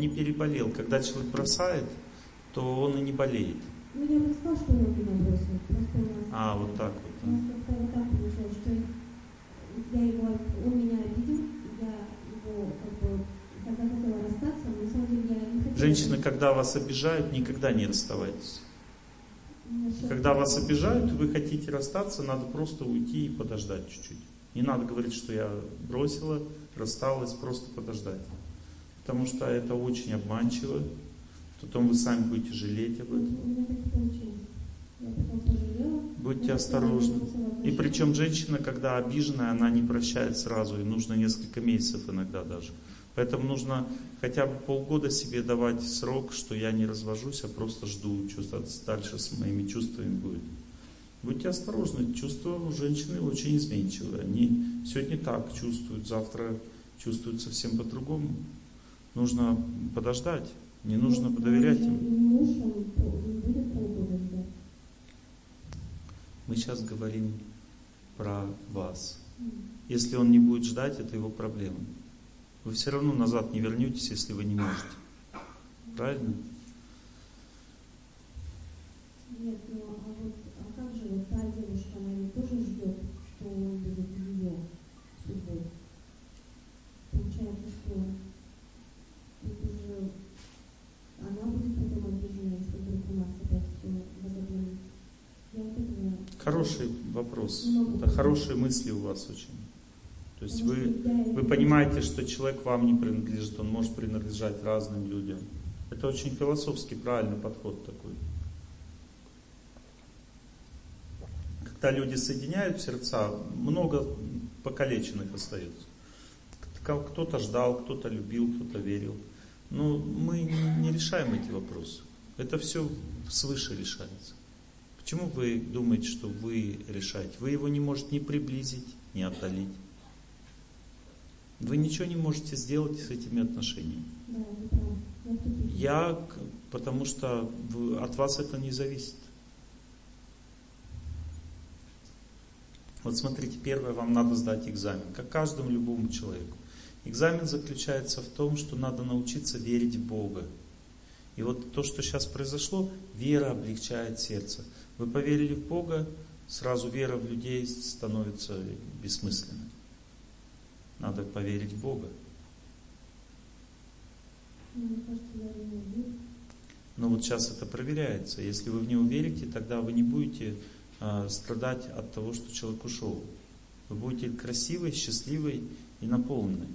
он не переболел. Когда человек бросает, то он и не болеет. Ну, я бы сказала, что он меня бросил. Просто у нас... А, вот так вот. Нас как-то вот так получилось, что я его, он меня обидел, я его, как бы, когда хотела расстаться, но на самом деле я не хотела... Женщины, когда вас обижают, никогда не расставайтесь. Когда вас обижают, и вы хотите расстаться, надо просто уйти и подождать чуть-чуть. Не надо говорить, что я бросила, рассталась, просто подождать. Потому что это очень обманчиво. Потом вы сами будете жалеть об этом. Будьте осторожны. И причем женщина, когда обиженная, она не прощает сразу, и нужно несколько месяцев иногда даже. Поэтому нужно хотя бы полгода себе давать срок, что я не развожусь, а просто жду, что дальше с моими чувствами будет. Будьте осторожны, чувства у женщины очень изменчивые. Они сегодня так чувствуют, завтра чувствуют совсем по-другому. Нужно подождать, не нужно доверять им. Мы сейчас говорим про вас. Если он не будет ждать, это его проблема. Вы все равно назад не вернетесь, если вы не можете. Правильно? Нет, ну а вот а как же вот та девушка, она не тоже ждет, что он будет ее судьбой? Получается, что это же она будет потом обижена, если вдруг у нас опять все возобновится. Я вот этого... Хороший вопрос. Это хорошие мысли у вас очень. То есть вы, вы понимаете, что человек вам не принадлежит, он может принадлежать разным людям. Это очень философский правильный подход такой. Когда люди соединяют сердца, много покалеченных остается. Кто-то ждал, кто-то любил, кто-то верил. Но мы не решаем эти вопросы. Это все свыше решается. Почему вы думаете, что вы решаете? Вы его не можете ни приблизить, ни отдалить. Вы ничего не можете сделать с этими отношениями. Я, потому что от вас это не зависит. Вот смотрите, первое, вам надо сдать экзамен, как каждому любому человеку. Экзамен заключается в том, что надо научиться верить в Бога. И вот то, что сейчас произошло, вера облегчает сердце. Вы поверили в Бога, сразу вера в людей становится бессмысленной. Надо поверить в Бога. Но вот сейчас это проверяется. Если вы в него верите, тогда вы не будете э, страдать от того, что человек ушел. Вы будете красивой, счастливой и наполненной.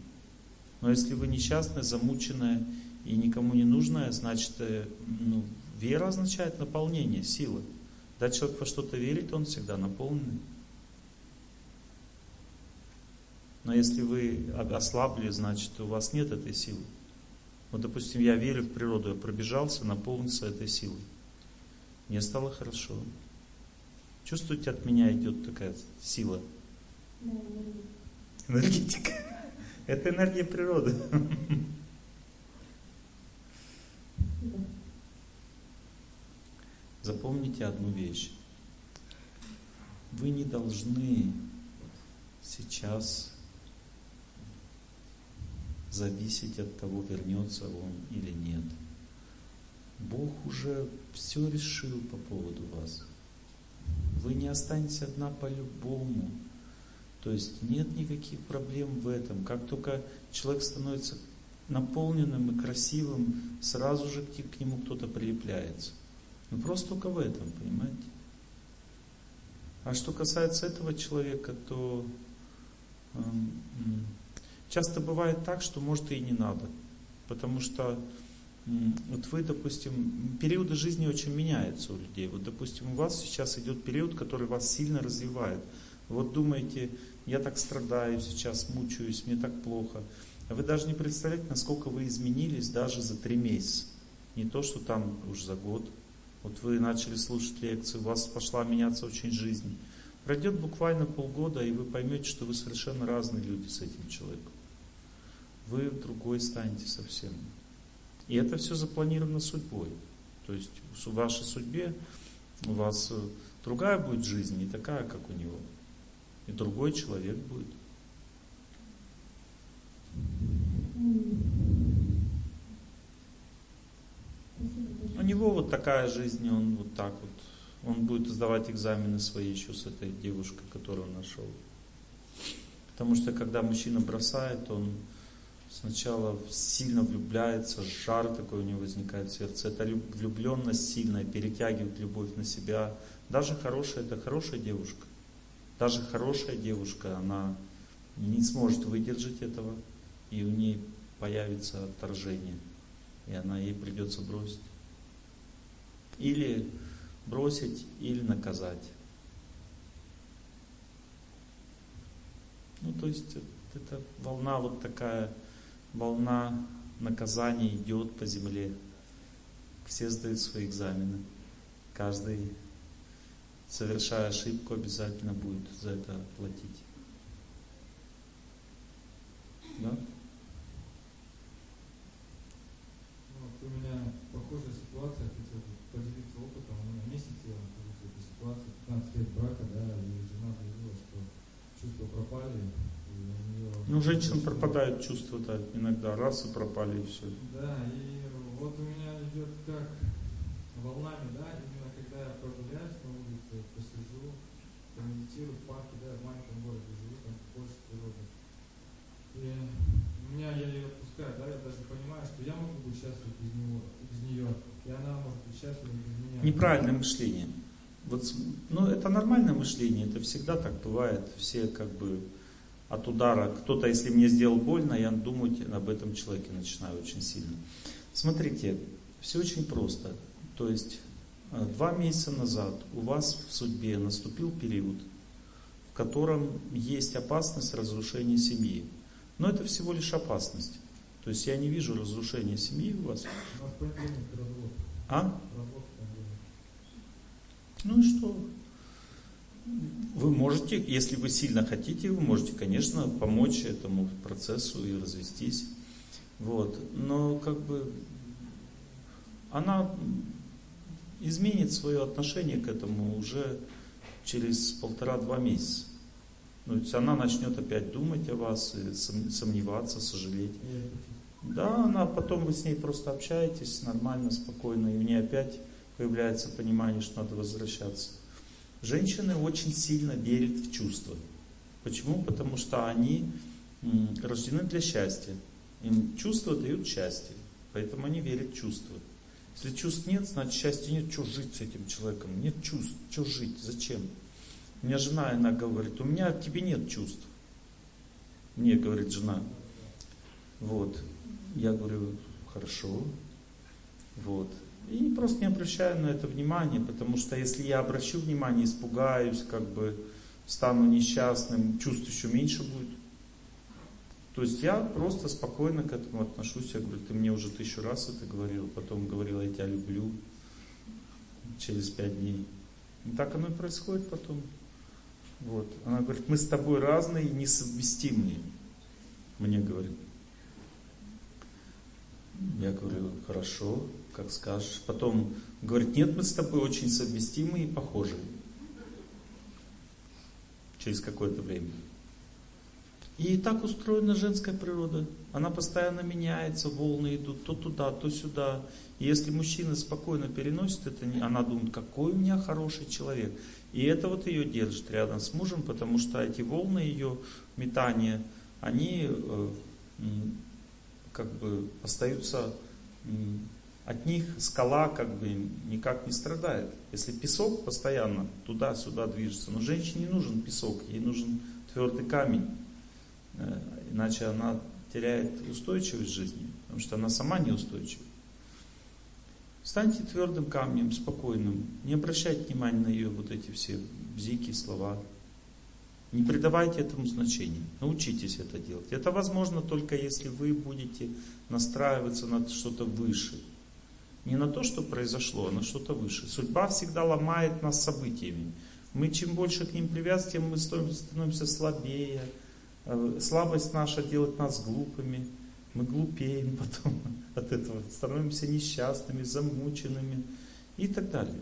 Но если вы несчастная, замученная и никому не нужная, значит, э, ну, вера означает наполнение, сила. Когда человек во что-то верит, он всегда наполненный. Но если вы ослабли, значит у вас нет этой силы. Вот, допустим, я верю в природу, я пробежался, наполнился этой силой. Мне стало хорошо. Чувствуете, от меня идет такая сила? Энергетика. Это энергия природы. Запомните одну вещь. Вы не должны сейчас зависеть от того, вернется он или нет. Бог уже все решил по поводу вас. Вы не останетесь одна по-любому. То есть нет никаких проблем в этом. Как только человек становится наполненным и красивым, сразу же к нему кто-то прилепляется. Ну просто только в этом, понимаете? А что касается этого человека, то эм, Часто бывает так, что может и не надо. Потому что вот вы, допустим, периоды жизни очень меняются у людей. Вот, допустим, у вас сейчас идет период, который вас сильно развивает. Вот думаете, я так страдаю сейчас, мучаюсь, мне так плохо. А вы даже не представляете, насколько вы изменились даже за три месяца. Не то, что там уж за год. Вот вы начали слушать лекции, у вас пошла меняться очень жизнь. Пройдет буквально полгода, и вы поймете, что вы совершенно разные люди с этим человеком вы другой станете совсем. И это все запланировано судьбой. То есть в вашей судьбе у вас э, другая будет жизнь, не такая, как у него. И другой человек будет. Него вот такая жизнь, он вот так вот, он будет сдавать экзамены свои еще с этой девушкой, которую он нашел. Потому что когда мужчина бросает, он сначала сильно влюбляется, жар такой у него возникает в сердце. Эта влюбленность сильная, перетягивает любовь на себя. Даже хорошая, это хорошая девушка. Даже хорошая девушка, она не сможет выдержать этого, и у нее появится отторжение, и она ей придется бросить. Или бросить, или наказать. Ну, то есть это волна вот такая, волна наказания идет по земле. Все сдают свои экзамены. Каждый, совершая ошибку, обязательно будет за это платить. Да? Ну, вот у меня похожая ситуация, хотел поделиться опытом. У меня месяц я нахожусь в этой ситуации, 15 лет брака, да, и жена заявила, что чувства пропали. И у нее ну, женщин пропадают чувства-то иногда, раз и пропали, и все. Да, и вот у меня идет как волнами, да, именно когда я прогуляюсь на улице, посижу, помедитирую в парке, да, в маленьком городе живу, там больше природы. И меня я ее отпускаю, да, я даже понимаю, что я могу быть счастлив без него, без нее, и она может быть счастлива без меня. Неправильное мышление. Вот, ну, это нормальное мышление, это всегда так бывает. Все как бы от удара, кто-то, если мне сделал больно, я думать об этом человеке начинаю очень сильно. Смотрите, все очень просто. То есть э, два месяца назад у вас в судьбе наступил период, в котором есть опасность разрушения семьи. Но это всего лишь опасность. То есть я не вижу разрушения семьи у вас. А? Ну и что? Вы можете, если вы сильно хотите, вы можете, конечно, помочь этому процессу и развестись. Вот. Но как бы она изменит свое отношение к этому уже через полтора-два месяца. Ну, то есть она начнет опять думать о вас, и сомневаться, сожалеть. Да, она потом вы с ней просто общаетесь нормально, спокойно, и у нее опять появляется понимание, что надо возвращаться. Женщины очень сильно верят в чувства. Почему? Потому что они рождены для счастья. Им чувства дают счастье. Поэтому они верят в чувства. Если чувств нет, значит счастья нет. Что жить с этим человеком? Нет чувств. Что жить? Зачем? У меня жена, она говорит, у меня к тебе нет чувств. Мне говорит жена. Вот. Я говорю, хорошо. Вот. И просто не обращаю на это внимания, потому что если я обращу внимание, испугаюсь, как бы стану несчастным, чувств еще меньше будет. То есть я просто спокойно к этому отношусь. Я говорю, ты мне уже тысячу раз это говорил, потом говорил, я тебя люблю через пять дней. И так оно и происходит потом. Вот. Она говорит, мы с тобой разные и несовместимые. Мне говорит. Я говорю, хорошо, как скажешь. Потом говорит, нет, мы с тобой очень совместимы и похожи. Через какое-то время. И так устроена женская природа. Она постоянно меняется, волны идут то туда, то сюда. И если мужчина спокойно переносит это, она думает, какой у меня хороший человек. И это вот ее держит рядом с мужем, потому что эти волны ее метания, они э, как бы остаются, от них скала как бы никак не страдает. Если песок постоянно туда-сюда движется, но женщине не нужен песок, ей нужен твердый камень, э, иначе она теряет устойчивость жизни, потому что она сама неустойчива. Станьте твердым камнем, спокойным, не обращайте внимания на ее вот эти все бзики, слова, не придавайте этому значения. Научитесь это делать. Это возможно только если вы будете настраиваться на что-то выше. Не на то, что произошло, а на что-то выше. Судьба всегда ломает нас событиями. Мы чем больше к ним привязаны, тем мы становимся слабее. Э, слабость наша делает нас глупыми. Мы глупеем потом от этого, становимся несчастными, замученными и так далее.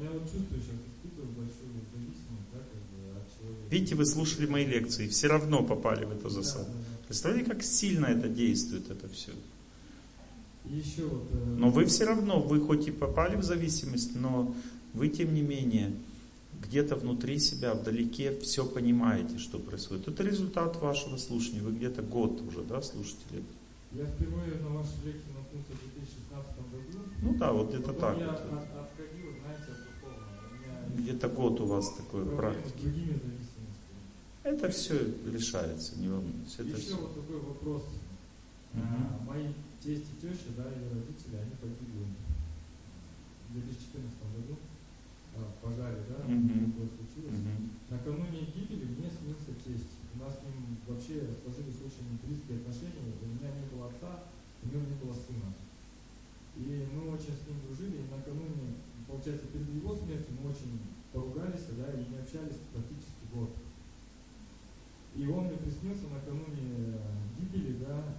Я вот чувствую сейчас, испытываю большую зависимость, да, как бы от человека. Видите, вы слушали мои лекции, все равно попали в эту засаду. Да, да, да. Представляете, как сильно это действует, это все. И еще вот... э, Но вы все равно, вы хоть и попали в зависимость, но вы тем не менее где-то внутри себя, вдалеке все понимаете, что происходит. Это результат вашего слушания. Вы где-то год уже, да, слушатели? Я впервые на вашей лекции наткнулся в 2016 году. Ну да, вот где-то так. Я вот. от- отходил, знаете, от духовного. Меня Где-то год у вас такой практики. Это все решается, не волнуйтесь. Это Еще все. вот такой вопрос. Мгм. А, Мои тесть и теща, да, и родители, они погибли в 2014 году а, в пожаре, да, Мгм. такое случилось. Накануне гибели мне снился тесть. У нас с ним вообще сложились очень близкие отношения. У меня не было отца, у него не было сына. И мы очень с ним дружили, и накануне, получается, перед его смертью мы очень поругались, да, и не общались практически год. И он мне приснился накануне гибели, да,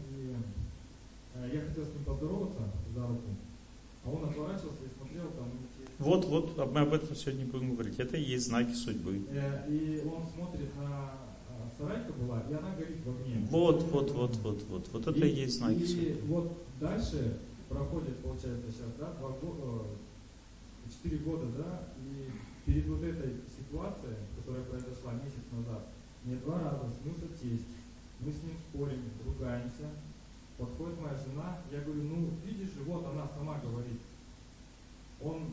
я хотел с ним поздороваться за руку, а он отворачивался и смотрел там Вот, вот, мы об этом сегодня будем говорить. Это и есть знаки судьбы. Э, И он смотрит на а, сарайка была, и она горит в огне. Вот, вот, вот, вот, вот. Вот это и есть знаки И судьбы. вот дальше проходит, получается, сейчас, да, два года, четыре года, да, и перед вот этой ситуацией, которая произошла месяц назад, мне два раза снился тесть. Мы с ним спорим, ругаемся. Подходит моя жена, я говорю, ну, видишь же, вот она сама говорит. Он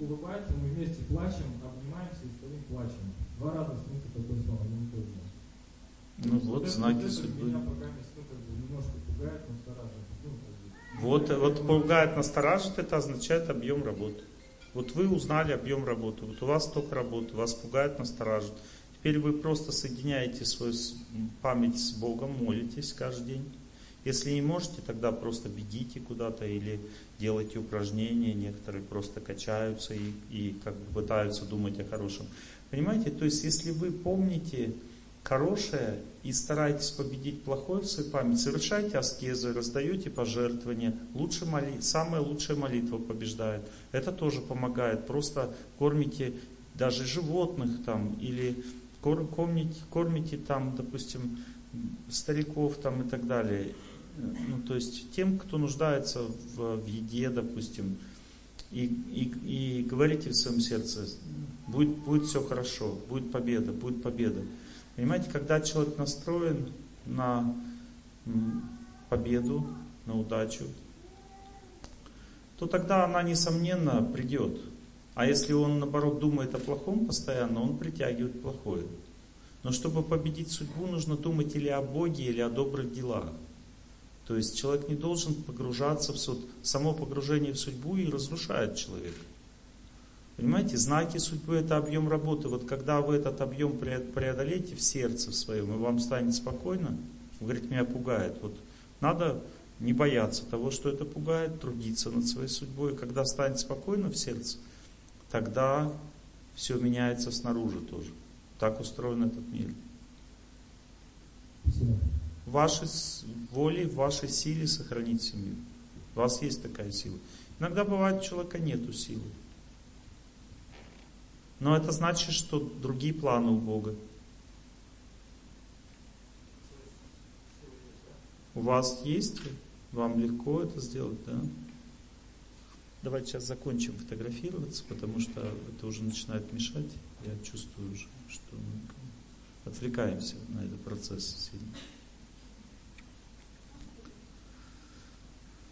улыбается, мы вместе плачем, обнимаемся и стоим плачем. Два раза снится такой сон, тот же. Ну вот это- знаки это судьбы. Меня пока ну, как бы, немножко пугает, настораживает. Ну, как бы. Вот, вот пугает, настораживает, это означает объем работы. Вот вы узнали объем работы, вот у вас столько работы, вас пугает, настораживает. Теперь вы просто соединяете свою память с Богом, молитесь каждый день. Если не можете, тогда просто бегите куда-то или делайте упражнения. Некоторые просто качаются и, и как бы пытаются думать о хорошем. Понимаете? То есть, если вы помните хорошее и стараетесь победить плохое в своей памяти, совершайте аскезы, раздаете пожертвования, лучше моли... самая лучшая молитва побеждает. Это тоже помогает. Просто кормите даже животных там или кор- кормите, кормите там, допустим, стариков там и так далее. Ну, то есть тем, кто нуждается в, в еде, допустим, и, и, и говорите в своем сердце, будет, будет все хорошо, будет победа, будет победа. Понимаете, когда человек настроен на победу, на удачу, то тогда она, несомненно, придет. А если он, наоборот, думает о плохом постоянно, он притягивает плохое. Но чтобы победить судьбу, нужно думать или о Боге, или о добрых делах. То есть человек не должен погружаться в суд. Само погружение в судьбу и разрушает человека. Понимаете, знаки судьбы это объем работы. Вот когда вы этот объем пре- преодолеете в сердце своем, и вам станет спокойно, вы говорите, меня пугает. Вот надо не бояться того, что это пугает, трудиться над своей судьбой. И когда станет спокойно в сердце, тогда все меняется снаружи тоже. Так устроен этот мир. Спасибо. Вашей воле, в вашей силе сохранить семью. У вас есть такая сила. Иногда бывает, у человека нету силы. Но это значит, что другие планы у Бога. У вас есть? Вам легко это сделать, да? Давайте сейчас закончим фотографироваться, потому что это уже начинает мешать. Я чувствую уже, что мы отвлекаемся на этот процесс сильно. Давайте, да, хорошо. Добрый вечер всем. Владимир Ильич, я буду вам очень благодарна, если вы дадите мне направление на погашение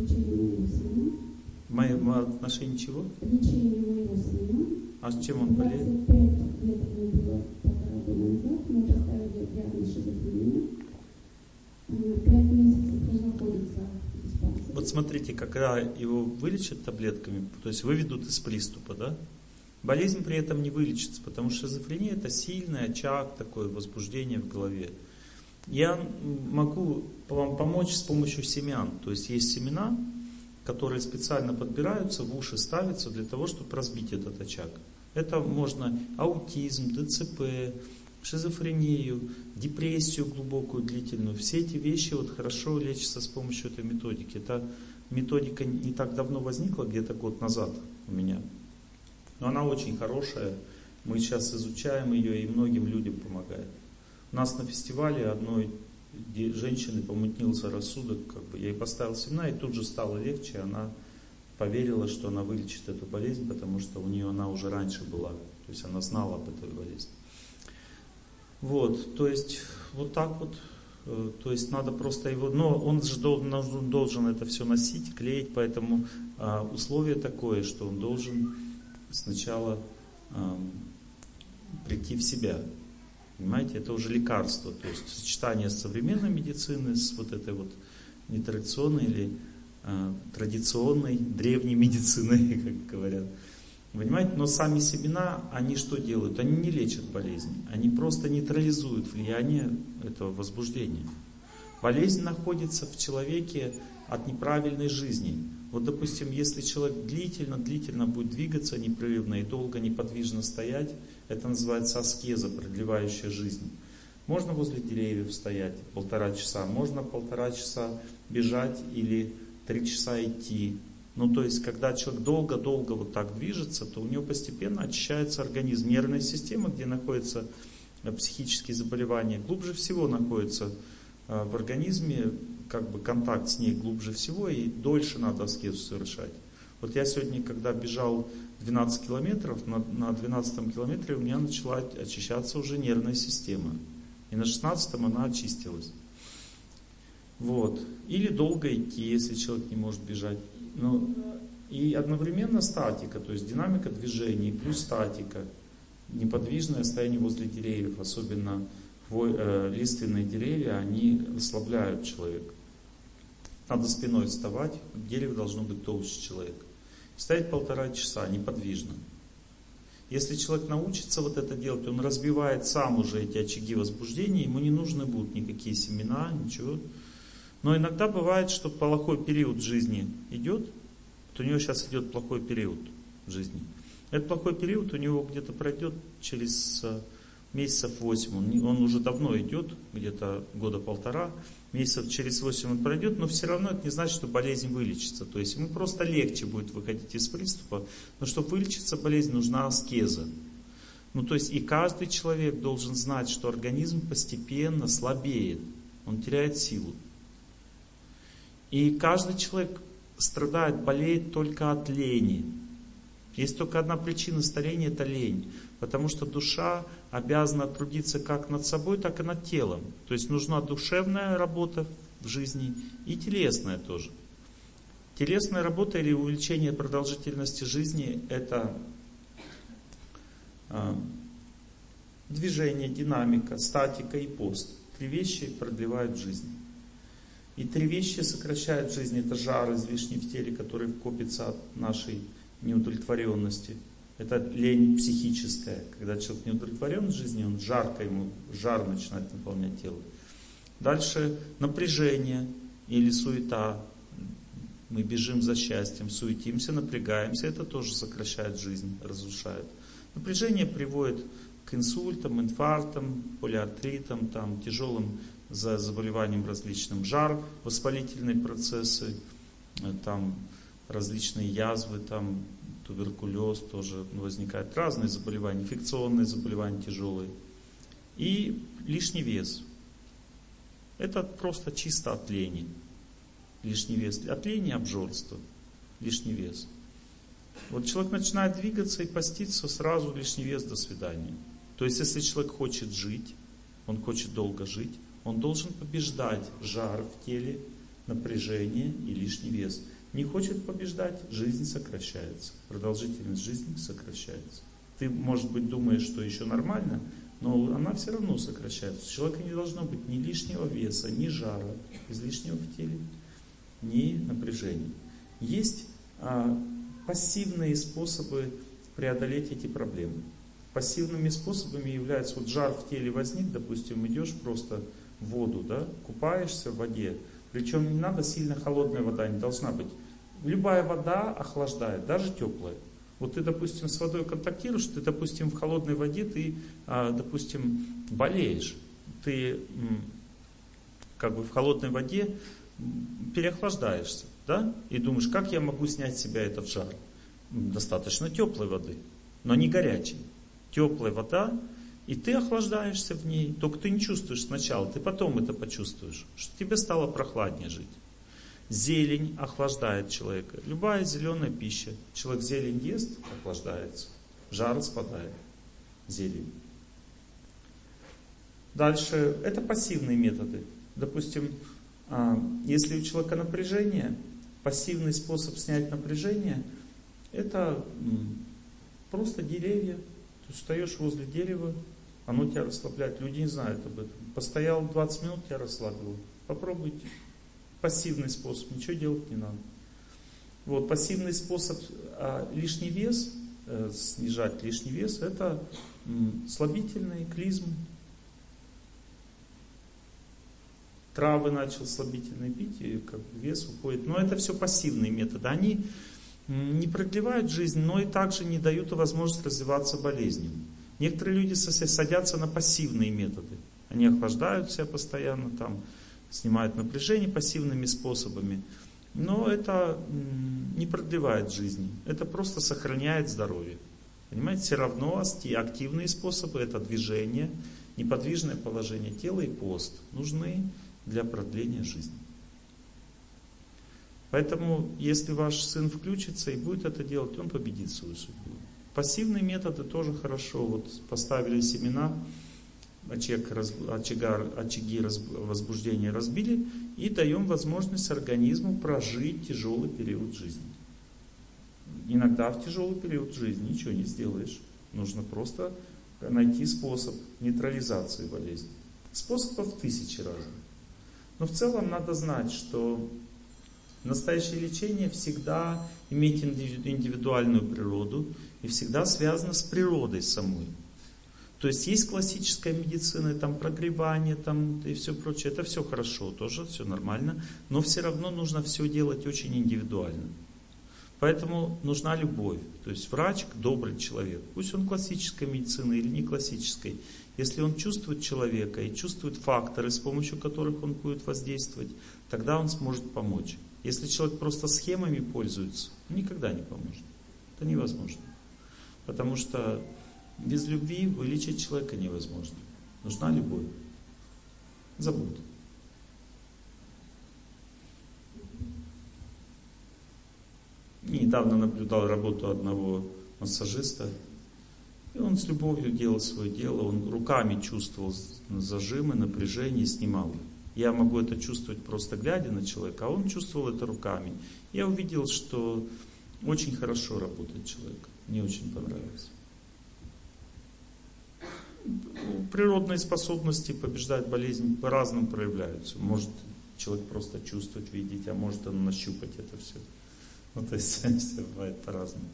лечения моего сына. Мое, отношение чего? Лечение моего сына. А с чем он болеет? 25 лет ему было полтора года назад. Мы поставили диагноз шизофрения. Пять месяцев он находится в диспансере. Вот смотрите, когда его вылечат таблетками, то есть выведут из приступа, да? Болезнь при этом не вылечится, потому что шизофрения это сильный очаг, такое возбуждение в голове. Я могу вам помочь с помощью семян. То есть есть семена, которые специально подбираются, в уши ставятся для того, чтобы разбить этот очаг. Это можно аутизм, ДЦП, шизофрению, депрессию глубокую, длительную. Все эти вещи вот хорошо лечатся с помощью этой методики. Эта методика не так давно возникла, где-то год назад у меня. Но она очень хорошая. Мы сейчас изучаем ее и многим людям помогает. У нас на фестивале одной женщины помутнился рассудок, как бы я ей поставил семена, и тут же стало легче, она поверила, что она вылечит эту болезнь, потому что у нее она уже раньше была, то есть она знала об этой болезни. Вот, то есть вот так вот, э, то есть надо просто его, но он же должен, должен это все носить, клеить, поэтому а, условие такое, что он должен сначала а, прийти в себя. Понимаете, это уже лекарство, то есть сочетание современной медицины с вот этой вот нетрадиционной или э, традиционной древней медициной, как говорят. Понимаете, но сами семена, они что делают? Они не лечат болезни, они просто нейтрализуют влияние этого возбуждения. Болезнь находится в человеке от неправильной жизни. Вот, допустим, если человек длительно-длительно будет двигаться непрерывно и долго неподвижно стоять, это называется аскеза, продлевающая жизнь. Можно возле деревьев стоять полтора часа, можно полтора часа бежать или три часа идти. Ну, то есть, когда человек долго-долго вот так движется, то у него постепенно очищается организм. Нервная система, где находятся э, психические заболевания, глубже всего находится э, в организме, как бы контакт с ней глубже всего, и дольше надо аскезу совершать. Вот я сегодня, когда бежал 12 километров, на, на 12 километре у меня начала очищаться уже нервная система. И на 16 она очистилась. Вот. Или долго идти, если человек не может бежать. Ну, и одновременно статика, то есть динамика движений плюс статика. Неподвижное состояние возле деревьев, особенно э, лиственные деревья, они ослабляют человека. Надо спиной вставать, дерево должно быть толще человека. Стоять полтора часа неподвижно. Если человек научится вот это делать, он разбивает сам уже эти очаги возбуждения, ему не нужны будут никакие семена, ничего. Но иногда бывает, что плохой период жизни идет, вот у него сейчас идет плохой период жизни. Этот плохой период у него где-то пройдет через э, месяцев 8. Он, он уже давно идет, где-то года полтора месяцев через 8 он пройдет, но все равно это не значит, что болезнь вылечится. То есть ему просто легче будет выходить из приступа, но чтобы вылечиться болезнь, нужна аскеза. Ну то есть и каждый человек должен знать, что организм постепенно слабеет, он теряет силу. И каждый человек страдает, болеет только от лени. Есть только одна причина старения, это лень. Потому что душа обязана трудиться как над собой, так и над телом. То есть нужна душевная работа в жизни и телесная тоже. Телесная работа или увеличение продолжительности жизни – это э, движение, динамика, статика и пост. Три вещи продлевают жизнь. И три вещи сокращают жизнь. Это жар излишний в теле, который копится от нашей неудовлетворенности – это лень психическая. Когда человек не удовлетворен в жизни, он жарко ему, жар начинает наполнять тело. Дальше напряжение или суета. Мы бежим за счастьем, суетимся, напрягаемся. Это тоже сокращает жизнь, разрушает. Напряжение приводит к инсультам, инфарктам, полиартритам, там, тяжелым заболеваниям различным. Жар, воспалительные процессы, э, там, различные язвы, там, туберкулез тоже возникает, разные заболевания, инфекционные заболевания тяжелые. И лишний вес. Это просто чисто от лени. Лишний вес. От лени обжорство. Лишний вес. Вот человек начинает двигаться и поститься, сразу лишний вес, до свидания. То есть, если человек хочет жить, он хочет долго жить, он должен побеждать жар в теле, напряжение и лишний вес не хочет побеждать, жизнь сокращается. Продолжительность жизни сокращается. Ты, может быть, думаешь, что еще нормально, но она все равно сокращается. У человека не должно быть ни лишнего веса, ни жара излишнего в теле, ни напряжения. Есть а, пассивные способы преодолеть эти проблемы. Пассивными способами являются вот жар в теле возник, допустим, идешь просто в воду, да, купаешься в воде, причем не надо сильно холодная вода, не должна быть Любая вода охлаждает, даже теплая. Вот ты, допустим, с водой контактируешь, ты, допустим, в холодной воде ты, а, допустим, болеешь. Ты как бы в холодной воде переохлаждаешься, да? И думаешь, как я могу снять с себя этот жар? Достаточно теплой воды, но не горячей. теплая вода, и ты охлаждаешься в ней. Только ты не чувствуешь сначала, ты потом это почувствуешь, что тебе стало прохладнее жить. Зелень охлаждает человека. Любая зеленая пища. Человек зелень ест, охлаждается. Жар спадает. Зелень. Дальше, это пассивные методы. Допустим, а, если у человека напряжение, пассивный способ снять напряжение, это просто деревья. Ты встаешь возле дерева, оно тебя расслабляет. Люди не знают об этом. Постоял 20 минут, тебя расслабило. Попробуйте. Пассивный способ, ничего делать не надо. Вот, пассивный способ а, лишний вес, э, снижать лишний вес, это м, слабительный клизм, травы начал слабительные пить, и как вес уходит. Но это все пассивные методы. Они не продлевают жизнь, но и также не дают возможность развиваться болезням. Некоторые люди садятся на пассивные методы. Они охлаждают себя постоянно, там, снимают напряжение пассивными способами. Но это не продлевает жизни. Это просто сохраняет здоровье. Понимаете, все равно активные способы, это движение, неподвижное положение тела и пост нужны для продления жизни. Поэтому, если ваш сын включится и будет это делать, он победит свою судьбу. Пассивные методы тоже хорошо. Вот поставили семена, очаг, очага, очаги возбуждения разбили и даем возможность организму прожить тяжелый период жизни. Иногда в тяжелый период жизни ничего не сделаешь. Нужно просто найти способ нейтрализации болезни. Способов тысячи разных. Но в целом надо знать, что настоящее лечение всегда имеет индивидуальную природу и всегда связано с природой самой. То есть есть классическая медицина, там прогревание там, и все прочее, это все хорошо, тоже все нормально, но все равно нужно все делать очень индивидуально. Поэтому нужна любовь. То есть врач добрый человек, пусть он классической медицины или не классической, если он чувствует человека и чувствует факторы, с помощью которых он будет воздействовать, тогда он сможет помочь. Если человек просто схемами пользуется, никогда не поможет. Это невозможно. Потому что без любви вылечить человека невозможно. Нужна любовь. Забудь. Недавно наблюдал работу одного массажиста, и он с любовью делал свое дело, он руками чувствовал зажимы, напряжение, снимал. Я могу это чувствовать просто глядя на человека, а он чувствовал это руками. Я увидел, что очень хорошо работает человек. Мне очень понравилось. Природные способности побеждать болезнь по-разному проявляются. Может человек просто чувствовать, видеть, а может он нащупать это все. Ну, то есть все бывает по-разному.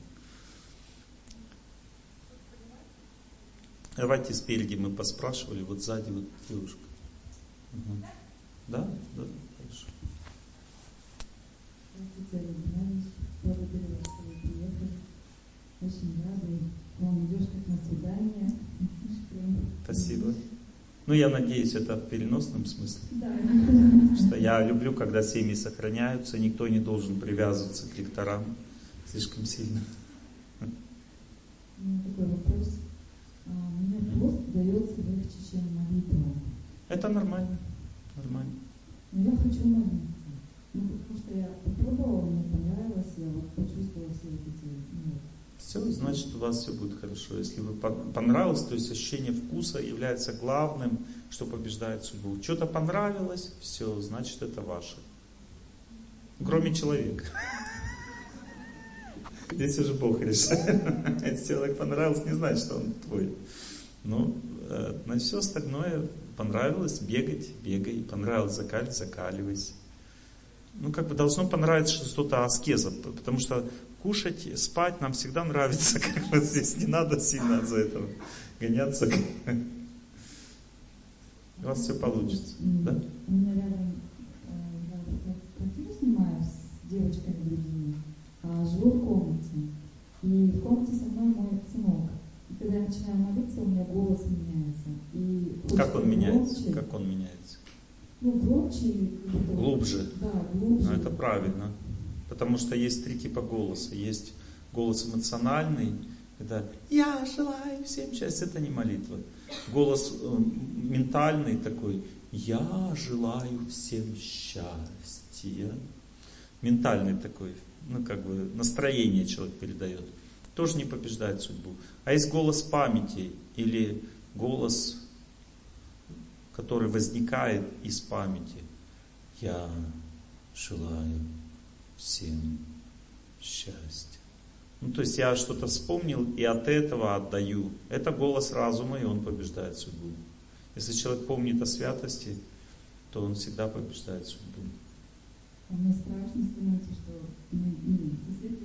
Давайте спереди мы поспрашивали, вот сзади вот девушка. Угу. Да? Да, хорошо. Очень рада. Вам идешь как на свидание. Спасибо. Ну, я надеюсь, это в переносном смысле. Да. Что я люблю, когда семьи сохраняются, никто не должен привязываться к лекторам слишком сильно. У меня такой вопрос. А, мне пост дается легче, чем молитва. Это нормально. Нормально. Но я хочу молиться. Ну, потому что я попробовала, мне понравилось, все, значит у вас все будет хорошо. Если вы понравилось, то есть ощущение вкуса является главным, что побеждает судьбу. Что-то понравилось, все, значит это ваше. Кроме человека. Здесь уже Бог решает. Если человек понравился, не значит, что он твой. Ну, э, на все остальное понравилось бегать, бегай. Понравилось закаливать, закаливайся. Ну, как бы должно понравиться что-то аскеза, потому что кушать, спать нам всегда нравится. Как бы здесь не надо сильно за это гоняться. У вас все получится. Да? Э, с девочками другими, а живу в комнате. И в комнате со мной мой сынок. И когда я начинаю молиться, у меня голос меняется. И как он меняется? Громче, как он меняется? Ну, громче. Глубже. Да, глубже. Ну, это правильно. Потому что есть три типа голоса. Есть голос эмоциональный, когда «Я желаю всем счастья», это не молитва. Голос э, ментальный такой «Я желаю всем счастья». Ментальный такой, ну как бы настроение человек передает. Тоже не побеждает судьбу. А есть голос памяти или голос, который возникает из памяти. Я желаю всем счастья. Ну, то есть я что-то вспомнил и от этого отдаю. Это голос разума, и он побеждает судьбу. Если человек помнит о святости, то он всегда побеждает судьбу. А мне страшно становится, что если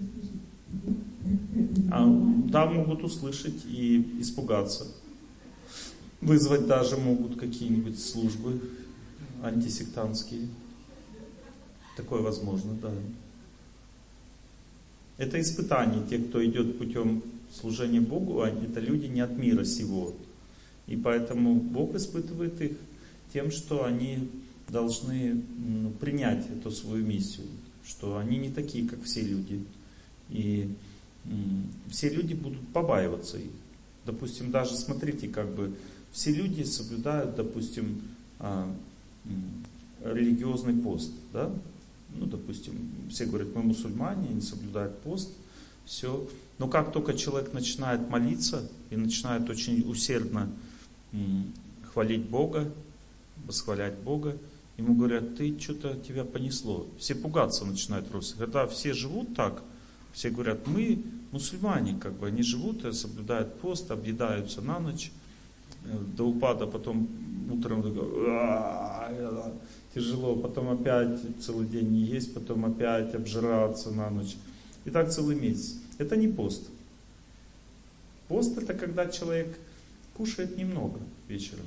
а, да, могут услышать и испугаться. Вызвать даже могут какие-нибудь службы антисектантские. Такое возможно, да. Это испытание. Те, кто идет путем служения Богу, это люди не от мира сего. И поэтому Бог испытывает их тем, что они должны ну, принять эту свою миссию, что они не такие, как все люди. И все люди будут побаиваться их. Допустим, даже смотрите, как бы все люди соблюдают, допустим, а, религиозный пост, да? ну, допустим, все говорят, мы мусульмане, они соблюдают пост, все. Но как только человек начинает молиться и начинает очень усердно хвалить Бога, восхвалять Бога, ему говорят, ты что-то тебя понесло. Все пугаться начинают просто. Когда все живут так, все говорят, мы мусульмане, как бы они живут, соблюдают пост, объедаются на ночь, э, до упада, потом утром тяжело, потом опять целый день не есть, потом опять обжираться на ночь. И так целый месяц. Это не пост. Пост это когда человек кушает немного вечером,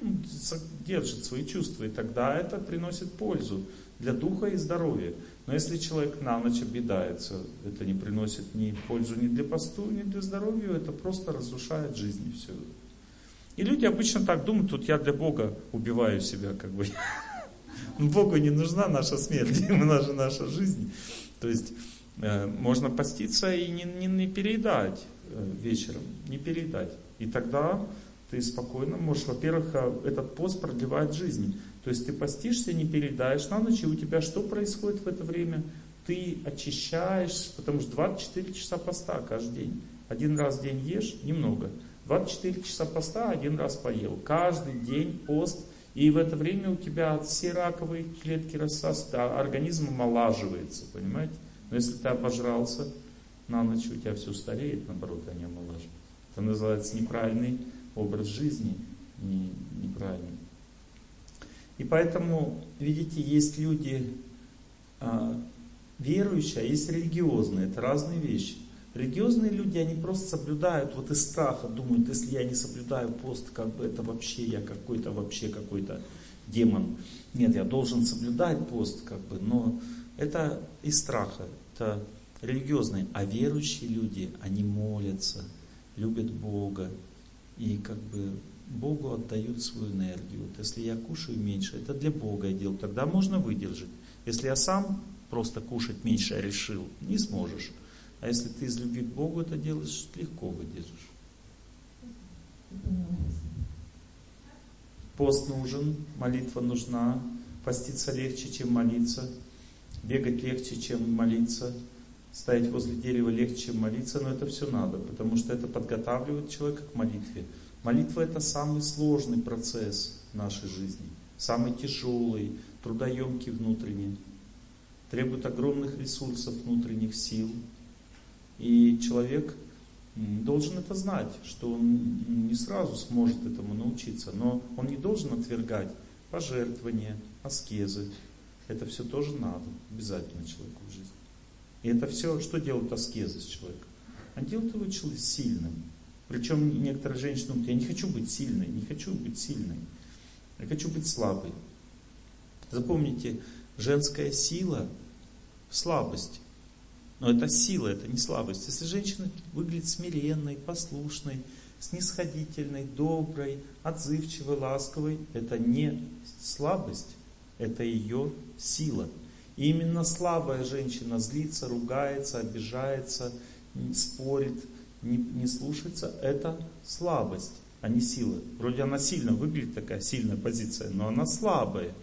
ну, держит свои чувства, и тогда это приносит пользу для духа и здоровья. Но если человек на ночь объедается, это не приносит ни пользу ни для посту, ни для здоровья, это просто разрушает жизнь и все. И люди обычно так думают, тут я для Бога убиваю себя, как бы. Богу не нужна наша смерть, ему нужна наша жизнь. То есть э, можно поститься и не, не, не переедать э, вечером, не переедать. И тогда ты спокойно можешь, во-первых, э, этот пост продлевает жизнь. То есть ты постишься, не переедаешь на ночь, и у тебя что происходит в это время? Ты очищаешь, потому что 24 часа поста каждый день. Один раз в день ешь, немного. 24 часа поста один раз поел. Каждый день пост. И в это время у тебя все раковые клетки рассасываются, организм омолаживается, понимаете? Но если ты обожрался на ночь, у тебя все стареет, наоборот, не омолаживается. Это называется неправильный образ жизни, не, неправильный. И поэтому, видите, есть люди а, верующие, а есть религиозные. Это разные вещи. Религиозные люди, они просто соблюдают вот из страха, думают, если я не соблюдаю пост, как бы это вообще я какой-то, вообще какой-то демон. Нет, я должен соблюдать пост, как бы, но это из страха, это религиозные. А верующие люди, они молятся, любят Бога и как бы Богу отдают свою энергию. Вот если я кушаю меньше, это для Бога я делаю, тогда можно выдержать. Если я сам просто кушать меньше решил, не сможешь. А если ты из любви к Богу это делаешь, легко выдержишь. Пост нужен, молитва нужна, поститься легче, чем молиться, бегать легче, чем молиться, стоять возле дерева легче, чем молиться, но это все надо, потому что это подготавливает человека к молитве. Молитва это самый сложный процесс в нашей жизни, самый тяжелый, трудоемкий внутренний, требует огромных ресурсов внутренних сил, и человек должен это знать, что он не сразу сможет этому научиться, но он не должен отвергать пожертвования, аскезы. Это все тоже надо, обязательно человеку в жизни. И это все, что делают аскезы с человеком? Они делают его человека сильным. Причем некоторые женщины думают, я не хочу быть сильной, не хочу быть сильной. Я хочу быть слабой. Запомните, женская сила в слабости. Но это сила, это не слабость. Если женщина выглядит смиренной, послушной, снисходительной, доброй, отзывчивой, ласковой, это не слабость, это ее сила. И именно слабая женщина злится, ругается, обижается, спорит, не, не слушается, это слабость, а не сила. Вроде она сильно выглядит, такая сильная позиция, но она слабая.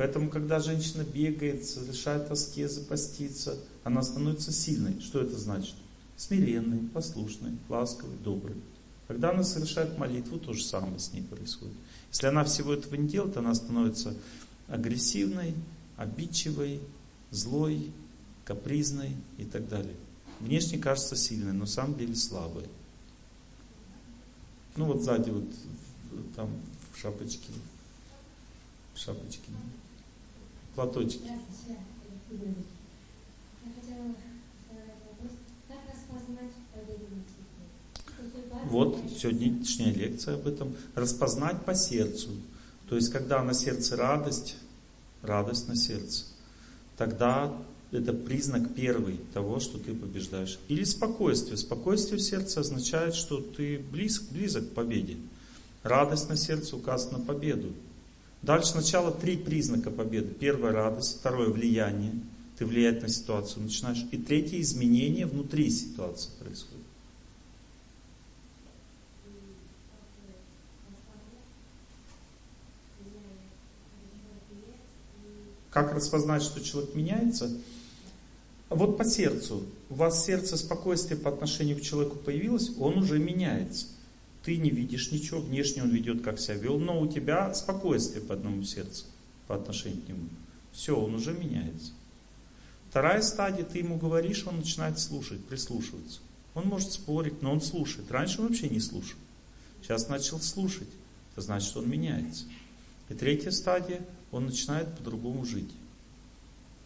Поэтому, когда женщина бегает, совершает аскезы, постится, она становится сильной. Что это значит? Смиренной, послушной, ласковой, доброй. Когда она совершает молитву, то же самое с ней происходит. Если она всего этого не делает, она становится агрессивной, обидчивой, злой, капризной и так далее. Внешне кажется сильной, но на самом деле слабой. Ну вот сзади вот там в шапочке, в шапочке, платочки. Я хотела задать вопрос, как распознать поверенность? Вот сегодняшняя лекция об этом. Распознать по сердцу. То есть, когда на сердце радость, радость на сердце, тогда это признак первый того, что ты побеждаешь. Или спокойствие. Спокойствие в сердце означает, что ты близок, близок к победе. Радость на сердце указывает на победу. Дальше сначала три признака победы. Первое радость, второе влияние. Ты влиять на ситуацию начинаешь. И третье изменение внутри ситуации происходит. Как распознать, что человек меняется? Вот по сердцу. У вас сердце спокойствие по отношению к человеку появилось, он уже меняется. Ты не видишь ничего, внешне он ведет, как себя вел, но у тебя спокойствие по одному сердцу, по отношению к нему. Все, он уже меняется. Вторая стадия, ты ему говоришь, он начинает слушать, прислушиваться. Он может спорить, но он слушает. Раньше он вообще не слушал. Сейчас начал слушать. Это значит, он меняется. И третья стадия, он начинает по-другому жить.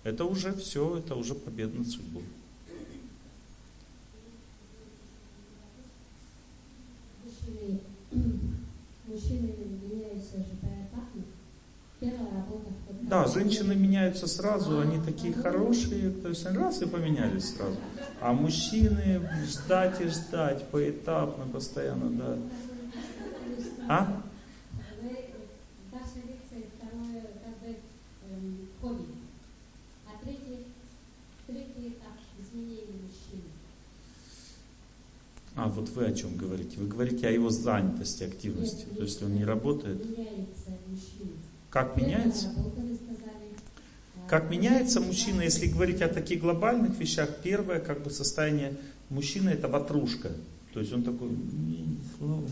Это уже все, это уже победа над судьбой. Мужчины, мужчины меняются же поэтапно. Первая работа. Да, женщины меняются сразу, они такие хорошие, то есть они раз и поменялись сразу. А мужчины ждать и ждать, поэтапно, постоянно, да. А? А вот вы о чем говорите? Вы говорите о его занятости, активности. Нет, То есть он не работает? Меняется как меняется? Как меняется мужчина, если говорить о таких глобальных вещах, первое как бы состояние мужчины это ватрушка. То есть он такой, слава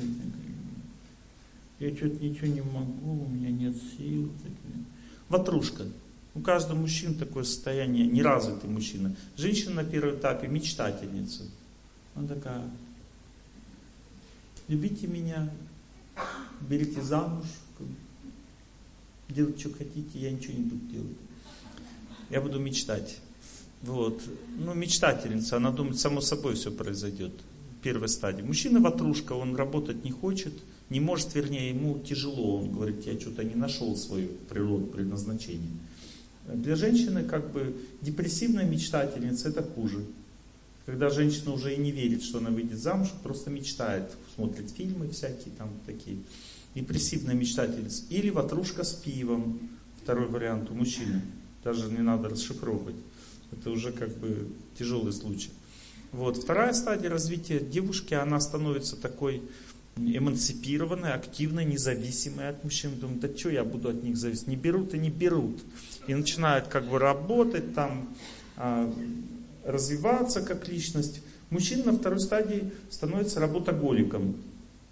я что-то ничего не могу, у меня нет сил. Ватрушка. У каждого мужчины такое состояние, неразвитый мужчина. Женщина на первом этапе мечтательница. Она такая, любите меня, берите замуж, делать, что хотите, я ничего не буду делать. Я буду мечтать. Вот. Ну, мечтательница, она думает, само собой все произойдет. Первая стадия. Мужчина ватрушка, он работать не хочет, не может, вернее, ему тяжело. Он говорит, я что-то не нашел свою природу, предназначение. Для женщины как бы депрессивная мечтательница это хуже. Когда женщина уже и не верит, что она выйдет замуж, просто мечтает, смотрит фильмы всякие там такие. Депрессивная мечтательница. Или ватрушка с пивом. Второй вариант у мужчины. Даже не надо расшифровывать. Это уже как бы тяжелый случай. Вот. Вторая стадия развития девушки, она становится такой эмансипированной, активной, независимой от мужчин. Думает, да что я буду от них зависеть? Не берут и не берут. И начинает как бы работать там, а, развиваться как личность. Мужчина на второй стадии становится работоголиком.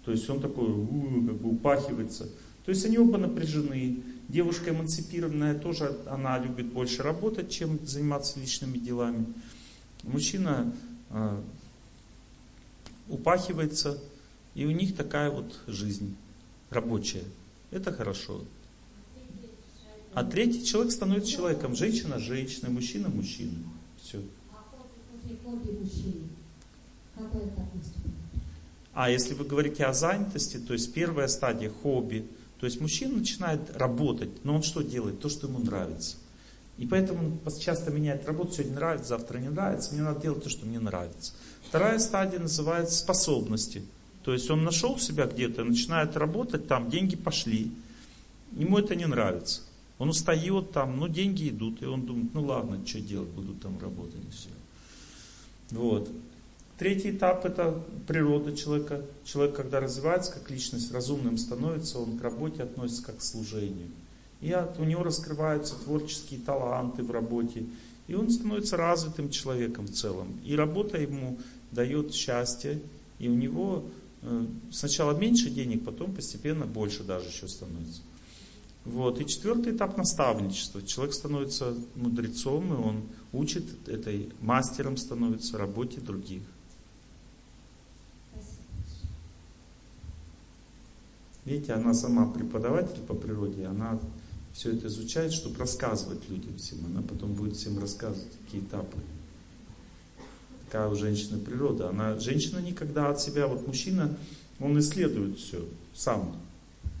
То есть он такой, как бы упахивается. То есть они оба напряжены. Девушка эмансипированная тоже, она любит больше работать, чем заниматься личными делами. Мужчина э, упахивается, и у них такая вот жизнь рабочая. Это хорошо. А третий человек становится человеком. Женщина – женщина, мужчина – мужчина. А если вы говорите о занятости, то есть первая стадия – хобби. То есть мужчина начинает работать, но он что делает? То, что ему нравится. И поэтому он часто меняет работу, сегодня нравится, завтра не нравится, мне надо делать то, что мне нравится. Вторая стадия называется способности. То есть он нашел себя где-то, начинает работать, там деньги пошли. Ему это не нравится. Он устает там, ну деньги идут, и он думает, ну ладно, что делать, буду там работать и все. Вот. Третий этап это природа человека. Человек, когда развивается как личность, разумным становится, он к работе относится как к служению. И от, у него раскрываются творческие таланты в работе. И он становится развитым человеком в целом. И работа ему дает счастье. И у него э, сначала меньше денег, потом постепенно больше даже еще становится. Вот. И четвертый этап наставничества. Человек становится мудрецом, и он учит этой мастером становится работе других. Видите, она сама преподаватель по природе, она все это изучает, чтобы рассказывать людям всем. Она потом будет всем рассказывать, какие этапы. Такая у женщины природа. Она, женщина никогда от себя, вот мужчина, он исследует все сам,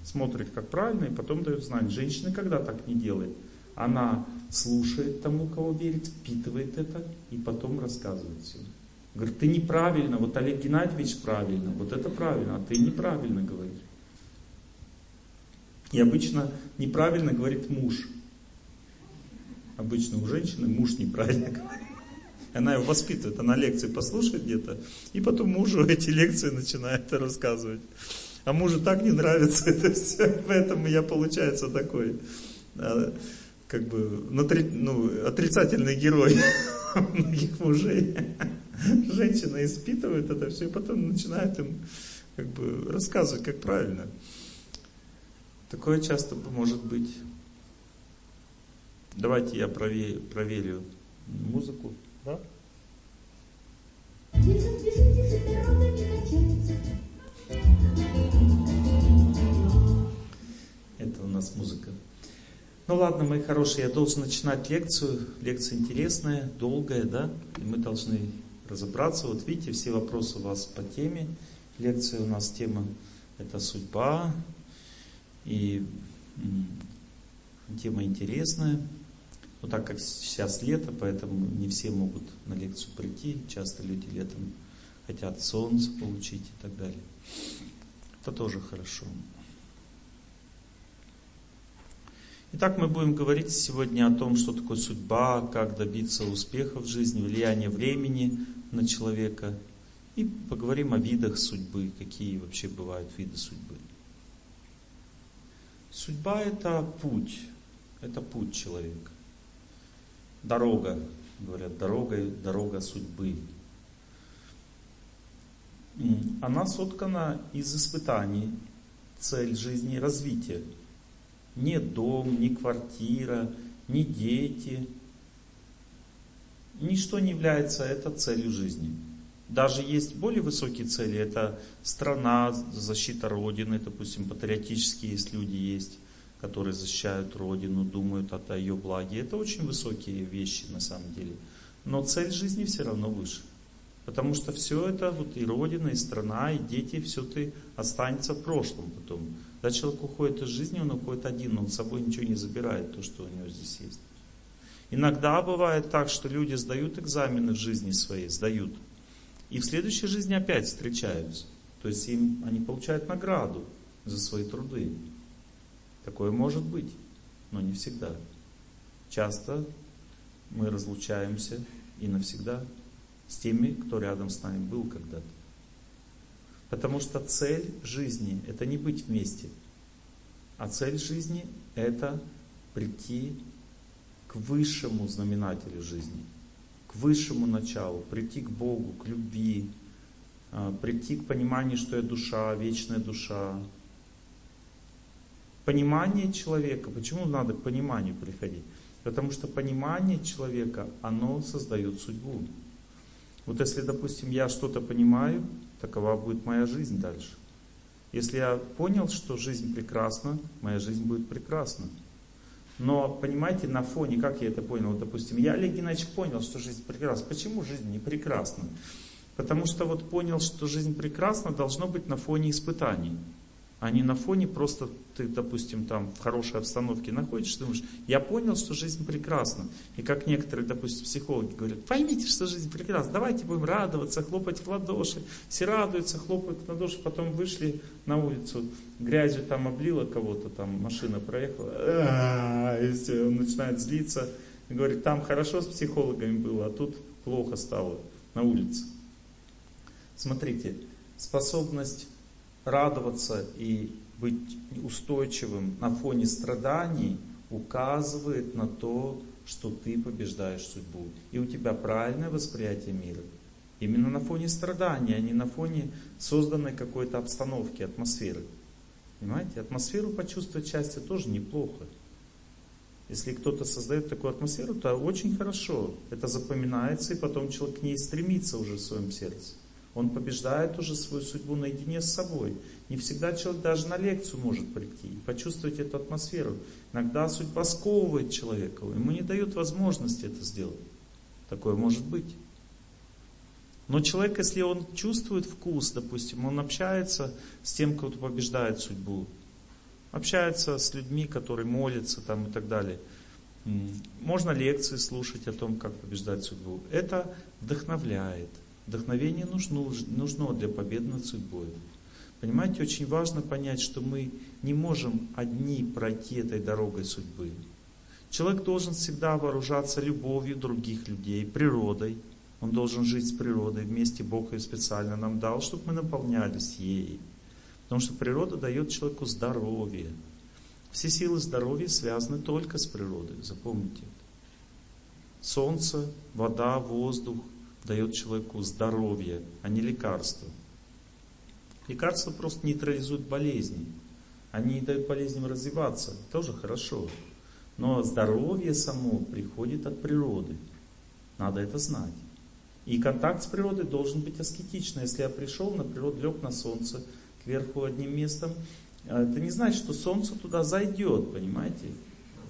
смотрит, как правильно, и потом дает знания. Женщина когда так не делает? Она слушает тому, кого верит, впитывает это, и потом рассказывает все. Говорит, ты неправильно, вот Олег Геннадьевич правильно, вот это правильно, а ты неправильно говоришь. И обычно неправильно говорит муж. Обычно у женщины муж неправильно говорит. Она его воспитывает, она лекции послушает где-то, и потом мужу эти лекции начинает рассказывать. А мужу так не нравится это все, поэтому я получается такой, а, как бы, ну, отрицательный герой многих мужей. Женщина испытывает это все, и потом начинает им как бы рассказывать, как правильно. Такое часто может быть. Давайте я проверю, проверю музыку. Да? Это у нас музыка. Ну ладно, мои хорошие, я должен начинать лекцию. Лекция интересная, долгая, да? И мы должны разобраться. Вот видите, все вопросы у вас по теме. Лекция у нас тема это судьба, и тема интересная. Но так как сейчас лето, поэтому не все могут на лекцию прийти. Часто люди летом хотят солнце получить и так далее. Это тоже хорошо. Итак, мы будем говорить сегодня о том, что такое судьба, как добиться успеха в жизни, влияние времени на человека. И поговорим о видах судьбы, какие вообще бывают виды судьбы. Судьба это путь, это путь человека. Дорога, говорят, дорога, дорога судьбы. Она соткана из испытаний, цель жизни развития. Не дом, не квартира, не дети. Ничто не является это целью жизни. Даже есть более высокие цели, это страна, защита Родины, допустим, патриотические есть люди есть, которые защищают Родину, думают о ее благе. Это очень высокие вещи на самом деле. Но цель жизни все равно выше. Потому что все это, вот и Родина, и страна, и дети, все это останется в прошлом потом. Когда человек уходит из жизни, он уходит один, он с собой ничего не забирает, то, что у него здесь есть. Иногда бывает так, что люди сдают экзамены в жизни своей, сдают. И в следующей жизни опять встречаются. То есть им, они получают награду за свои труды. Такое может быть, но не всегда. Часто мы разлучаемся и навсегда с теми, кто рядом с нами был когда-то. Потому что цель жизни – это не быть вместе, а цель жизни – это прийти к высшему знаменателю жизни – к высшему началу, прийти к Богу, к любви, а, прийти к пониманию, что я душа, вечная душа. Понимание человека, почему надо к пониманию приходить? Потому что понимание человека, оно создает судьбу. Вот если, допустим, я что-то понимаю, такова будет моя жизнь дальше. Если я понял, что жизнь прекрасна, моя жизнь будет прекрасна. Но, понимаете, на фоне, как я это понял, допустим, я, Олег Геннадьевич, понял, что жизнь прекрасна. Почему жизнь не прекрасна? Потому что вот понял, что жизнь прекрасна, должно быть на фоне испытаний а не на фоне просто ты, допустим, там в хорошей обстановке находишься, думаешь, я понял, что жизнь прекрасна. И как некоторые, допустим, психологи говорят, поймите, что жизнь прекрасна, давайте будем радоваться, хлопать в ладоши. Все радуются, хлопают в ладоши, потом вышли на улицу, грязью там облила кого-то, там машина проехала, и все, он начинает злиться, говорит, там хорошо с психологами было, а тут плохо стало на улице. Смотрите, способность радоваться и быть устойчивым на фоне страданий указывает на то, что ты побеждаешь судьбу. И у тебя правильное восприятие мира. Именно на фоне страданий, а не на фоне созданной какой-то обстановки, атмосферы. Понимаете? Атмосферу почувствовать счастье тоже неплохо. Если кто-то создает такую атмосферу, то очень хорошо. Это запоминается, и потом человек к ней стремится уже в своем сердце. Он побеждает уже свою судьбу наедине с собой. Не всегда человек даже на лекцию может прийти и почувствовать эту атмосферу. Иногда судьба сковывает человека, ему не дает возможности это сделать. Такое может быть. Но человек, если он чувствует вкус, допустим, он общается с тем, кто побеждает судьбу, общается с людьми, которые молятся там и так далее. Можно лекции слушать о том, как побеждать судьбу. Это вдохновляет. Вдохновение нужно, нужно для победы над судьбой. Понимаете, очень важно понять, что мы не можем одни пройти этой дорогой судьбы. Человек должен всегда вооружаться любовью других людей, природой. Он должен жить с природой вместе. Бог ее специально нам дал, чтобы мы наполнялись ей. Потому что природа дает человеку здоровье. Все силы здоровья связаны только с природой, запомните это. Солнце, вода, воздух, дает человеку здоровье, а не лекарство. Лекарства просто нейтрализуют болезни. Они не дают болезням развиваться. Тоже хорошо. Но здоровье само приходит от природы. Надо это знать. И контакт с природой должен быть аскетичный. Если я пришел на природу, лег на солнце, кверху одним местом, это не значит, что солнце туда зайдет, понимаете,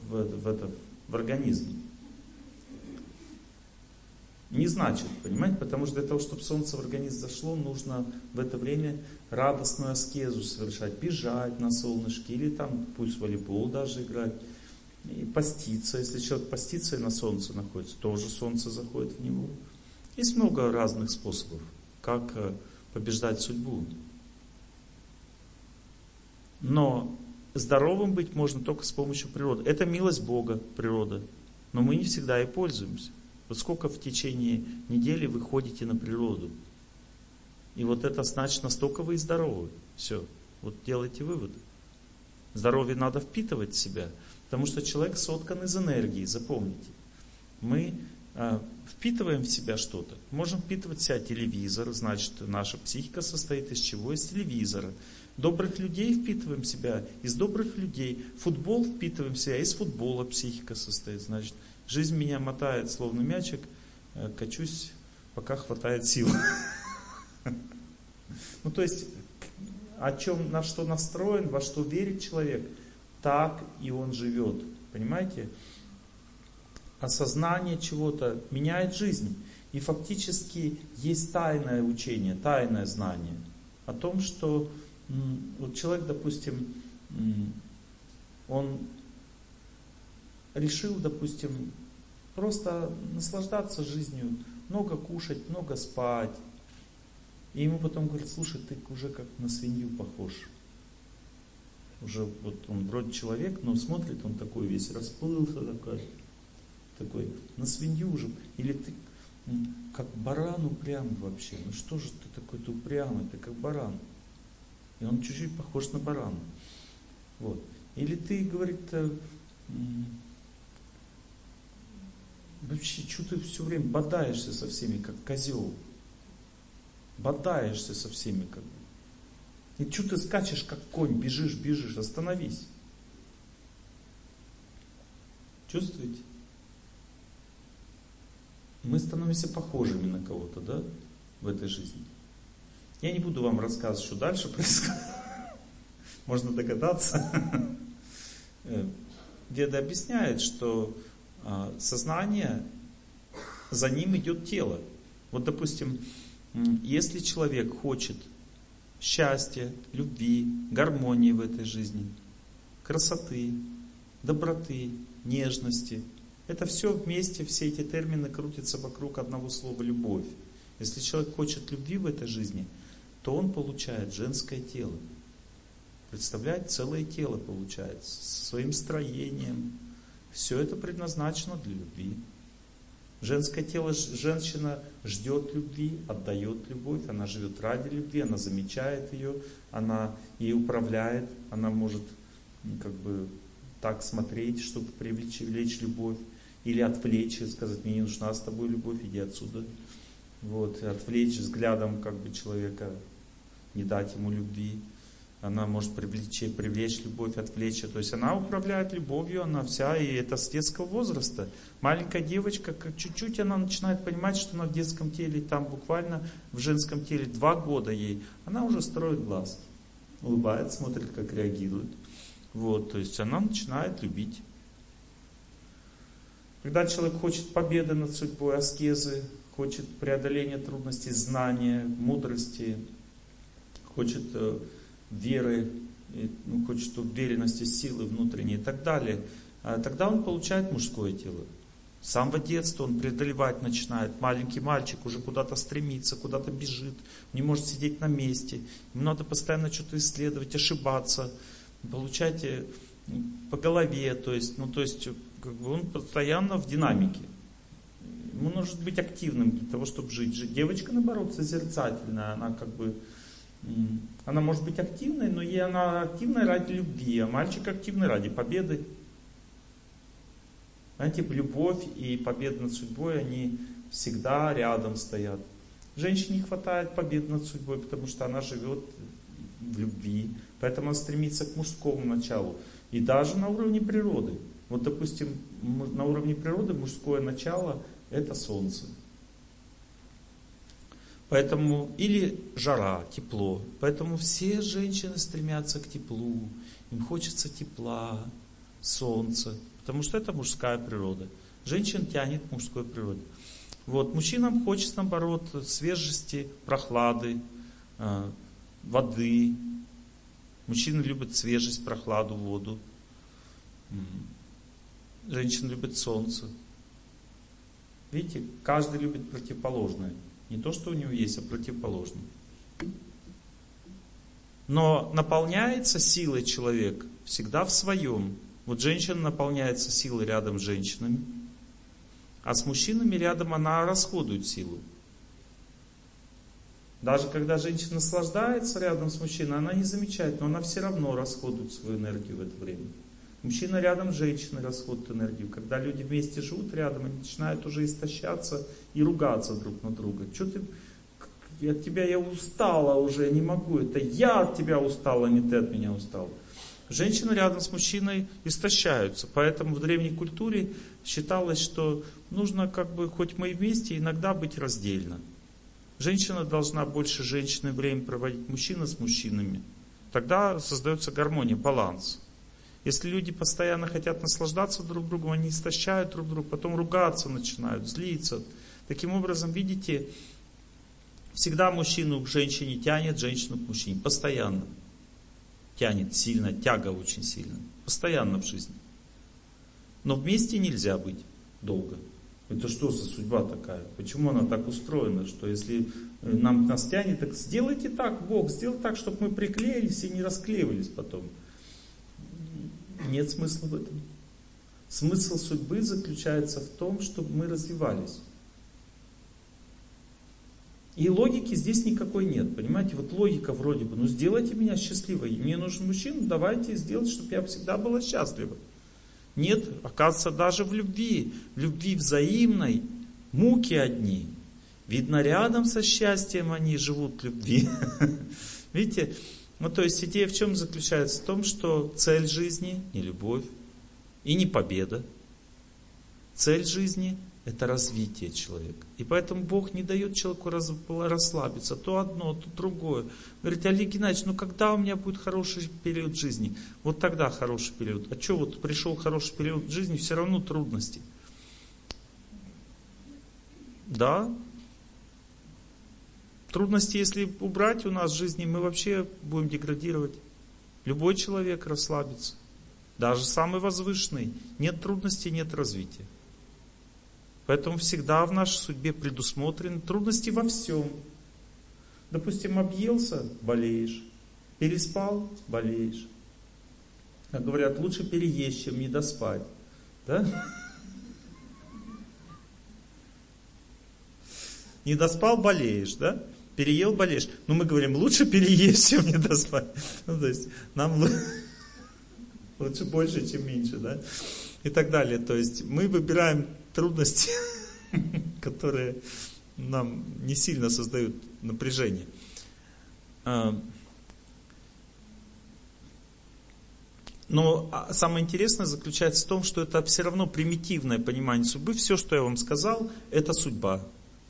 в, в, это, в организм. Не значит, понимаете? Потому что для того, чтобы солнце в организм зашло, нужно в это время радостную аскезу совершать, бежать на солнышке или там пусть волейбол даже играть. И поститься, если человек постится и на солнце находится, тоже солнце заходит в него. Есть много разных способов, как э, побеждать судьбу. Но здоровым быть можно только с помощью природы. Это милость Бога, природа. Но мы не всегда и пользуемся. Вот сколько в течение недели вы ходите на природу. И вот это значит, настолько вы и здоровы. Все. Вот делайте выводы. Здоровье надо впитывать в себя, потому что человек соткан из энергии, запомните. Мы а, впитываем в себя что-то. Можем впитывать в себя телевизор, значит, наша психика состоит из чего? Из телевизора. Добрых людей впитываем себя из добрых людей. Футбол впитываем себя, из футбола психика состоит, значит. Жизнь меня мотает, словно мячик, э, качусь, пока хватает сил. Ну, то есть, о чем, на что настроен, во что верит человек, так и он живет. Понимаете? Осознание чего-то меняет жизнь. И фактически есть тайное учение, тайное знание о том, что вот человек, допустим, он решил, допустим, Просто наслаждаться жизнью, много кушать, много спать. И ему потом говорят, слушай, ты уже как на свинью похож. Уже вот он вроде человек, но смотрит, он такой весь расплылся такой, такой на свинью уже. Или ты как баран упрямый вообще. Ну что же ты такой-то упрямый, ты как баран. И он чуть-чуть похож на барана. Вот. Или ты, говорит, э, Вообще, что ты все время бодаешься со всеми, как козел? Бодаешься со всеми, как И что ты скачешь, как конь, бежишь, бежишь, остановись. Чувствуете? Мы становимся похожими на кого-то, да, в этой жизни. Я не буду вам рассказывать, что дальше происходит. Можно догадаться. Э, Деда объясняет, что а, сознание, за ним идет тело. Вот, допустим, если человек хочет счастья, любви, гармонии в этой жизни, красоты, доброты, нежности, это все вместе, все эти термины крутятся вокруг одного слова «любовь». Если человек хочет любви в этой жизни, то он получает женское тело. Представляете, целое тело получает, со своим строением, все это предназначено для любви. Женское тело, женщина ждет любви, отдает любовь, она живет ради любви, она замечает ее, она ей управляет, она может как бы так смотреть, чтобы привлечь, любовь, или отвлечь и сказать, мне не нужна с тобой любовь, иди отсюда. Вот, отвлечь взглядом как бы человека, не дать ему любви она может привлечь, привлечь любовь, отвлечь. То есть она управляет любовью, она вся, и это с детского возраста. Маленькая девочка, как чуть-чуть она начинает понимать, что она в детском теле, там буквально в женском теле два года ей, она уже строит глазки, улыбается, смотрит, как реагирует. Вот, то есть она начинает любить. Когда человек хочет победы над судьбой, аскезы, хочет преодоления трудностей, знания, мудрости, хочет э, веры, ну, хочет уверенности, силы внутренней и так далее, а тогда он получает мужское тело. С самого детства он преодолевать начинает. Маленький мальчик уже куда-то стремится, куда-то бежит, не может сидеть на месте. Ему надо постоянно что-то исследовать, ошибаться, получать э, по голове, то есть, ну, то есть как бы он постоянно в динамике. Ему нужно быть активным для того, чтобы жить. Девочка, наоборот, созерцательная, она как бы она может быть активной, но ей она активная ради любви, а мальчик активный ради победы. Знаете, любовь и победа над судьбой, они всегда рядом стоят. Женщине не хватает победы над судьбой, потому что она живет в любви, поэтому она стремится к мужскому началу. И даже на уровне природы. Вот, допустим, на уровне природы мужское начало – это солнце. Поэтому, или жара, тепло. Поэтому все женщины стремятся к теплу. Им хочется тепла, солнца. Потому что это мужская природа. Женщин тянет к мужской природе. Вот, мужчинам хочется, наоборот, свежести, прохлады, э, воды. Мужчины любят свежесть, прохладу, воду. Женщины любят солнце. Видите, каждый любит противоположное. Не то, что у него есть, а противоположное. Но наполняется силой человек всегда в своем. Вот женщина наполняется силой рядом с женщинами, а с мужчинами рядом она расходует силу. Даже когда женщина наслаждается рядом с мужчиной, она не замечает, но она все равно расходует свою энергию в это время. Мужчина рядом с женщиной расходует энергию. Когда люди вместе живут рядом, они начинают уже истощаться и ругаться друг на друга. Что ты, от тебя я устала уже, не могу. Это я от тебя устала, а не ты от меня устал. Женщины рядом с мужчиной истощаются. Поэтому в древней культуре считалось, что нужно как бы, хоть мы и вместе, иногда быть раздельно. Женщина должна больше женщины время проводить, мужчина с мужчинами. Тогда создается гармония, баланс. Если люди постоянно хотят наслаждаться друг другом, они истощают друг друга, потом ругаться начинают, злиться. Таким образом, видите, всегда мужчину к женщине тянет, женщину к мужчине. Постоянно. Тянет сильно, тяга очень сильно. Постоянно в жизни. Но вместе нельзя быть долго. Это что за судьба такая? Почему она так устроена, что если нам нас тянет, так сделайте так, Бог, сделай так, чтобы мы приклеились и не расклеивались потом. Нет смысла в этом. Смысл судьбы заключается в том, чтобы мы развивались. И логики здесь никакой нет. Понимаете, вот логика вроде бы, ну сделайте меня счастливой. Мне нужен мужчина, давайте сделать, чтобы я всегда была счастлива. Нет, оказывается, даже в любви, в любви взаимной, муки одни. Видно, рядом со счастьем они живут в любви. Видите, ну, то есть идея в чем заключается? В том, что цель жизни не любовь и не победа. Цель жизни – это развитие человека. И поэтому Бог не дает человеку расслабиться. То одно, то другое. Говорит, Олег Геннадьевич, ну когда у меня будет хороший период жизни? Вот тогда хороший период. А что вот пришел хороший период жизни, все равно трудности. Да, Трудности, если убрать у нас в жизни, мы вообще будем деградировать. Любой человек расслабится. Даже самый возвышенный. Нет трудностей, нет развития. Поэтому всегда в нашей судьбе предусмотрены трудности во всем. Допустим, объелся – болеешь. Переспал – болеешь. Как говорят, лучше переесть, чем не доспать. Да? Не доспал, болеешь, да? Переел, болеешь. Но мы говорим, лучше переесть, чем не доспать. Ну, то есть, нам лучше больше, чем меньше, да? И так далее. То есть, мы выбираем трудности, которые нам не сильно создают напряжение. А, но а, самое интересное заключается в том, что это все равно примитивное понимание судьбы. Все, что я вам сказал, это судьба.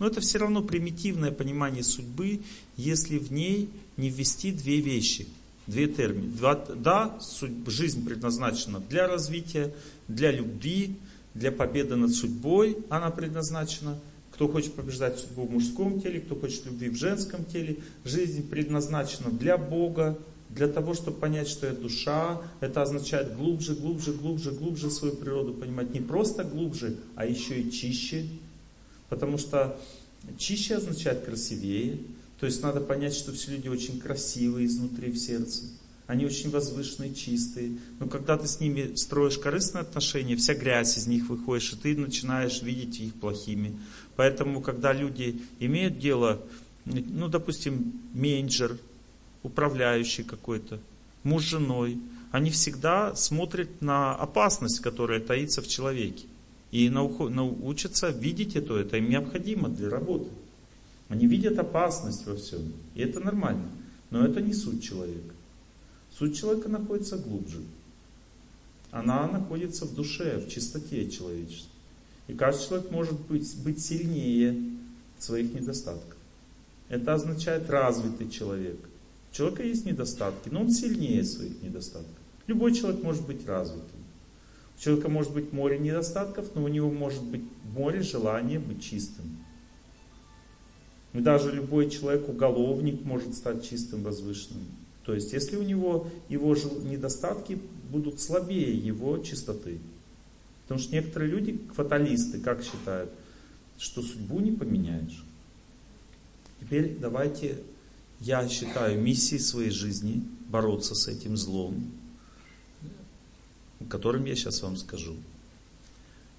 Но это все равно примитивное понимание судьбы, если в ней не ввести две вещи, две термины. Два, да, судьба, жизнь предназначена для развития, для любви, для победы над судьбой она предназначена. Кто хочет побеждать судьбу в мужском теле, кто хочет любви в женском теле. Жизнь предназначена для Бога, для того, чтобы понять, что я душа. Это означает глубже, глубже, глубже, глубже свою природу понимать. Не просто глубже, а еще и чище, Потому что чище означает красивее. То есть надо понять, что все люди очень красивые изнутри в сердце. Они очень возвышенные, чистые. Но когда ты с ними строишь корыстные отношения, вся грязь из них выходишь, и ты начинаешь видеть их плохими. Поэтому, когда люди имеют дело, ну, допустим, менеджер, управляющий какой-то, муж с женой, они всегда смотрят на опасность, которая таится в человеке. И научатся видеть это, это им необходимо для работы. Они видят опасность во всем, и это нормально. Но это не суть человека. Суть человека находится глубже. Она находится в душе, в чистоте человечества. И каждый человек может быть, быть сильнее своих недостатков. Это означает развитый человек. У человека есть недостатки, но он сильнее своих недостатков. Любой человек может быть развитым. Человека может быть море недостатков, но у него может быть море желания быть чистым. И даже любой человек, уголовник, может стать чистым, возвышенным. То есть, если у него его недостатки будут слабее его чистоты. Потому что некоторые люди, фаталисты, как считают, что судьбу не поменяешь. Теперь давайте, я считаю миссией своей жизни бороться с этим злом, которым я сейчас вам скажу.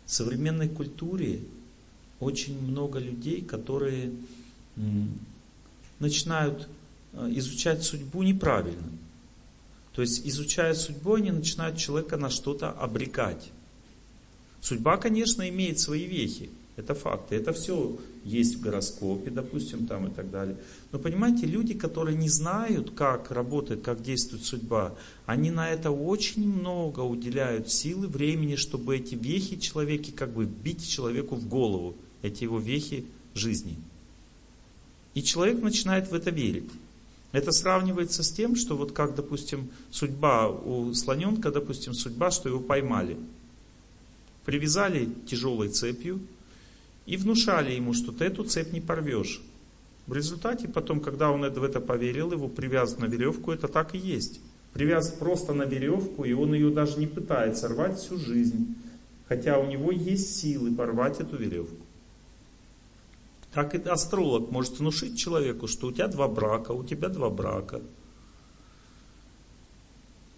В современной культуре очень много людей, которые начинают э, изучать судьбу неправильно. То есть, изучая судьбу, они начинают человека на что-то обрекать. Судьба, конечно, имеет свои вехи. Это факты. Это все есть в гороскопе, допустим, там и так далее. Но понимаете, люди, которые не знают, как работает, как действует судьба, они на это очень много уделяют силы, времени, чтобы эти вехи человеки, как бы бить человеку в голову, эти его вехи жизни. И человек начинает в это верить. Это сравнивается с тем, что вот как, допустим, судьба у слоненка, допустим, судьба, что его поймали. Привязали тяжелой цепью, и внушали ему, что ты эту цепь не порвешь. В результате потом, когда он в это поверил, его привязывают на веревку, это так и есть. Привязан просто на веревку, и он ее даже не пытается рвать всю жизнь. Хотя у него есть силы порвать эту веревку. Так и астролог может внушить человеку, что у тебя два брака, у тебя два брака.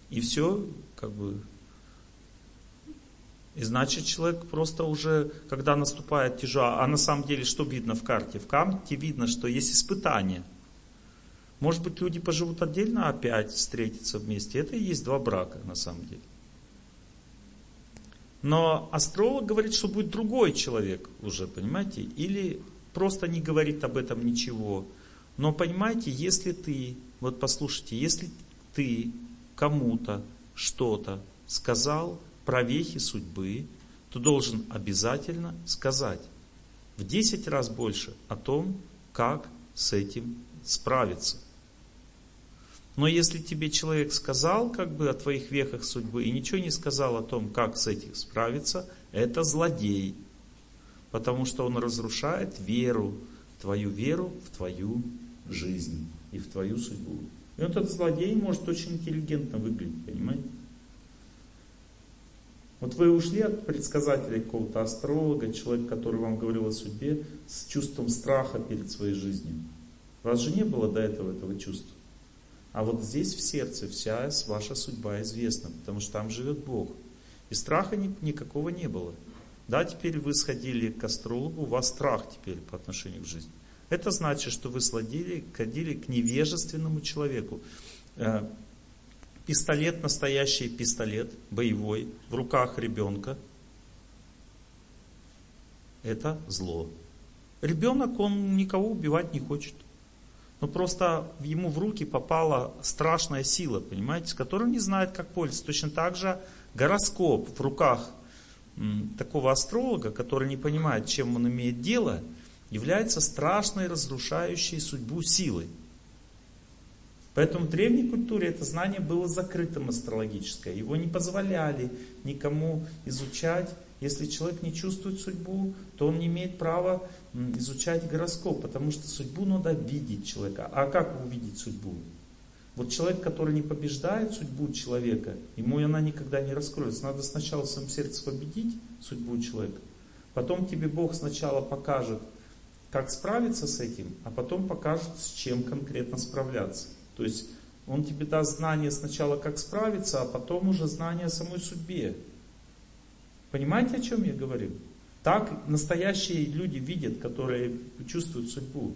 И все, как бы, и значит человек просто уже, когда наступает тяжело, а на самом деле что видно в карте? В карте видно, что есть испытания. Может быть люди поживут отдельно, а опять встретятся вместе. Это и есть два брака на самом деле. Но астролог говорит, что будет другой человек уже, понимаете? Или просто не говорит об этом ничего. Но понимаете, если ты, вот послушайте, если ты кому-то что-то сказал, про вехи судьбы, то должен обязательно сказать в 10 раз больше о том, как с этим справиться. Но если тебе человек сказал как бы о твоих вехах судьбы и ничего не сказал о том, как с этим справиться, это злодей. Потому что он разрушает веру, твою веру в твою жизнь и в твою судьбу. И этот злодей может очень интеллигентно выглядеть, понимаете? Вот вы ушли от предсказателя какого-то астролога, человека, который вам говорил о судьбе, с чувством страха перед своей жизнью. У вас же не было до этого этого чувства. А вот здесь в сердце вся ваша судьба известна, потому что там живет Бог. И страха ни, никакого не было. Да, теперь вы сходили к астрологу, у вас страх теперь по отношению к жизни. Это значит, что вы сладили, ходили к невежественному человеку. Пистолет, настоящий пистолет, боевой, в руках ребенка, это зло. Ребенок, он никого убивать не хочет. Но просто ему в руки попала страшная сила, понимаете, он не знает, как пользоваться. Точно так же гороскоп в руках такого астролога, который не понимает, чем он имеет дело, является страшной, разрушающей судьбу силой. Поэтому в древней культуре это знание было закрытым астрологическое. Его не позволяли никому изучать. Если человек не чувствует судьбу, то он не имеет права изучать гороскоп, потому что судьбу надо видеть человека. А как увидеть судьбу? Вот человек, который не побеждает судьбу человека, ему она никогда не раскроется. Надо сначала в своем сердце победить судьбу человека. Потом тебе Бог сначала покажет, как справиться с этим, а потом покажет, с чем конкретно справляться. То есть Он тебе даст знание сначала, как справиться, а потом уже знание о самой судьбе. Понимаете, о чем я говорю? Так настоящие люди видят, которые чувствуют судьбу.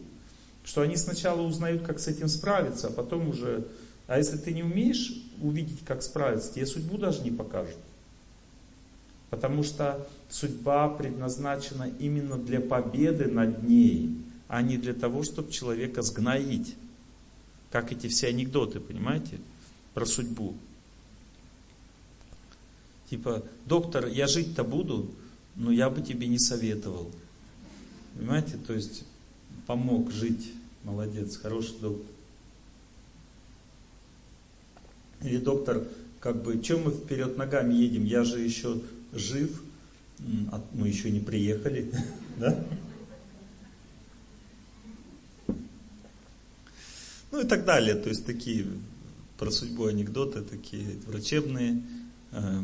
Что они сначала узнают, как с этим справиться, а потом уже... А если ты не умеешь увидеть, как справиться, тебе судьбу даже не покажут. Потому что судьба предназначена именно для победы над ней, а не для того, чтобы человека сгноить. Как эти все анекдоты, понимаете, про судьбу. Типа, доктор, я жить-то буду, но я бы тебе не советовал. Понимаете, то есть помог жить. Молодец, хороший доктор. Или доктор, как бы, чем мы вперед ногами едем? Я же еще жив, а мы еще не приехали, да? Ну и так далее. То есть такие про судьбу анекдоты, такие врачебные, э,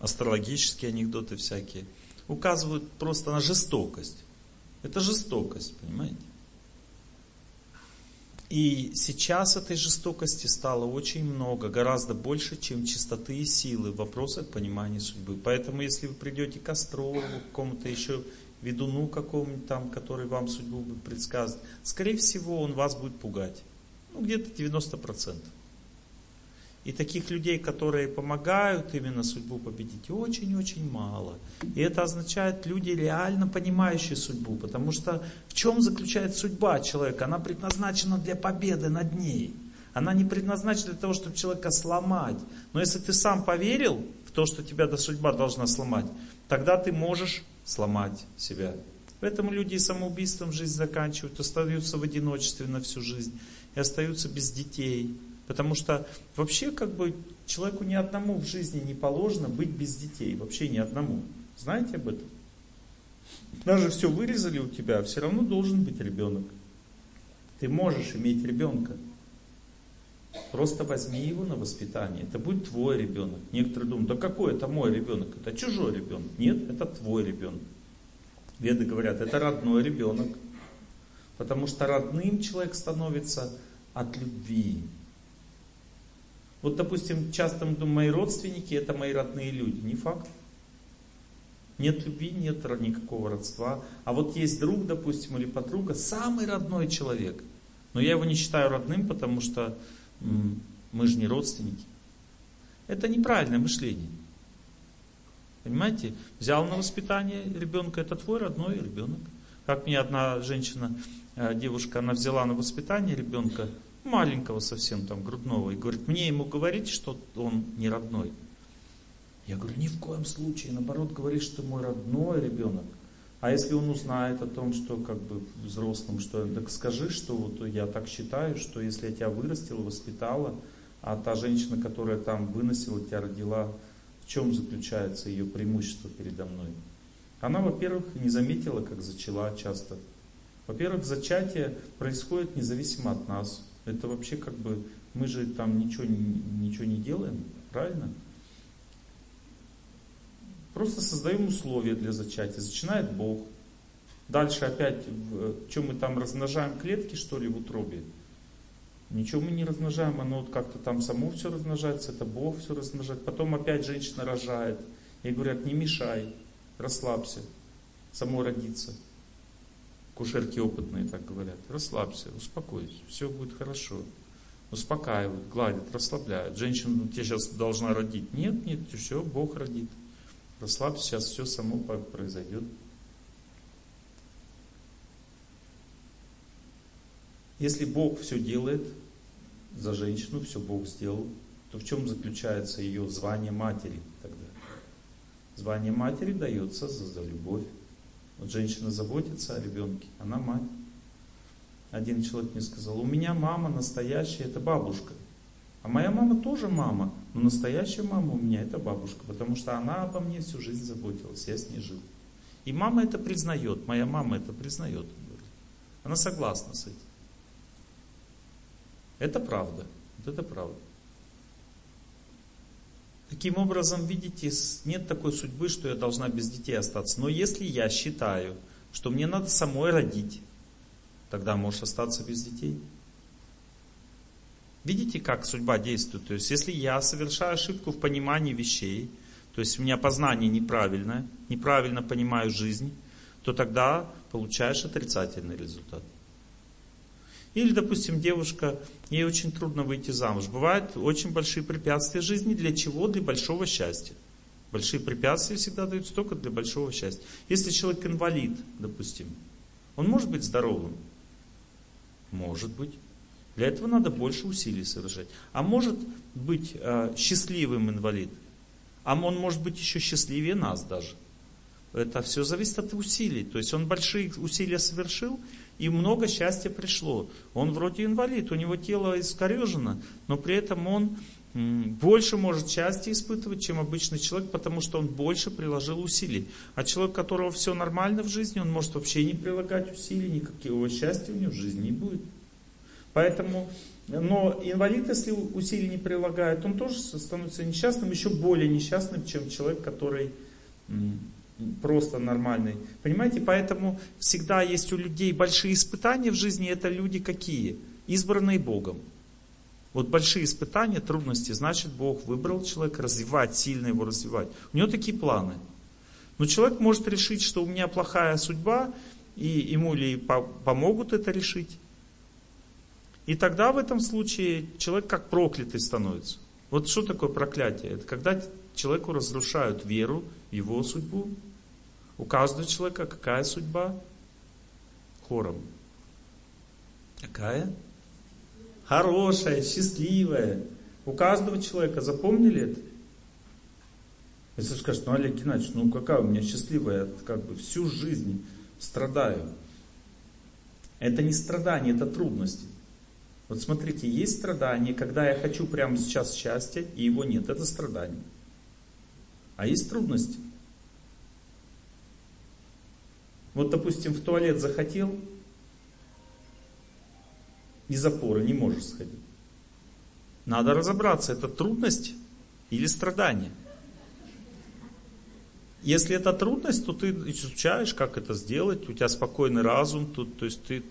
астрологические анекдоты всякие. Указывают просто на жестокость. Это жестокость, понимаете? И сейчас этой жестокости стало очень много, гораздо больше, чем чистоты и силы в вопросах понимания судьбы. Поэтому, если вы придете к астрологу, к какому-то еще ведуну какому-нибудь там, который вам судьбу будет предсказывать, скорее всего, он вас будет пугать. Ну, где-то 90%. И таких людей, которые помогают именно судьбу победить, очень-очень мало. И это означает люди, реально понимающие судьбу. Потому что в чем заключается судьба человека? Она предназначена для победы над ней. Она не предназначена для того, чтобы человека сломать. Но если ты сам поверил в то, что тебя до судьба должна сломать, тогда ты можешь сломать себя. Поэтому люди самоубийством жизнь заканчивают, остаются в одиночестве на всю жизнь и остаются без детей. Потому что вообще как бы человеку ни одному в жизни не положено быть без детей. Вообще ни одному. Знаете об этом? Даже все вырезали у тебя, все равно должен быть ребенок. Ты можешь иметь ребенка. Просто возьми его на воспитание. Это будет твой ребенок. Некоторые думают, да какой это мой ребенок? Это чужой ребенок. Нет, это твой ребенок. Веды говорят, это родной ребенок. Потому что родным человек становится от любви. Вот, допустим, часто мы думаем, мои родственники это мои родные люди. Не факт. Нет любви, нет никакого родства. А вот есть друг, допустим, или подруга, самый родной человек. Но я его не считаю родным, потому что мы же не родственники. Это неправильное мышление. Понимаете? Взял на воспитание ребенка, это твой родной ребенок. Как мне одна женщина, э, девушка, она взяла на воспитание ребенка, маленького совсем там, грудного, и говорит, мне ему говорить, что он не родной. Я говорю, ни в коем случае, наоборот, говори, что мой родной ребенок. А если он узнает о том, что как бы взрослым, что так скажи, что вот я так считаю, что если я тебя вырастила, воспитала, а та женщина, которая там выносила тебя, родила, в чем заключается ее преимущество передо мной? Она, во-первых, не заметила, как зачала часто. Во-первых, зачатие происходит независимо от нас. Это вообще как бы, мы же там ничего, ничего не делаем, правильно? Просто создаем условия для зачатия. Зачинает Бог. Дальше опять, что мы там размножаем клетки, что ли, в утробе? Ничего мы не размножаем, оно вот как-то там само все размножается, это Бог все размножает. Потом опять женщина рожает. И говорят, не мешай, расслабься, само родится. Кушерки опытные так говорят. Расслабься, успокойся, все будет хорошо. Успокаивают, гладят, расслабляют. Женщина, ну, тебе сейчас должна родить. Нет, нет, все, Бог родит. Расслабься, сейчас все само произойдет. Если Бог все делает за женщину, все Бог сделал, то в чем заключается ее звание матери тогда? Звание матери дается за, за любовь. Вот женщина заботится о ребенке, она мать. Один человек мне сказал, у меня мама настоящая, это бабушка. А моя мама тоже мама, но настоящая мама у меня это бабушка, потому что она обо мне всю жизнь заботилась, я с ней жил. И мама это признает, моя мама это признает. Она согласна с этим. Это правда. Вот это правда. Таким образом, видите, нет такой судьбы, что я должна без детей остаться. Но если я считаю, что мне надо самой родить, тогда можешь остаться без детей. Видите, как судьба действует? То есть, если я совершаю ошибку в понимании вещей, то есть у меня познание неправильное, неправильно понимаю жизнь, то тогда получаешь отрицательный результат. Или, допустим, девушка, ей очень трудно выйти замуж. Бывают очень большие препятствия жизни. Для чего? Для большого счастья. Большие препятствия всегда даются только для большого счастья. Если человек инвалид, допустим, он может быть здоровым? Может быть. Для этого надо больше усилий совершать. А может быть э, счастливым инвалид. А он может быть еще счастливее нас даже. Это все зависит от усилий. То есть он большие усилия совершил, и много счастья пришло. Он вроде инвалид, у него тело искорежено, но при этом он больше может счастья испытывать, чем обычный человек, потому что он больше приложил усилий. А человек, у которого все нормально в жизни, он может вообще не прилагать усилий, никакого счастья у него в жизни не будет. Поэтому, но инвалид, если усилий не прилагает, он тоже становится несчастным, еще более несчастным, чем человек, который просто нормальный. Понимаете, поэтому всегда есть у людей большие испытания в жизни, это люди какие? Избранные Богом. Вот большие испытания, трудности, значит Бог выбрал человека развивать, сильно его развивать. У него такие планы. Но человек может решить, что у меня плохая судьба, и ему ли помогут это решить. И тогда в этом случае человек как проклятый становится. Вот что такое проклятие? Это когда человеку разрушают веру его судьбу, у каждого человека какая судьба? Хором. Какая? Хорошая, счастливая. У каждого человека. Запомнили это? Если скажешь, ну Олег Геннадьевич, ну какая у меня счастливая, я как бы всю жизнь страдаю. Это не страдание, это трудности. Вот смотрите, есть страдание, когда я хочу прямо сейчас счастья, и его нет. Это страдание. А есть трудности. Вот, допустим, в туалет захотел, из запора не можешь сходить. Надо разобраться, это трудность или страдание. Если это трудность, то ты изучаешь, как это сделать, у тебя спокойный разум тут, то есть ты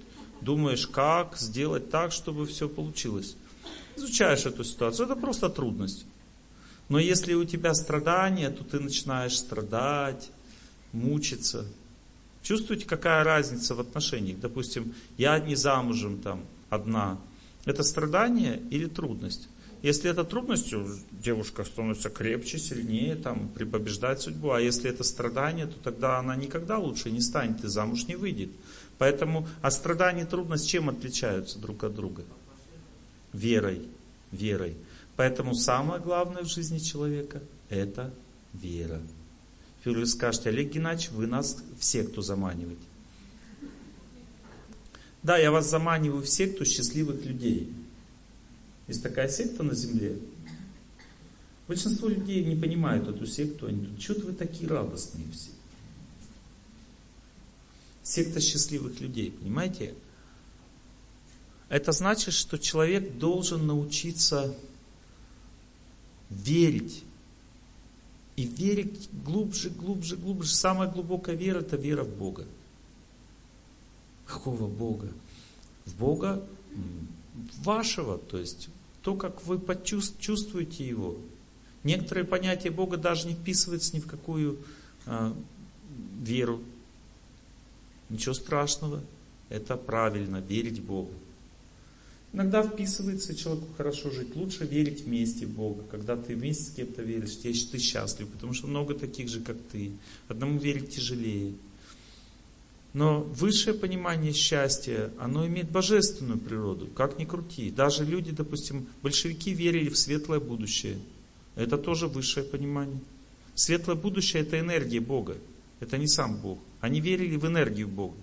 думаешь, как сделать так, чтобы все получилось. Изучаешь эту ситуацию, это просто трудность. Но если у тебя страдания, то ты начинаешь страдать, мучиться, Чувствуете, какая разница в отношениях? Допустим, я не замужем там одна. Это страдание или трудность? Если это трудность, девушка становится крепче, сильнее, там, припобеждать судьбу. А если это страдание, то тогда она никогда лучше не станет и замуж не выйдет. Поэтому, а страдание и трудность чем отличаются друг от друга? Верой. Верой. Поэтому самое главное в жизни человека – это вера. Теперь вы скажете, Олег Геннадьевич, вы нас в секту заманиваете. Да, я вас заманиваю в секту счастливых людей. Есть такая секта на земле. Большинство людей не понимают эту секту. Они думают, что вы такие радостные все. Секта счастливых людей, понимаете? Это значит, что человек должен научиться верить и верить глубже, глубже, глубже. Самая глубокая вера – это вера в Бога. Какого Бога? В Бога вашего, то есть то, как вы чувствуете Его. Некоторые понятия Бога даже не вписываются ни в какую а, веру. Ничего страшного. Это правильно, верить Богу. Иногда вписывается человеку хорошо жить. Лучше верить вместе в Бога. Когда ты вместе с кем-то веришь, ты, ты счастлив, потому что много таких же, как ты. Одному верить тяжелее. Но высшее понимание счастья, оно имеет божественную природу, как ни крути. Даже люди, допустим, большевики верили в светлое будущее. Это тоже высшее понимание. Светлое будущее это энергия Бога. Это не сам Бог. Они верили в энергию Бога.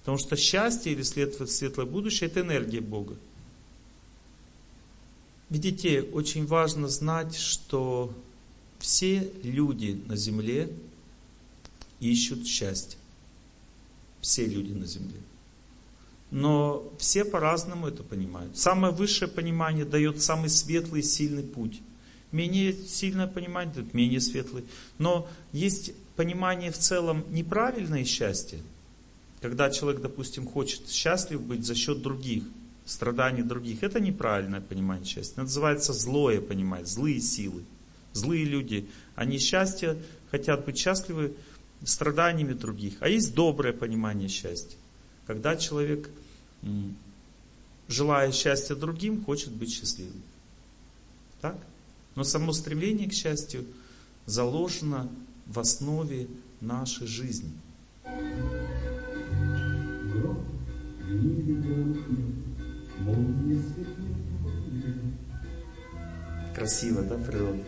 Потому что счастье или светлое будущее это энергия Бога. Видите, очень важно знать, что все люди на земле ищут счастье все люди на земле. Но все по-разному это понимают. Самое высшее понимание дает самый светлый, сильный путь. Менее сильное понимание дает менее светлый. Но есть понимание в целом неправильное счастье. Когда человек, допустим, хочет счастлив быть за счет других, страданий других. Это неправильное понимание счастья. Называется злое понимание, злые силы. Злые люди, они счастье, хотят быть счастливы страданиями других. А есть доброе понимание счастья. Когда человек, желая счастья другим, хочет быть счастливым. Так? Но само стремление к счастью заложено в основе нашей жизни. Красиво, да, природа?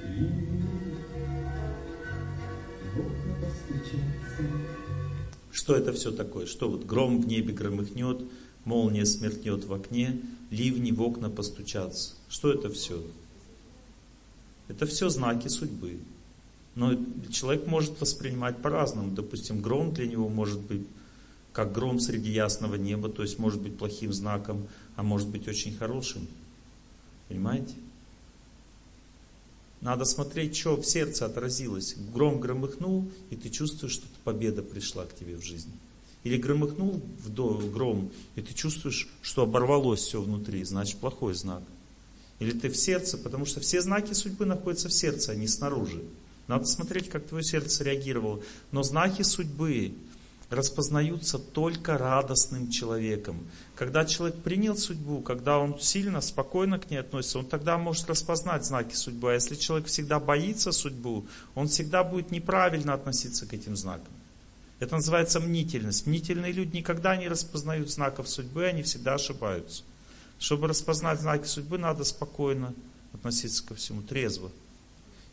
Что это все такое? Что вот гром в небе громыхнет, молния смертнет в окне, ливни в окна постучатся. Что это все? Это все знаки судьбы. Но человек может воспринимать по-разному. Допустим, гром для него может быть как гром среди ясного неба, то есть может быть плохим знаком, а может быть очень хорошим. Понимаете? Надо смотреть, что в сердце отразилось. Гром громыхнул, и ты чувствуешь, что победа пришла к тебе в жизни. Или громыхнул в гром, и ты чувствуешь, что оборвалось все внутри, значит плохой знак. Или ты в сердце, потому что все знаки судьбы находятся в сердце, а не снаружи. Надо смотреть, как твое сердце реагировало. Но знаки судьбы, распознаются только радостным человеком. Когда человек принял судьбу, когда он сильно, спокойно к ней относится, он тогда может распознать знаки судьбы. А если человек всегда боится судьбу, он всегда будет неправильно относиться к этим знакам. Это называется мнительность. Мнительные люди никогда не распознают знаков судьбы, они всегда ошибаются. Чтобы распознать знаки судьбы, надо спокойно относиться ко всему, трезво.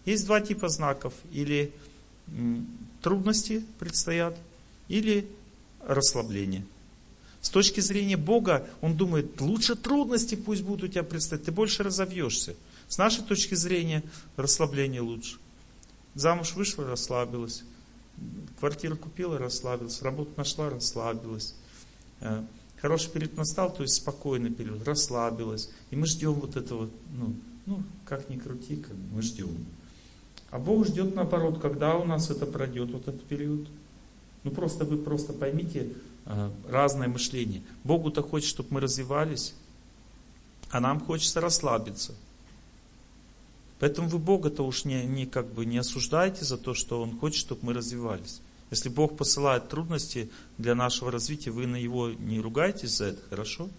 Есть два типа знаков. Или трудности предстоят, или расслабление. С точки зрения Бога, он думает, лучше трудности пусть будут у тебя предстоять, ты больше разовьешься. С нашей точки зрения, расслабление лучше. Замуж вышла, расслабилась. Квартиру купила, расслабилась. Работу нашла, расслабилась. Э, хороший период настал, то есть спокойный период, расслабилась. И мы ждем вот этого, ну, ну как ни крути, как мы ждем. А Бог ждет наоборот, когда у нас это пройдет, вот этот период. Ну просто вы просто поймите э, разное мышление. Богу-то хочет, чтобы мы развивались, а нам хочется расслабиться. Поэтому вы Бога-то уж не, не, как бы не осуждаете за то, что Он хочет, чтобы мы развивались. Если Бог посылает трудности для нашего развития, вы на Его не ругаетесь за это, хорошо?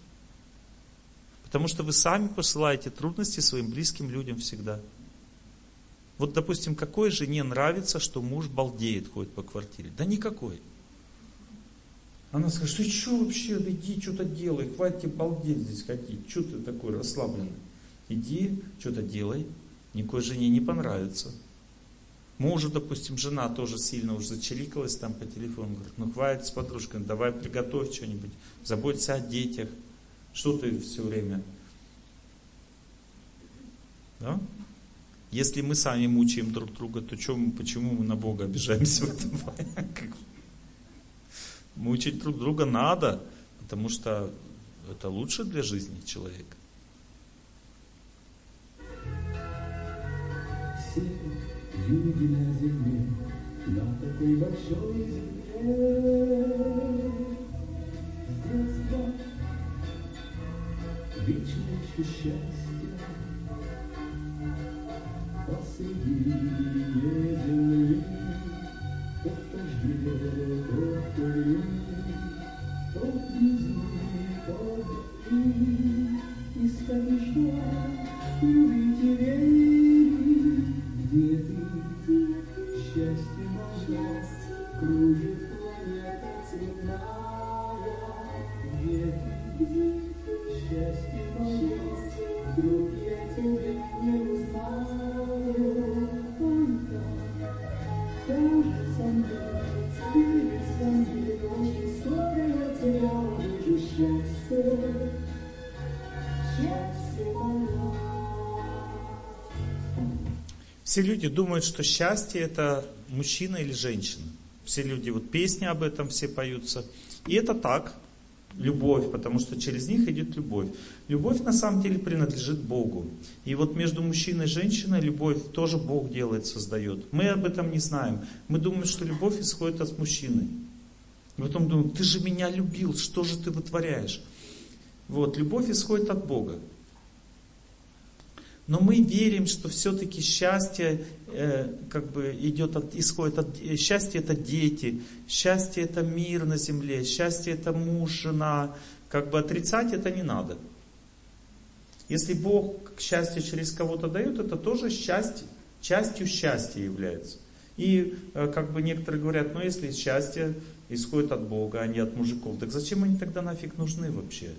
Потому что вы сами посылаете трудности своим близким людям всегда. Вот, допустим, какой жене нравится, что муж балдеет, ходит по квартире? Да никакой. Она скажет, ты что вообще, иди что-то делай, хватит тебе балдеть здесь ходить, что ты такой расслабленный? Иди, что-то делай. Никакой жене не понравится. Мужу, допустим, жена тоже сильно уже зачеликалась там по телефону. Говорит, ну хватит с подружкой, давай приготовь что-нибудь, заботься о детях. Что ты все время? Да? Если мы сами мучаем друг друга, то чем, почему мы на Бога обижаемся в этом Мучить друг друга надо, потому что это лучше для жизни человека. Все люди на земле, на такой большой земле, Здравствуй, вечное счастье Música Все люди думают, что счастье это мужчина или женщина. Все люди, вот песни об этом все поются. И это так, любовь, потому что через них идет любовь. Любовь на самом деле принадлежит Богу. И вот между мужчиной и женщиной любовь тоже Бог делает, создает. Мы об этом не знаем. Мы думаем, что любовь исходит от мужчины. И потом думаем, ты же меня любил, что же ты вытворяешь? Вот, любовь исходит от Бога. Но мы верим, что все-таки счастье э, как бы идет от, исходит от э, счастье это дети, счастье это мир на земле, счастье это муж, жена. Как бы отрицать это не надо. Если Бог к счастью через кого-то дает, это тоже счастье, частью счастья является. И э, как бы некоторые говорят, ну если счастье исходит от Бога, а не от мужиков, так зачем они тогда нафиг нужны вообще?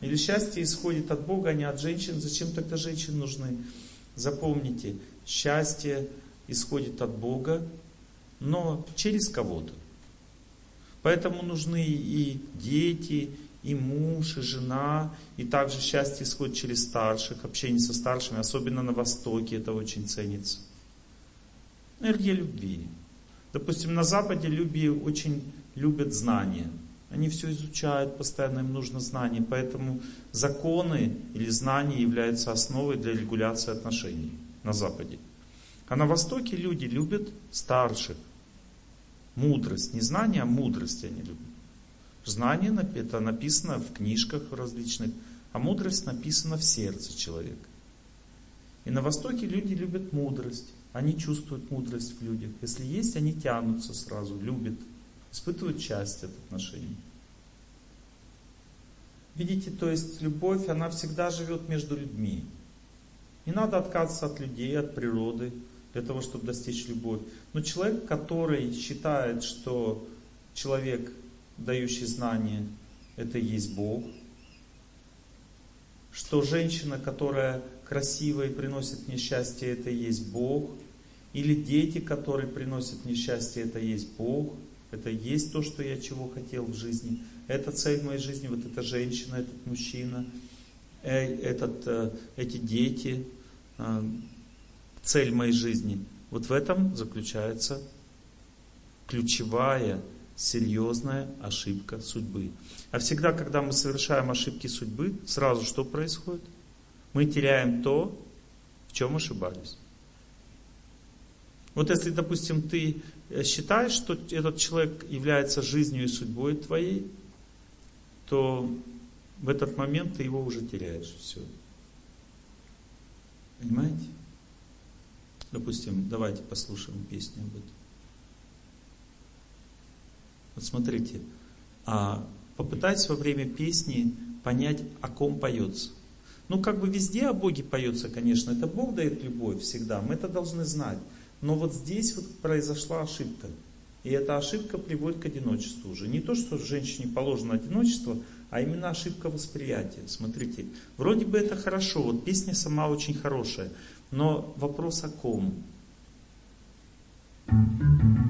Или счастье исходит от Бога, а не от женщин. Зачем тогда женщины нужны? Запомните, счастье исходит от Бога, но через кого-то. Поэтому нужны и дети, и муж, и жена, и также счастье исходит через старших, общение со старшими, особенно на Востоке это очень ценится. Энергия любви. Допустим, на Западе люди очень любят знания. Они все изучают, постоянно им нужно знание, поэтому законы или знания являются основой для регуляции отношений на Западе. А на Востоке люди любят старших. Мудрость, не знание, а мудрость они любят. Знание это написано в книжках различных, а мудрость написана в сердце человека. И на Востоке люди любят мудрость. Они чувствуют мудрость в людях. Если есть, они тянутся сразу, любят испытывают счастье от отношений. Видите, то есть любовь, она всегда живет между людьми. Не надо отказываться от людей, от природы, для того, чтобы достичь любовь. Но человек, который считает, что человек, дающий знания, это и есть Бог, что женщина, которая красивая и приносит мне счастье, это и есть Бог, или дети, которые приносят мне счастье, это и есть Бог – это есть то, что я чего хотел в жизни. Это цель моей жизни, вот эта женщина, этот мужчина, э, этот, э, эти дети, э, цель моей жизни. Вот в этом заключается ключевая, серьезная ошибка судьбы. А всегда, когда мы совершаем ошибки судьбы, сразу что происходит? Мы теряем то, в чем ошибались. Вот если, допустим, ты считаешь, что этот человек является жизнью и судьбой твоей, то в этот момент ты его уже теряешь. Все. Понимаете? Допустим, давайте послушаем песню об этом. Вот смотрите, а попытайтесь во время песни понять, о ком поется. Ну, как бы везде о Боге поется, конечно, это Бог дает любовь всегда, мы это должны знать. Но вот здесь вот произошла ошибка. И эта ошибка приводит к одиночеству уже. Не то, что женщине положено одиночество, а именно ошибка восприятия. Смотрите, вроде бы это хорошо, вот песня сама очень хорошая, но вопрос о ком? рассвета.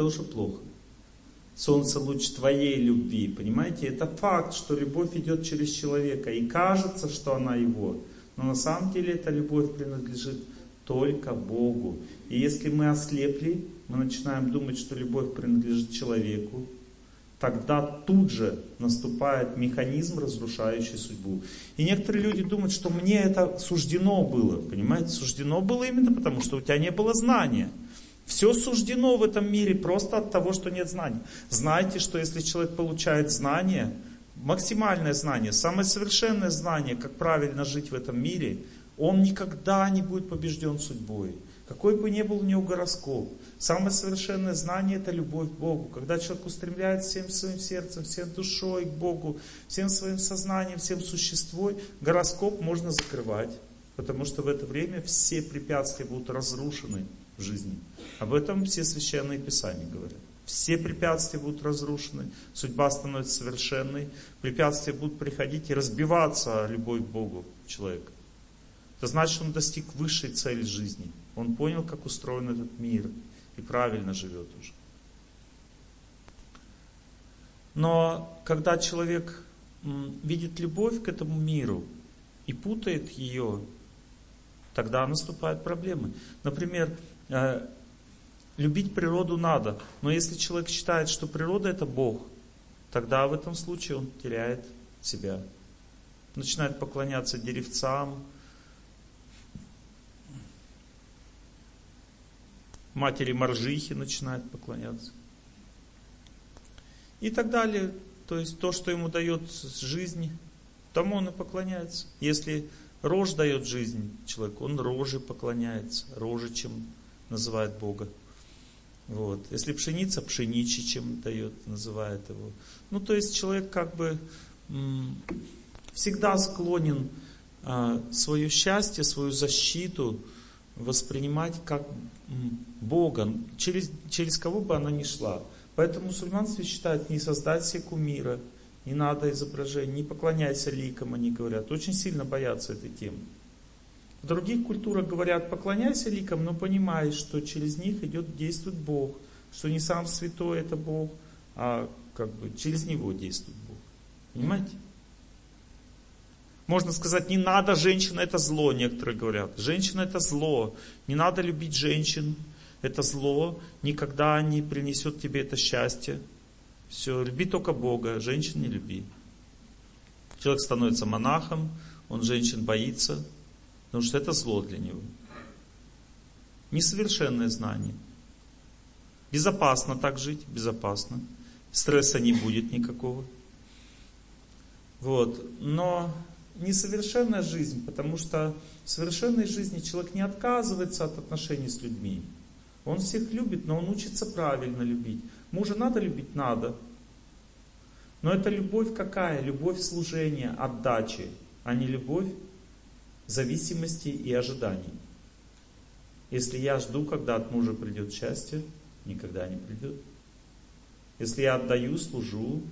Это уже плохо. Солнце луч твоей любви, понимаете? Это факт, что любовь идет через человека. И кажется, что она его. Но на самом деле эта любовь принадлежит только Богу. И если мы ослепли, мы начинаем думать, что любовь принадлежит человеку, тогда тут же наступает механизм, разрушающий судьбу. И некоторые люди думают, что мне это суждено было. Понимаете, суждено было именно потому, что у тебя не было знания. Все суждено в этом мире просто от того, что нет знаний. Знайте, что если человек получает знание, максимальное знание, самое совершенное знание, как правильно жить в этом мире, он никогда не будет побежден судьбой. Какой бы ни был у него гороскоп, самое совершенное знание это любовь к Богу. Когда человек устремляется всем своим сердцем, всем душой к Богу, всем своим сознанием, всем существой, гороскоп можно закрывать. Потому что в это время все препятствия будут разрушены в жизни. Об этом все священные писания говорят. Все препятствия будут разрушены, судьба становится совершенной, препятствия будут приходить и разбиваться любовь к Богу человека. Это значит, он достиг высшей цели жизни. Он понял, как устроен этот мир и правильно живет уже. Но когда человек видит любовь к этому миру и путает ее, тогда наступают проблемы. Например, э, любить природу надо, но если человек считает, что природа это Бог, тогда в этом случае он теряет себя. Начинает поклоняться деревцам, матери Маржихи начинает поклоняться. И так далее. То есть то, что ему дает жизнь, тому он и поклоняется. Если рожь дает жизнь человеку, он роже поклоняется, роже, чем называет Бога. Вот. Если пшеница, пшеничи, чем дает, называет его. Ну, то есть человек как бы всегда склонен а, свое счастье, свою защиту воспринимать как Бога, через, через кого бы она ни шла. Поэтому мусульманство считает, не создать себе кумира, не надо изображений, не поклоняйся ликам, они говорят. Очень сильно боятся этой темы. В других культурах говорят, поклоняйся ликам, но понимай, что через них идет, действует Бог, что не сам святой это Бог, а как бы через него действует Бог. Понимаете? Можно сказать, не надо, женщина это зло, некоторые говорят. Женщина это зло, не надо любить женщин, это зло, никогда не принесет тебе это счастье. Все, люби только Бога, женщин не люби. Человек становится монахом, он женщин боится, потому что это зло для него. Несовершенное знание. Безопасно так жить, безопасно. Стресса не будет никакого. Вот. Но несовершенная жизнь, потому что в совершенной жизни человек не отказывается от отношений с людьми. Он всех любит, но он учится правильно любить. Мужа надо любить? Надо. Но это любовь какая? Любовь служения, отдачи, а не любовь зависимости и ожиданий. Если я жду, когда от мужа придет счастье, никогда не придет. Если я отдаю, служу,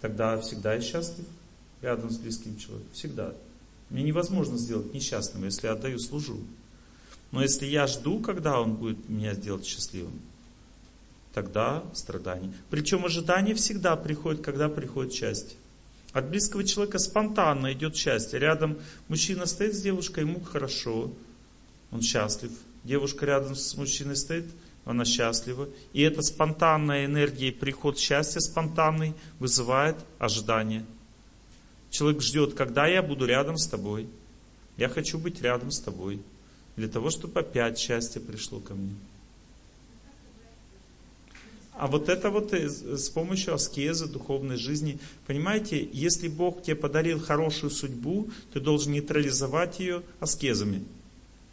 тогда всегда я счастлив рядом с близким человеком. Всегда. Мне невозможно сделать несчастным, если я отдаю, служу. Но если я жду, когда он будет меня сделать счастливым, тогда страдание. Причем ожидание всегда приходит, когда приходит счастье. От близкого человека спонтанно идет счастье. Рядом мужчина стоит с девушкой, ему хорошо, он счастлив. Девушка рядом с мужчиной стоит, она счастлива. И эта спонтанная энергия и приход счастья спонтанный вызывает ожидание. Человек ждет, когда я буду рядом с тобой. Я хочу быть рядом с тобой. Для того, чтобы опять счастье пришло ко мне. А вот это вот э, с помощью аскезы, духовной жизни. Понимаете, если Бог тебе подарил хорошую судьбу, ты должен нейтрализовать ее аскезами.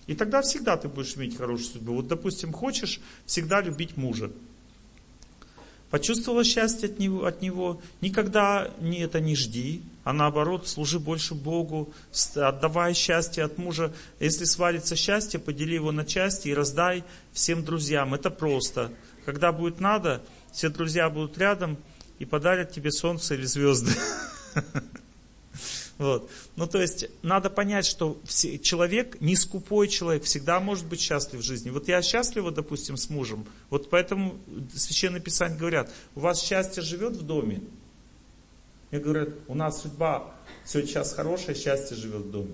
И тогда всегда ты будешь иметь хорошую судьбу. Вот, допустим, хочешь всегда любить мужа. Почувствовала счастье от него, от него. Никогда не это не жди, а наоборот, служи больше Богу, отдавай счастье от мужа. Если свалится счастье, подели его на части и раздай всем друзьям. Это просто. Когда будет надо, все друзья будут рядом и подарят тебе солнце или звезды. Вот. Ну, то есть, надо понять, что человек, не скупой человек, всегда может быть счастлив в жизни. Вот я счастлива, допустим, с мужем. Вот поэтому Священное Писание говорят, у вас счастье живет в доме. Мне говорят, у нас судьба все сейчас хорошая, счастье живет в доме.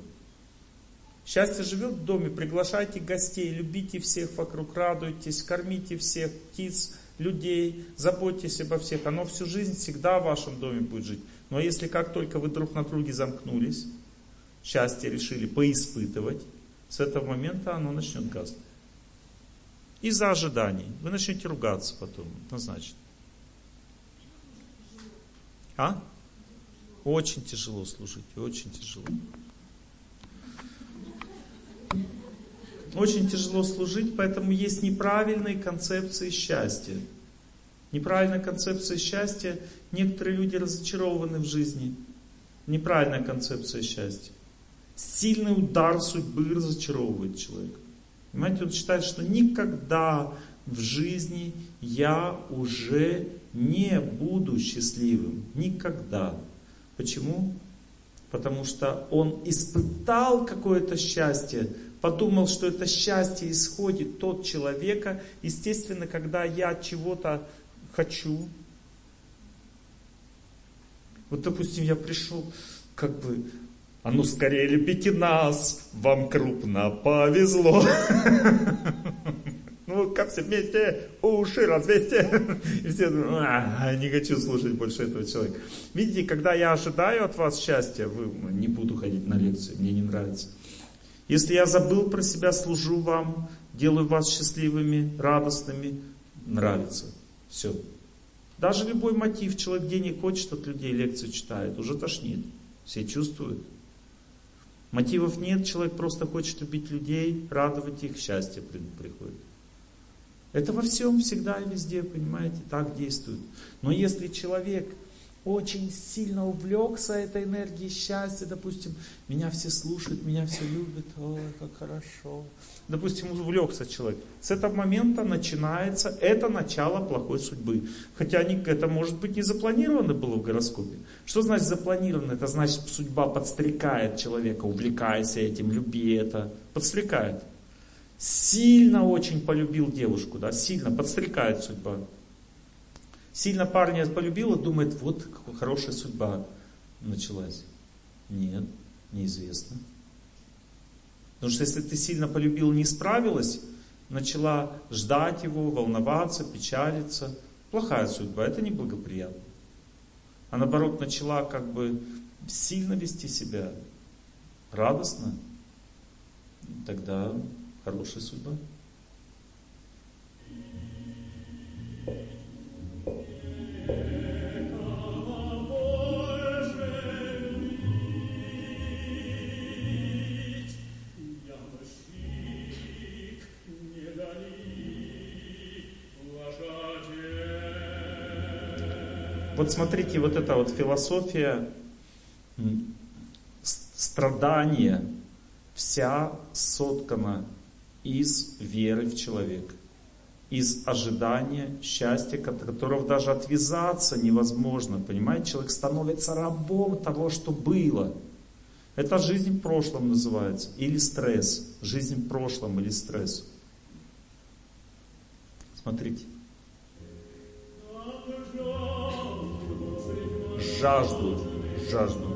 Счастье живет в доме, приглашайте гостей, любите всех вокруг, радуйтесь, кормите всех птиц, людей, заботьтесь обо всех. Оно всю жизнь всегда в вашем доме будет жить. Но если как только вы друг на друге замкнулись, счастье решили поиспытывать, с этого момента оно начнет гаснуть. Из-за ожиданий. Вы начнете ругаться потом, однозначно. А? Очень тяжело служить, очень тяжело. Очень тяжело служить, поэтому есть неправильные концепции счастья. Неправильная концепция счастья. Некоторые люди разочарованы в жизни. Неправильная концепция счастья. Сильный удар судьбы разочаровывает человека. Понимаете, он считает, что никогда в жизни я уже не буду счастливым. Никогда. Почему? Потому что он испытал какое-то счастье, подумал, что это счастье исходит от человека. Естественно, когда я чего-то хочу. Вот, допустим, я пришел, как бы, а ну скорее лепите нас, вам крупно повезло. Ну, как все вместе, уши развесьте. И все а, не хочу слушать больше этого человека. Видите, когда я ожидаю от вас счастья, вы, не буду ходить на лекции, мне не нравится. Если я забыл про себя, служу вам, делаю вас счастливыми, радостными, нравится. Все. Даже любой мотив, человек денег хочет от людей, лекцию читает, уже тошнит. Все чувствуют. Мотивов нет, человек просто хочет любить людей, радовать их, счастье приходит. Это во всем, всегда и везде, понимаете, так действует. Но если человек очень сильно увлекся этой энергией счастья, допустим, меня все слушают, меня все любят, ой, как хорошо. Допустим, увлекся человек. С этого момента начинается это начало плохой судьбы. Хотя это может быть не запланировано было в гороскопе. Что значит запланировано? Это значит судьба подстрекает человека, увлекайся этим, люби это. Подстрекает. Сильно очень полюбил девушку, да, сильно подстрекает судьба. Сильно парня полюбила, думает, вот хорошая судьба началась. Нет, неизвестно. Потому что если ты сильно полюбил, не справилась, начала ждать его, волноваться, печалиться, плохая судьба, это неблагоприятно. А наоборот, начала как бы сильно вести себя радостно, тогда хорошая судьба. Вот смотрите, вот эта вот философия страдания вся соткана из веры в человека из ожидания счастья, которого даже отвязаться невозможно. Понимаете, человек становится рабом того, что было. Это жизнь в прошлом называется. Или стресс. Жизнь в прошлом или стресс. Смотрите. Жажду, жажду.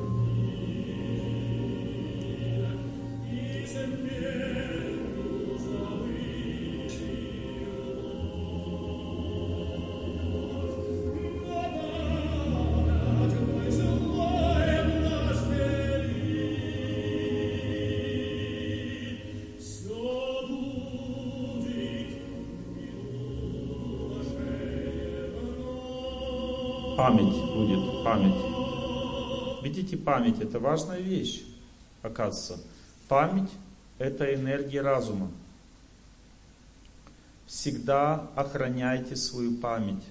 Видите, память это важная вещь, оказывается. Память это энергия разума. Всегда охраняйте свою память.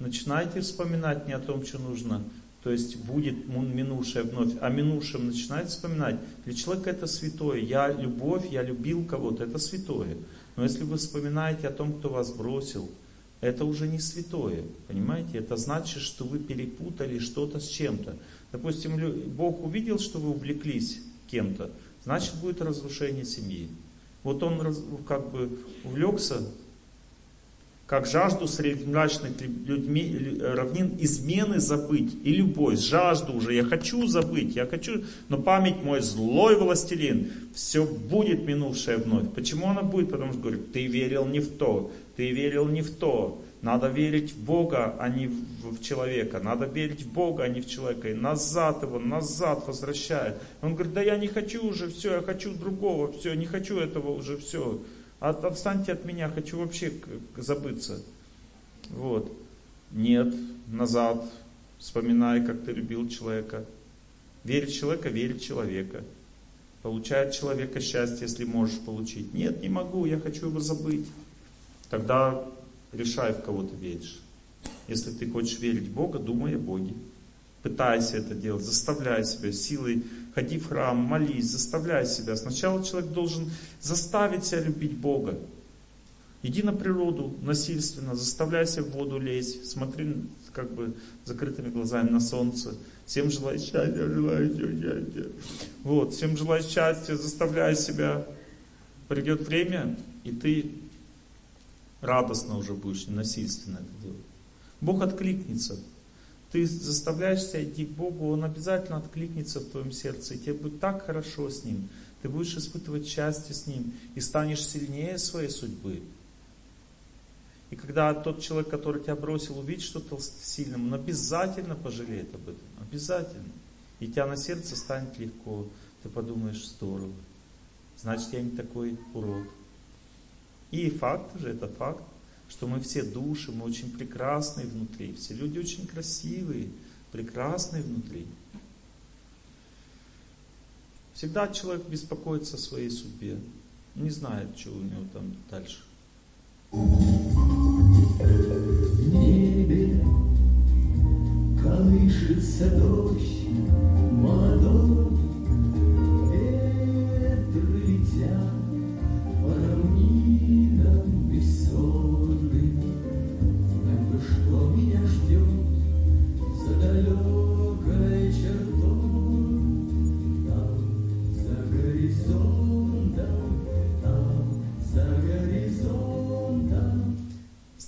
начинайте вспоминать не о том, что нужно, то есть будет минувшее вновь, а минувшем начинайте вспоминать. Для человека это святое. Я любовь, я любил кого-то, это святое. Но если вы вспоминаете о том, кто вас бросил, это уже не святое, понимаете? Это значит, что вы перепутали что-то с чем-то. Допустим, Бог увидел, что вы увлеклись кем-то, значит будет разрушение семьи. Вот он как бы увлекся, как жажду среди мрачных людьми, равнин измены забыть и любовь, жажду уже, я хочу забыть, я хочу, но память мой злой властелин, все будет минувшее вновь. Почему она будет? Потому что говорит, ты верил не в то, ты верил не в то, надо верить в Бога, а не в человека. Надо верить в Бога, а не в человека. И назад его, назад возвращает. Он говорит, да я не хочу уже, все, я хочу другого, все, не хочу этого уже, все. От, отстаньте от меня, хочу вообще забыться. Вот. Нет, назад, вспоминай, как ты любил человека. Верить в человека, верить в человека. Получает человека счастье, если можешь получить. Нет, не могу, я хочу его забыть. Тогда решай, в кого ты веришь. Если ты хочешь верить в Бога, думай о Боге. Пытайся это делать, заставляй себя силой, ходи в храм, молись, заставляй себя. Сначала человек должен заставить себя любить Бога. Иди на природу насильственно, заставляй себя в воду лезть, смотри как бы закрытыми глазами на солнце. Всем желаю счастья, желаю счастья. Вот, всем желаю счастья, заставляй себя. Придет время, и ты радостно уже будешь, не насильственно это делать. Бог откликнется. Ты заставляешься идти к Богу, Он обязательно откликнется в твоем сердце, и тебе будет так хорошо с Ним. Ты будешь испытывать счастье с Ним и станешь сильнее своей судьбы. И когда тот человек, который тебя бросил, увидит что-то сильным, он обязательно пожалеет об этом. Обязательно. И тебя на сердце станет легко. Ты подумаешь, здорово. Значит, я не такой урод. И факт же, это факт, что мы все души, мы очень прекрасные внутри. Все люди очень красивые, прекрасные внутри. Всегда человек беспокоится о своей судьбе. Не знает, что у него там дальше. В небе колышется дождь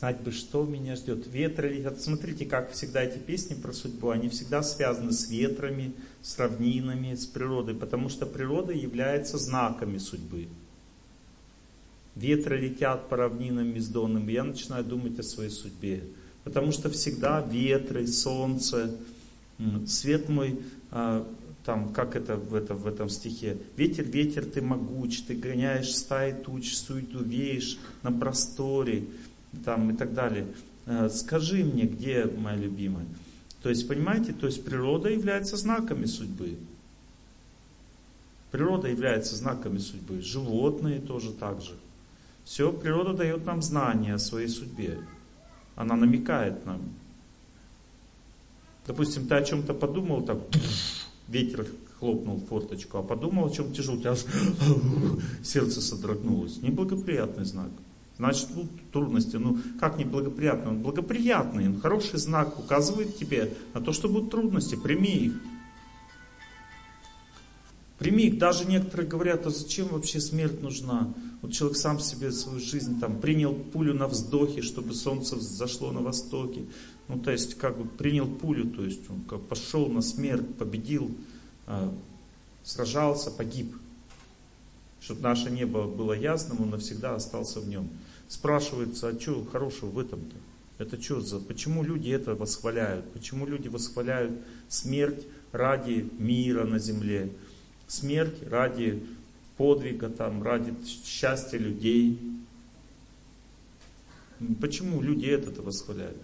Знать бы, что меня ждет. Ветры летят. Смотрите, как всегда эти песни про судьбу, они всегда связаны с ветрами, с равнинами, с природой, потому что природа является знаками судьбы. Ветры летят по равнинам бездонным, и я начинаю думать о своей судьбе. Потому что всегда ветры, солнце, свет мой, а, там, как это в, это в этом стихе, ветер, ветер, ты могуч, ты гоняешь стаи туч, суету веешь на просторе, там и так далее. Э, Скажи мне, где моя любимая? То есть, понимаете, то есть природа является знаками судьбы. Природа является знаками судьбы. Животные тоже так же. Все, природа дает нам знания о своей судьбе. Она намекает нам. Допустим, ты о чем-то подумал, так ветер хлопнул в форточку, а подумал о чем тяжелом, у тебя сердце содрогнулось. Неблагоприятный знак. Значит, будут трудности. Ну, как неблагоприятный? Он благоприятный, он хороший знак, указывает тебе на то, что будут трудности. Прими их. Прими их. Даже некоторые говорят, а зачем вообще смерть нужна? Вот человек сам себе свою жизнь там принял пулю на вздохе, чтобы солнце зашло на востоке. Ну, то есть, как бы принял пулю, то есть он как пошел на смерть, победил, а, сражался, погиб. Чтобы наше небо было ясным, он навсегда остался в нем. Спрашивается, а что хорошего в этом-то? Это что за... Почему люди это восхваляют? Почему люди восхваляют смерть ради мира на земле? Смерть ради подвига, там, ради счастья людей? Почему люди это восхваляют?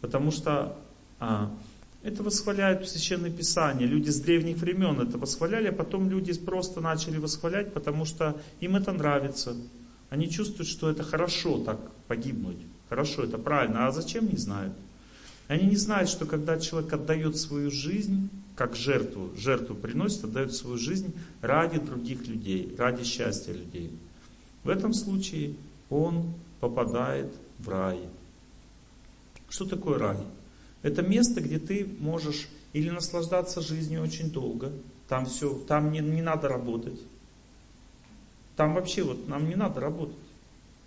Потому что а, это восхваляют Священное Писание. Люди с древних времен это восхваляли, а потом люди просто начали восхвалять, потому что им это нравится. Они чувствуют, что это хорошо так погибнуть. Хорошо, это правильно. А зачем не знают? Они не знают, что когда человек отдает свою жизнь, как жертву, жертву приносит, отдает свою жизнь ради других людей, ради счастья людей. В этом случае он попадает в рай. Что такое рай? Это место, где ты можешь или наслаждаться жизнью очень долго, там все, там не, не надо работать. Там вообще вот нам не надо работать.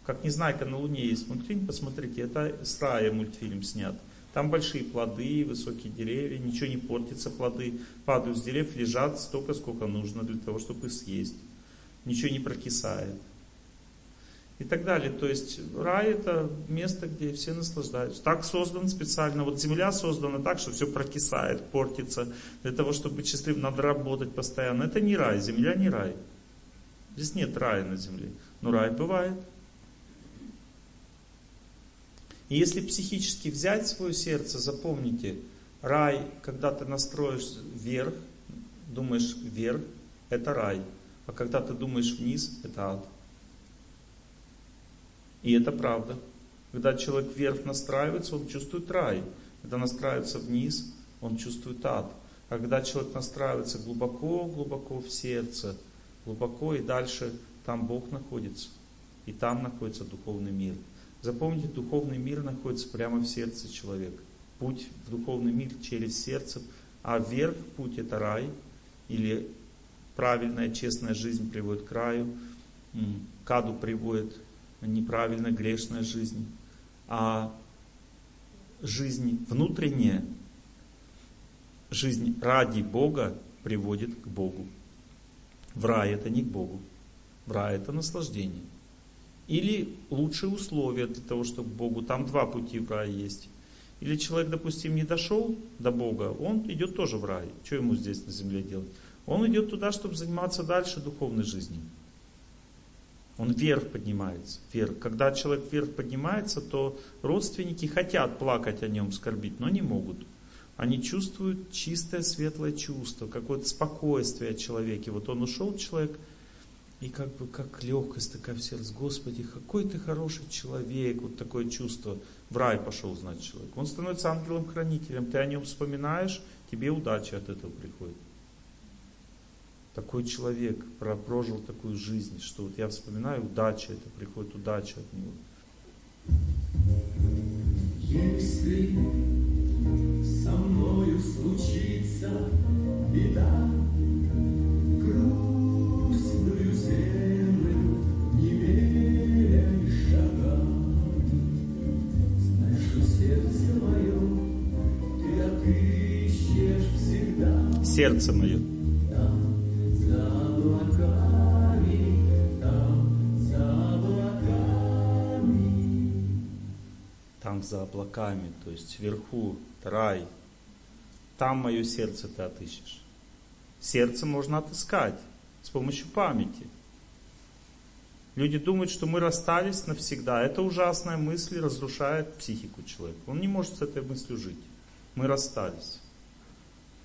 Как Незнайка на Луне есть мультфильм, посмотрите, это с рая мультфильм снят. Там большие плоды, высокие деревья, ничего не портится, плоды падают с деревьев, лежат столько, сколько нужно для того, чтобы их съесть. Ничего не прокисает. И так далее. То есть рай это место, где все наслаждаются. Так создан специально. Вот земля создана так, что все прокисает, портится. Для того, чтобы счастливым, надо работать постоянно. Это не рай, земля не рай. Здесь нет рая на земле. Но рай бывает. И если психически взять свое сердце, запомните, рай, когда ты настроишь вверх, думаешь вверх, это рай. А когда ты думаешь вниз, это ад. И это правда. Когда человек вверх настраивается, он чувствует рай. Когда настраивается вниз, он чувствует ад. А когда человек настраивается глубоко-глубоко в сердце, глубоко и дальше, там Бог находится. И там находится духовный мир. Запомните, духовный мир находится прямо в сердце человека. Путь в духовный мир через сердце, а вверх путь это рай, или правильная, честная жизнь приводит к раю, к аду приводит неправильная, грешная жизнь. А жизнь внутренняя, жизнь ради Бога приводит к Богу. В рай это не к Богу. В рай это наслаждение. Или лучшие условия для того, чтобы к Богу. Там два пути в рай есть. Или человек, допустим, не дошел до Бога, он идет тоже в рай. Что ему здесь на земле делать? Он идет туда, чтобы заниматься дальше духовной жизнью. Он вверх поднимается, вверх. Когда человек вверх поднимается, то родственники хотят плакать о нем, скорбить, но не могут. Они чувствуют чистое, светлое чувство, какое-то спокойствие о человеке. Вот он ушел, человек, и как бы как легкость такая в сердце. Господи, какой ты хороший человек. Вот такое чувство. В рай пошел, значит, человек. Он становится ангелом-хранителем. Ты о нем вспоминаешь, тебе удача от этого приходит. Такой человек прожил такую жизнь, что вот я вспоминаю, удача, это приходит удача от него. Если мною случится беда, грустную землю не меряй шагами, знай, что сердце мое ты отыщешь всегда. Сердце мое. Там, за облаками, там, за облаками. Там за облаками, то есть вверху, рай. Там мое сердце ты отыщешь. Сердце можно отыскать с помощью памяти. Люди думают, что мы расстались навсегда. Это ужасная мысль разрушает психику человека. Он не может с этой мыслью жить. Мы расстались.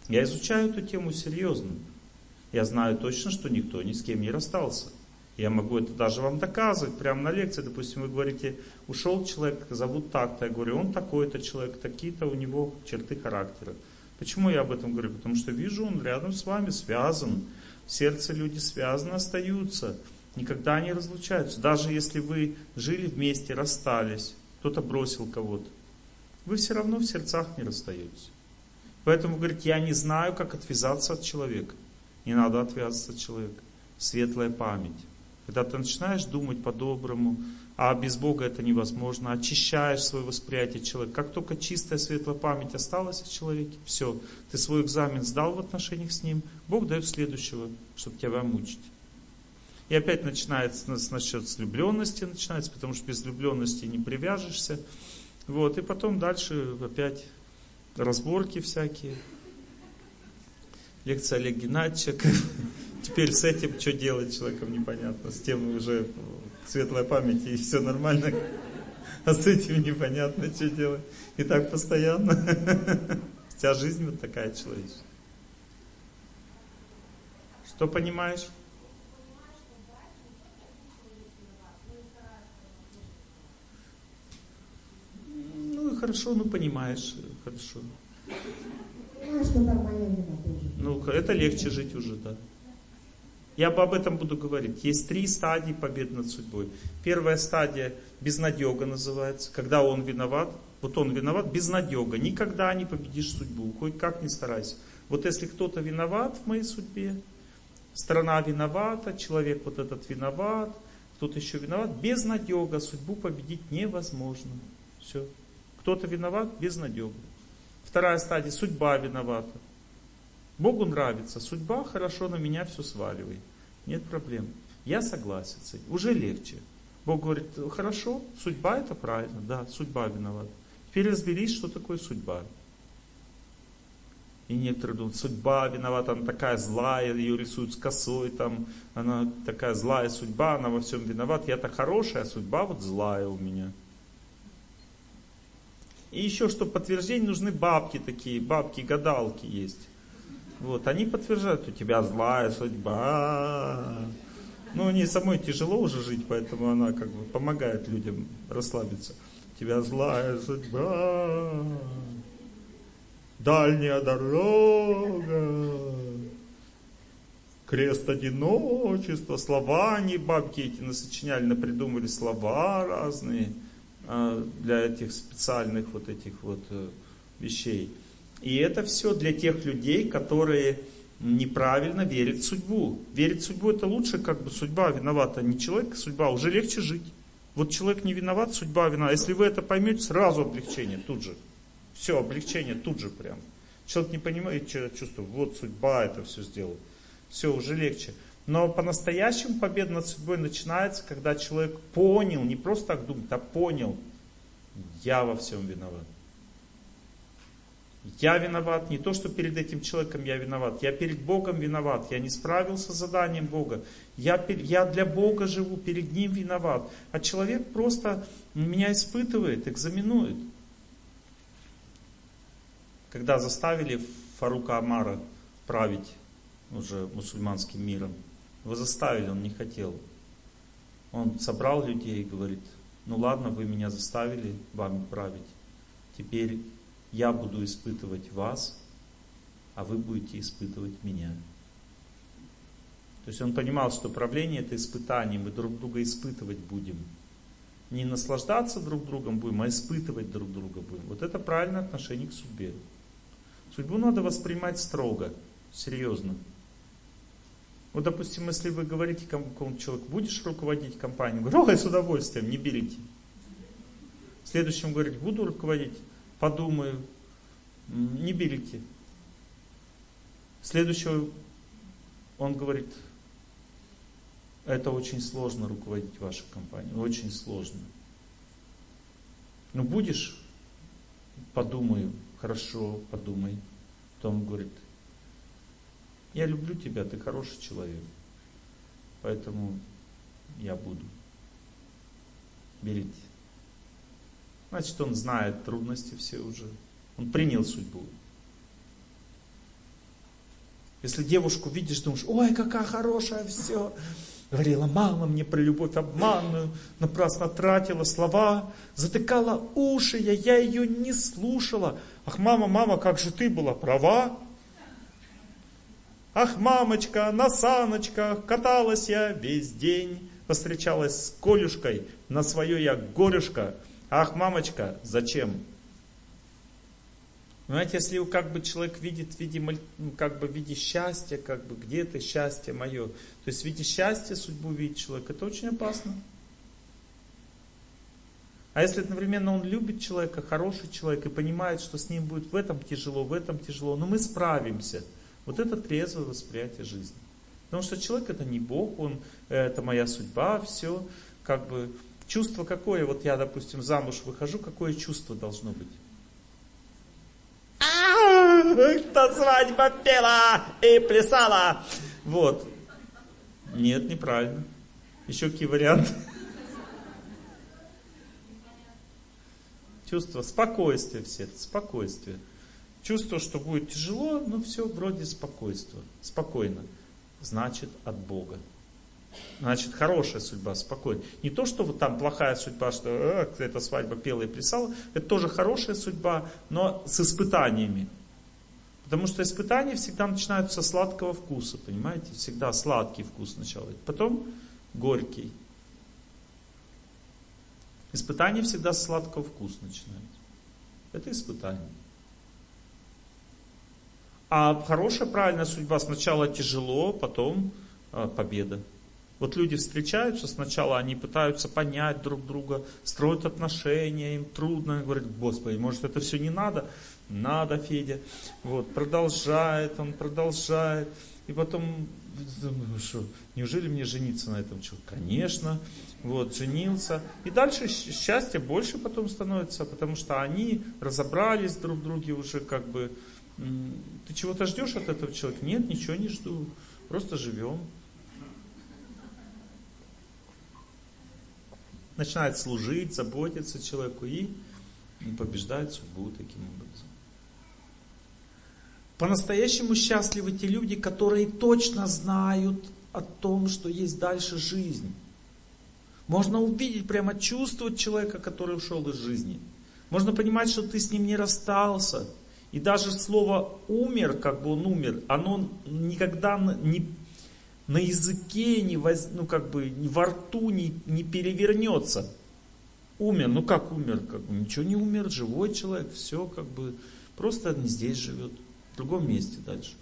Я изучаю эту тему серьезно. Я знаю точно, что никто ни с кем не расстался. Я могу это даже вам доказывать прямо на лекции. Допустим, вы говорите, ушел человек, зовут так-то. Я говорю, он такой-то человек, такие-то у него черты характера. Почему я об этом говорю? Потому что вижу, он рядом с вами связан. В сердце люди связаны, остаются. Никогда не разлучаются. Даже если вы жили вместе, расстались, кто-то бросил кого-то, вы все равно в сердцах не расстаетесь. Поэтому, говорит, я не знаю, как отвязаться от человека. Не надо отвязываться от человека. Светлая память. Когда ты начинаешь думать по-доброму, а без Бога это невозможно, очищаешь свое восприятие человека. Как только чистая светлая память осталась в человеке, все, ты свой экзамен сдал в отношениях с ним, Бог дает следующего, чтобы тебя мучить. И опять начинается насчет влюбленности, начинается, потому что без влюбленности не привяжешься. Вот, и потом дальше опять разборки всякие. Лекция Олега Геннадьевича. Теперь с этим что делать человеком непонятно. С тем уже светлая память и все нормально. А с этим непонятно, что делать. И так постоянно. Вся жизнь вот такая человеческая. Что понимаешь? хорошо, ну понимаешь, хорошо. Там моя вина тоже. Ну, это легче жить уже, да. Я об этом буду говорить. Есть три стадии победы над судьбой. Первая стадия безнадега называется, когда он виноват. Вот он виноват, безнадега. Никогда не победишь судьбу, хоть как ни старайся. Вот если кто-то виноват в моей судьбе, страна виновата, человек вот этот виноват, кто-то еще виноват, безнадега, судьбу победить невозможно. Все. Кто-то виноват, безнадега. Вторая стадия, судьба виновата. Богу нравится, судьба хорошо на меня все сваливает. Нет проблем. Я согласен. Уже легче. Бог говорит, хорошо, судьба это правильно, да, судьба виновата. Теперь разберись, что такое судьба. И некоторые думают, судьба виновата, она такая злая, ее рисуют с косой, там, она такая злая судьба, она во всем виновата. Я-то хорошая, а судьба вот злая у меня. И еще что, подтверждение нужны бабки такие, бабки-гадалки есть. Вот, они подтверждают, у тебя злая судьба. Ну, не самой тяжело уже жить, поэтому она как бы помогает людям расслабиться. У тебя злая судьба, дальняя дорога, крест одиночества, слова они, бабки эти насочиняли, напридумывали слова разные а, для этих специальных вот этих вот э, вещей. И это все для тех людей, которые неправильно верят в судьбу. Верить в судьбу это лучше, как бы судьба виновата, не человек, а судьба, уже легче жить. Вот человек не виноват, судьба виновата. Если вы это поймете, сразу облегчение, тут же. Все, облегчение тут же прям. Человек не понимает, чувствует, вот судьба это все сделала. Все, уже легче. Но по-настоящему победа над судьбой начинается, когда человек понял, не просто так думает, а понял, я во всем виноват. Я виноват, не то, что перед этим человеком я виноват, я перед Богом виноват, я не справился с заданием Бога, я, я для Бога живу, перед Ним виноват. А человек просто меня испытывает, экзаменует. Когда заставили Фарука Амара править уже мусульманским миром, его заставили, он не хотел. Он собрал людей и говорит, ну ладно, вы меня заставили вами править, теперь я буду испытывать вас, а вы будете испытывать меня. То есть он понимал, что правление это испытание, мы друг друга испытывать будем. Не наслаждаться друг другом будем, а испытывать друг друга будем. Вот это правильное отношение к судьбе. Судьбу надо воспринимать строго, серьезно. Вот, допустим, если вы говорите какому-то человеку, будешь руководить компанией, говорю, ой, с удовольствием, не берите. Следующим говорить, буду руководить, подумаю, не берите. Следующего он говорит, это очень сложно руководить вашей компанией, очень сложно. Ну будешь, подумаю, хорошо, подумай. Потом говорит, я люблю тебя, ты хороший человек, поэтому я буду. Берите. Значит, он знает трудности все уже. Он принял судьбу. Если девушку видишь, думаешь, ой, какая хорошая, все. Говорила, мама мне про любовь обманную, напрасно тратила слова, затыкала уши, я, я ее не слушала. Ах, мама, мама, как же ты была права? Ах, мамочка, на саночках каталась я весь день, постречалась с Колюшкой, на свое я горюшка, Ах, мамочка, зачем? Понимаете, если как бы человек видит в виде, ну, как бы в виде счастья, как бы где это счастье мое, то есть в виде счастья судьбу видит человек, это очень опасно. А если одновременно он любит человека, хороший человек, и понимает, что с ним будет в этом тяжело, в этом тяжело, но мы справимся. Вот это трезвое восприятие жизни. Потому что человек это не Бог, он, это моя судьба, все, как бы Чувство какое? Вот я, допустим, замуж выхожу, какое чувство должно быть? Кто свадьба пела и плясала? Вот. Нет, неправильно. Еще какие варианты? Чувство спокойствия все, спокойствие. Чувство, что будет тяжело, но все вроде спокойства. Спокойно. Значит от Бога. Значит, хорошая судьба, спокойно. Не то, что вот там плохая судьба, что э, эта свадьба пела и плясала. Это тоже хорошая судьба, но с испытаниями. Потому что испытания всегда начинаются со сладкого вкуса, понимаете? Всегда сладкий вкус сначала. Потом горький. Испытание всегда с сладкого вкуса начинается. Это испытание. А хорошая, правильная судьба сначала тяжело, потом э, победа. Вот люди встречаются, сначала они пытаются понять друг друга, строят отношения, им трудно, говорят, Господи, может это все не надо? Надо, Федя. Вот, продолжает, он продолжает. И потом, думаю, что, неужели мне жениться на этом человеке? Конечно. Вот, женился. И дальше счастье больше потом становится, потому что они разобрались друг в друге уже как бы. Ты чего-то ждешь от этого человека? Нет, ничего не жду. Просто живем. Начинает служить, заботиться человеку и побеждает судьбу таким образом. По-настоящему счастливы те люди, которые точно знают о том, что есть дальше жизнь. Можно увидеть, прямо чувствовать человека, который ушел из жизни. Можно понимать, что ты с ним не расстался. И даже слово «умер», как бы он умер, оно никогда не на языке, не воз, ну как бы во рту не, не перевернется. Умер, ну как умер, как бы ничего не умер, живой человек, все как бы просто не здесь живет, в другом месте дальше.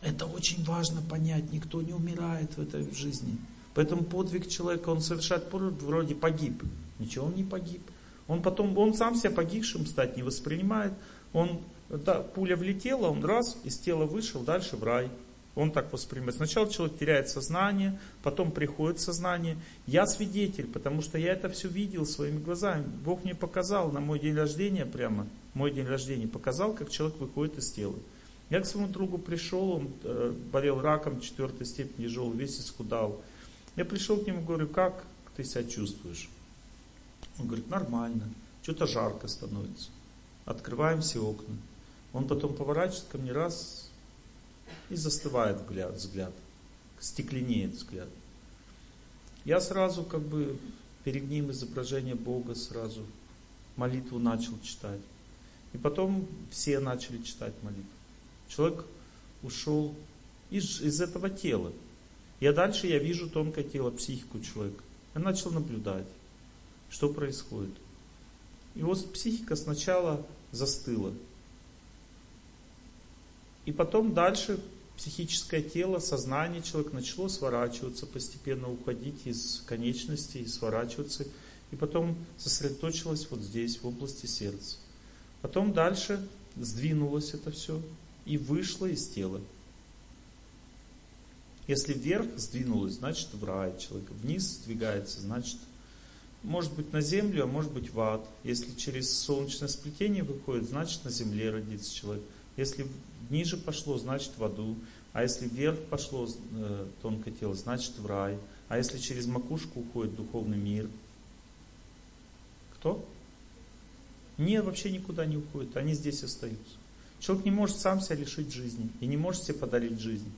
Это очень важно понять, никто не умирает в этой жизни. Поэтому подвиг человека, он совершает вроде погиб. Ничего он не погиб. Он потом, он сам себя погибшим стать не воспринимает. Он, да, пуля влетела, он раз, из тела вышел, дальше в рай. Он так воспринимает. Сначала человек теряет сознание, потом приходит сознание. Я свидетель, потому что я это все видел своими глазами. Бог мне показал на мой день рождения прямо, мой день рождения, показал, как человек выходит из тела. Я к своему другу пришел, он э, болел раком четвертой степени, тяжелый, весь исхудал. Я пришел к нему, говорю, как ты себя чувствуешь? Он говорит, нормально, что-то жарко становится. Открываем все окна. Он потом поворачивается ко мне раз, и застывает взгляд, взгляд стекленеет взгляд. Я сразу как бы перед ним изображение Бога сразу молитву начал читать. И потом все начали читать молитву. Человек ушел из, из этого тела. Я дальше я вижу тонкое тело, психику человека. Я начал наблюдать, что происходит. И вот психика сначала застыла. И потом дальше психическое тело, сознание человека начало сворачиваться, постепенно уходить из конечностей, сворачиваться, и потом сосредоточилось вот здесь, в области сердца. Потом дальше сдвинулось это все и вышло из тела. Если вверх сдвинулось, значит в рай человек. Вниз сдвигается, значит, может быть на землю, а может быть в ад. Если через солнечное сплетение выходит, значит на земле родится человек. Если ниже пошло, значит в аду. А если вверх пошло э, тонкое тело, значит в рай. А если через макушку уходит духовный мир? Кто? Нет, вообще никуда не уходит. Они здесь остаются. Человек не может сам себя лишить жизни и не может себе подарить жизнь.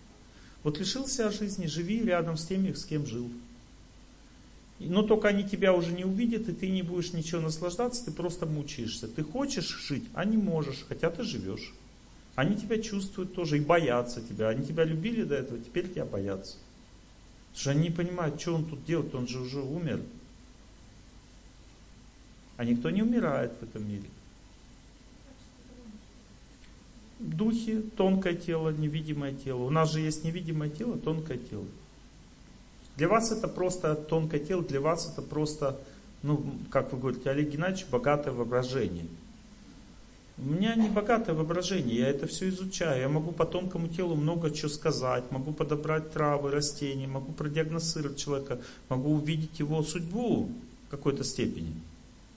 Вот лишил себя жизни, живи рядом с теми, с кем жил. Но только они тебя уже не увидят, и ты не будешь ничего наслаждаться, ты просто мучаешься. Ты хочешь жить, а не можешь, хотя ты живешь. Они тебя чувствуют тоже и боятся тебя. Они тебя любили до этого, теперь тебя боятся. Потому что они не понимают, что он тут делает, он же уже умер. А никто не умирает в этом мире. Духи, тонкое тело, невидимое тело. У нас же есть невидимое тело, тонкое тело. Для вас это просто тонкое тело, для вас это просто, ну, как вы говорите, Олег Геннадьевич, богатое воображение. У меня не богатое воображение, я это все изучаю. Я могу по тонкому телу много чего сказать, могу подобрать травы, растения, могу продиагностировать человека, могу увидеть его судьбу в какой-то степени.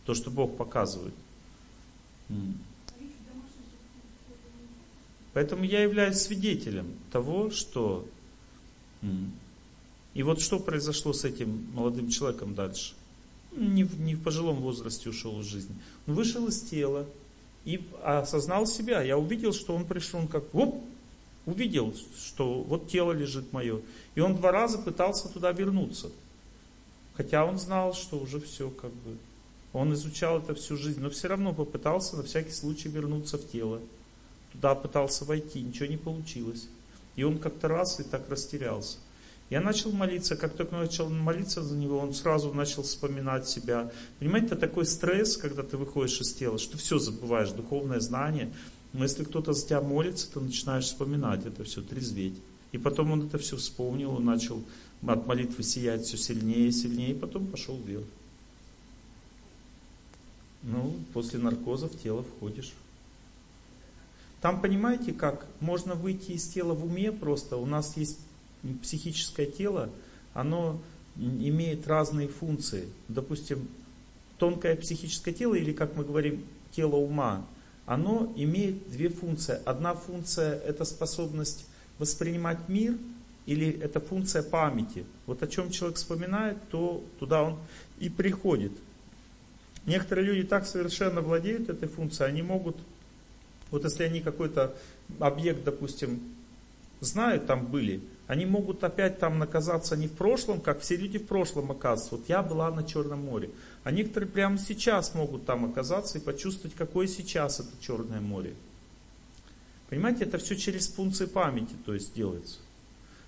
То, что Бог показывает. Поэтому я являюсь свидетелем того, что... И вот что произошло с этим молодым человеком дальше? Не в, не в пожилом возрасте ушел из жизни. Он вышел из тела, и осознал себя. Я увидел, что он пришел, он как, оп, Увидел, что вот тело лежит мое. И он два раза пытался туда вернуться. Хотя он знал, что уже все как бы. Он изучал это всю жизнь, но все равно попытался на всякий случай вернуться в тело. Туда пытался войти, ничего не получилось. И он как-то раз и так растерялся. Я начал молиться, как только начал молиться за него, он сразу начал вспоминать себя. Понимаете, это такой стресс, когда ты выходишь из тела, что все забываешь, духовное знание. Но если кто-то за тебя молится, ты начинаешь вспоминать это все, трезветь. И потом он это все вспомнил, он начал от молитвы сиять все сильнее и сильнее, и потом пошел вверх. Ну, после наркоза в тело входишь. Там, понимаете, как можно выйти из тела в уме просто. У нас есть психическое тело, оно имеет разные функции. Допустим, тонкое психическое тело, или, как мы говорим, тело ума, оно имеет две функции. Одна функция – это способность воспринимать мир, или это функция памяти. Вот о чем человек вспоминает, то туда он и приходит. Некоторые люди так совершенно владеют этой функцией, они могут, вот если они какой-то объект, допустим, знают, там были, они могут опять там наказаться не в прошлом, как все люди в прошлом оказываются. Вот я была на Черном море. А некоторые прямо сейчас могут там оказаться и почувствовать, какое сейчас это Черное море. Понимаете, это все через функции памяти, то есть делается.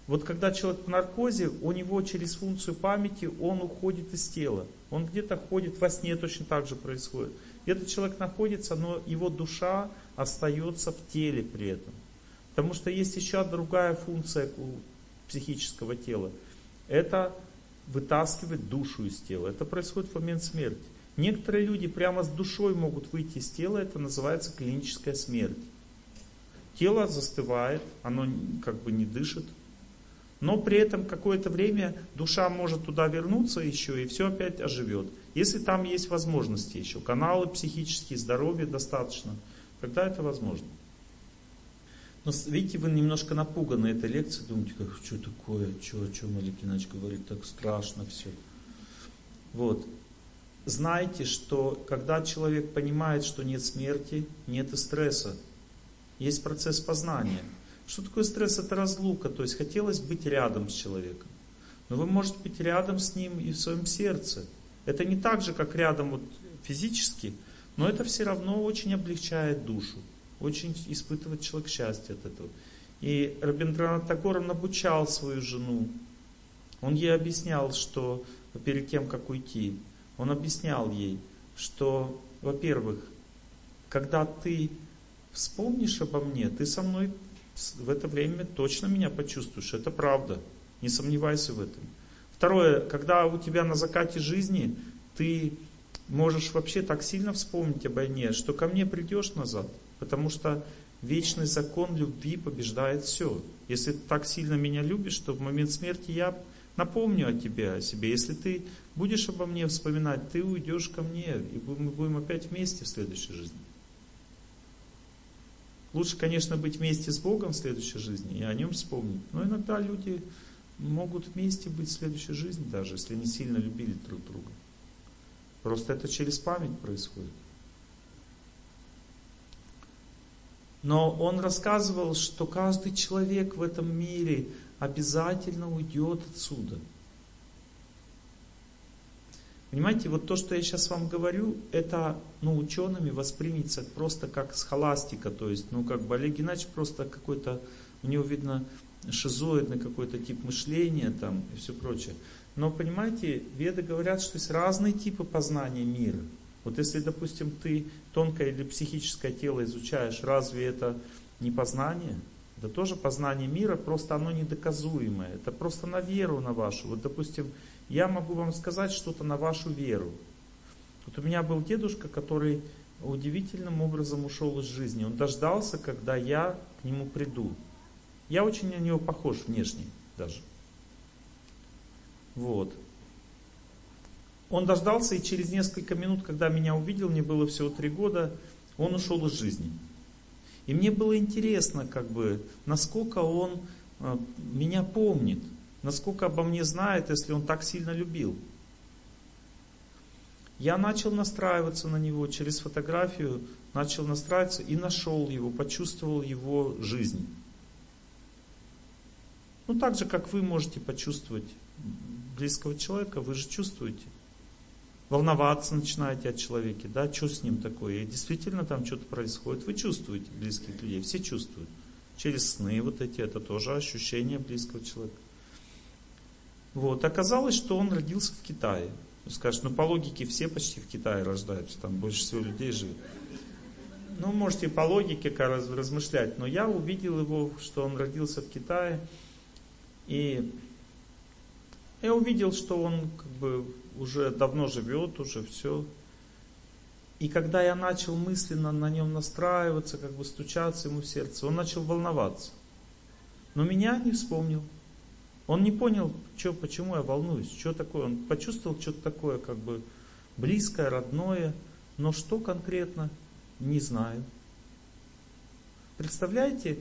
Вот когда человек в наркозе, у него через функцию памяти он уходит из тела. Он где-то ходит во сне, точно так же происходит. Этот человек находится, но его душа остается в теле при этом. Потому что есть еще другая функция психического тела. Это вытаскивать душу из тела. Это происходит в момент смерти. Некоторые люди прямо с душой могут выйти из тела, это называется клиническая смерть. Тело застывает, оно как бы не дышит, но при этом какое-то время душа может туда вернуться еще и все опять оживет. Если там есть возможности еще, каналы психические, здоровье достаточно, тогда это возможно. Но видите, вы немножко напуганы этой лекцией, думаете, как, что такое, что, о чем Олег Геннадьевич говорит, так страшно все. Вот. Знайте, что когда человек понимает, что нет смерти, нет и стресса, есть процесс познания. Что такое стресс? Это разлука, то есть хотелось быть рядом с человеком. Но вы можете быть рядом с ним и в своем сердце. Это не так же, как рядом вот физически, но это все равно очень облегчает душу. Очень испытывает человек счастье от этого. И Рабиндранат Тагор, он обучал свою жену. Он ей объяснял, что перед тем, как уйти, он объяснял ей, что, во-первых, когда ты вспомнишь обо мне, ты со мной в это время точно меня почувствуешь. Это правда. Не сомневайся в этом. Второе, когда у тебя на закате жизни ты можешь вообще так сильно вспомнить обо мне, что ко мне придешь назад – Потому что вечный закон любви побеждает все. Если ты так сильно меня любишь, то в момент смерти я напомню о тебе, о себе. Если ты будешь обо мне вспоминать, ты уйдешь ко мне, и мы будем опять вместе в следующей жизни. Лучше, конечно, быть вместе с Богом в следующей жизни и о нем вспомнить. Но иногда люди могут вместе быть в следующей жизни, даже если не сильно любили друг друга. Просто это через память происходит. Но он рассказывал, что каждый человек в этом мире обязательно уйдет отсюда. Понимаете, вот то, что я сейчас вам говорю, это ну, учеными воспримется просто как схоластика. То есть, ну, как бы Олег Геннадьевич просто какой-то, у него видно шизоидный какой-то тип мышления там и все прочее. Но, понимаете, веды говорят, что есть разные типы познания мира. Вот если, допустим, ты тонкое или психическое тело изучаешь, разве это не познание? Это тоже познание мира, просто оно недоказуемое. Это просто на веру на вашу. Вот, допустим, я могу вам сказать что-то на вашу веру. Вот у меня был дедушка, который удивительным образом ушел из жизни. Он дождался, когда я к нему приду. Я очень на него похож внешне даже. Вот. Он дождался, и через несколько минут, когда меня увидел, мне было всего три года, он ушел из жизни. И мне было интересно, как бы, насколько он э, меня помнит, насколько обо мне знает, если он так сильно любил. Я начал настраиваться на него через фотографию, начал настраиваться и нашел его, почувствовал его жизнь. Ну, так же, как вы можете почувствовать близкого человека, вы же чувствуете. Волноваться начинаете о человеке, да, что с ним такое. И действительно там что-то происходит. Вы чувствуете близких людей, все чувствуют. Через сны вот эти, это тоже ощущение близкого человека. Вот, оказалось, что он родился в Китае. Скажешь, ну по логике все почти в Китае рождаются, там больше всего людей живет. Ну, можете по логике размышлять, но я увидел его, что он родился в Китае, и я увидел, что он как бы уже давно живет, уже все. И когда я начал мысленно на нем настраиваться, как бы стучаться ему в сердце, он начал волноваться. Но меня не вспомнил. Он не понял, что, почему я волнуюсь, что такое. Он почувствовал что-то такое, как бы близкое, родное, но что конкретно, не знаю. Представляете,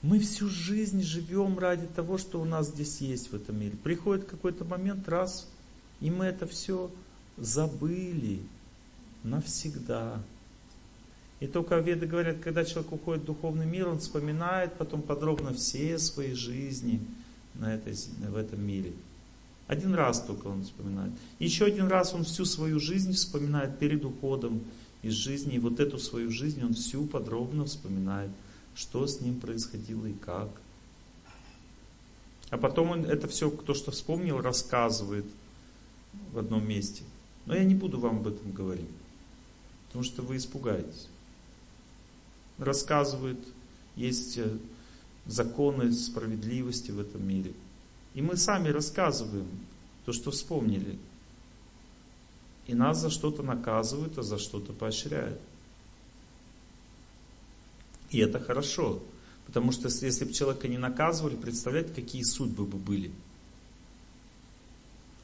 мы всю жизнь живем ради того, что у нас здесь есть в этом мире. Приходит какой-то момент, раз, и мы это все забыли навсегда. И только веды говорят, когда человек уходит в духовный мир, он вспоминает потом подробно все свои жизни на этой, в этом мире. Один раз только он вспоминает. Еще один раз он всю свою жизнь вспоминает перед уходом из жизни. И вот эту свою жизнь он всю подробно вспоминает, что с ним происходило и как. А потом он это все, кто что вспомнил, рассказывает в одном месте. Но я не буду вам об этом говорить, потому что вы испугаетесь рассказывает, есть э, законы справедливости в этом мире. И мы сами рассказываем то, что вспомнили. И нас за что-то наказывают, а за что-то поощряют. И это хорошо. Потому что если бы человека не наказывали, представляете, какие судьбы бы были.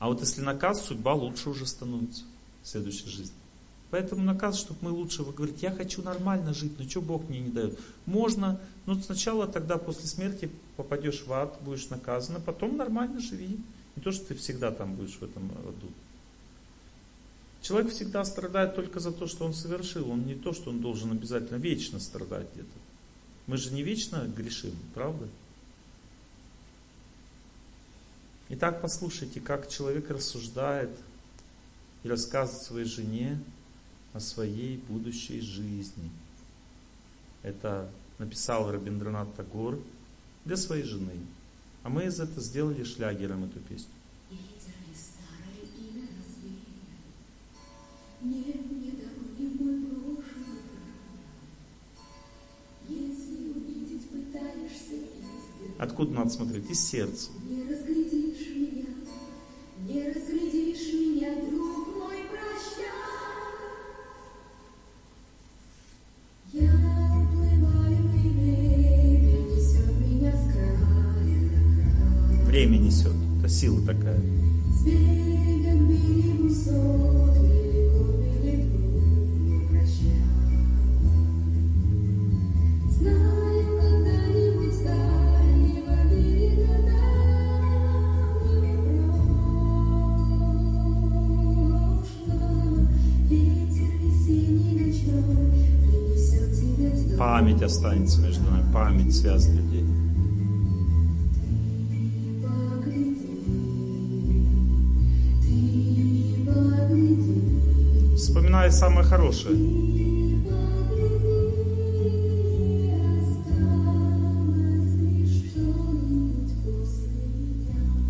А вот если наказ, судьба лучше уже становится в следующей жизни. Поэтому наказ, чтобы мы лучше, вы говорите, я хочу нормально жить, но что Бог мне не дает? Можно, но сначала тогда после смерти попадешь в ад, будешь наказан, а потом нормально живи. Не то, что ты всегда там будешь в этом аду. Человек всегда страдает только за то, что он совершил. Он не то, что он должен обязательно вечно страдать где-то. Мы же не вечно грешим, правда? Итак, послушайте, как человек рассуждает и рассказывает своей жене о своей будущей жизни. Это написал Рабиндранат Тагор для своей жены. А мы из этого сделали шлягером эту песню. Откуда надо смотреть? Из сердца. Не не разглядишь меня, друг время несет. Это сила такая. Останется между нами, память связана людей. вспоминая самое хорошее.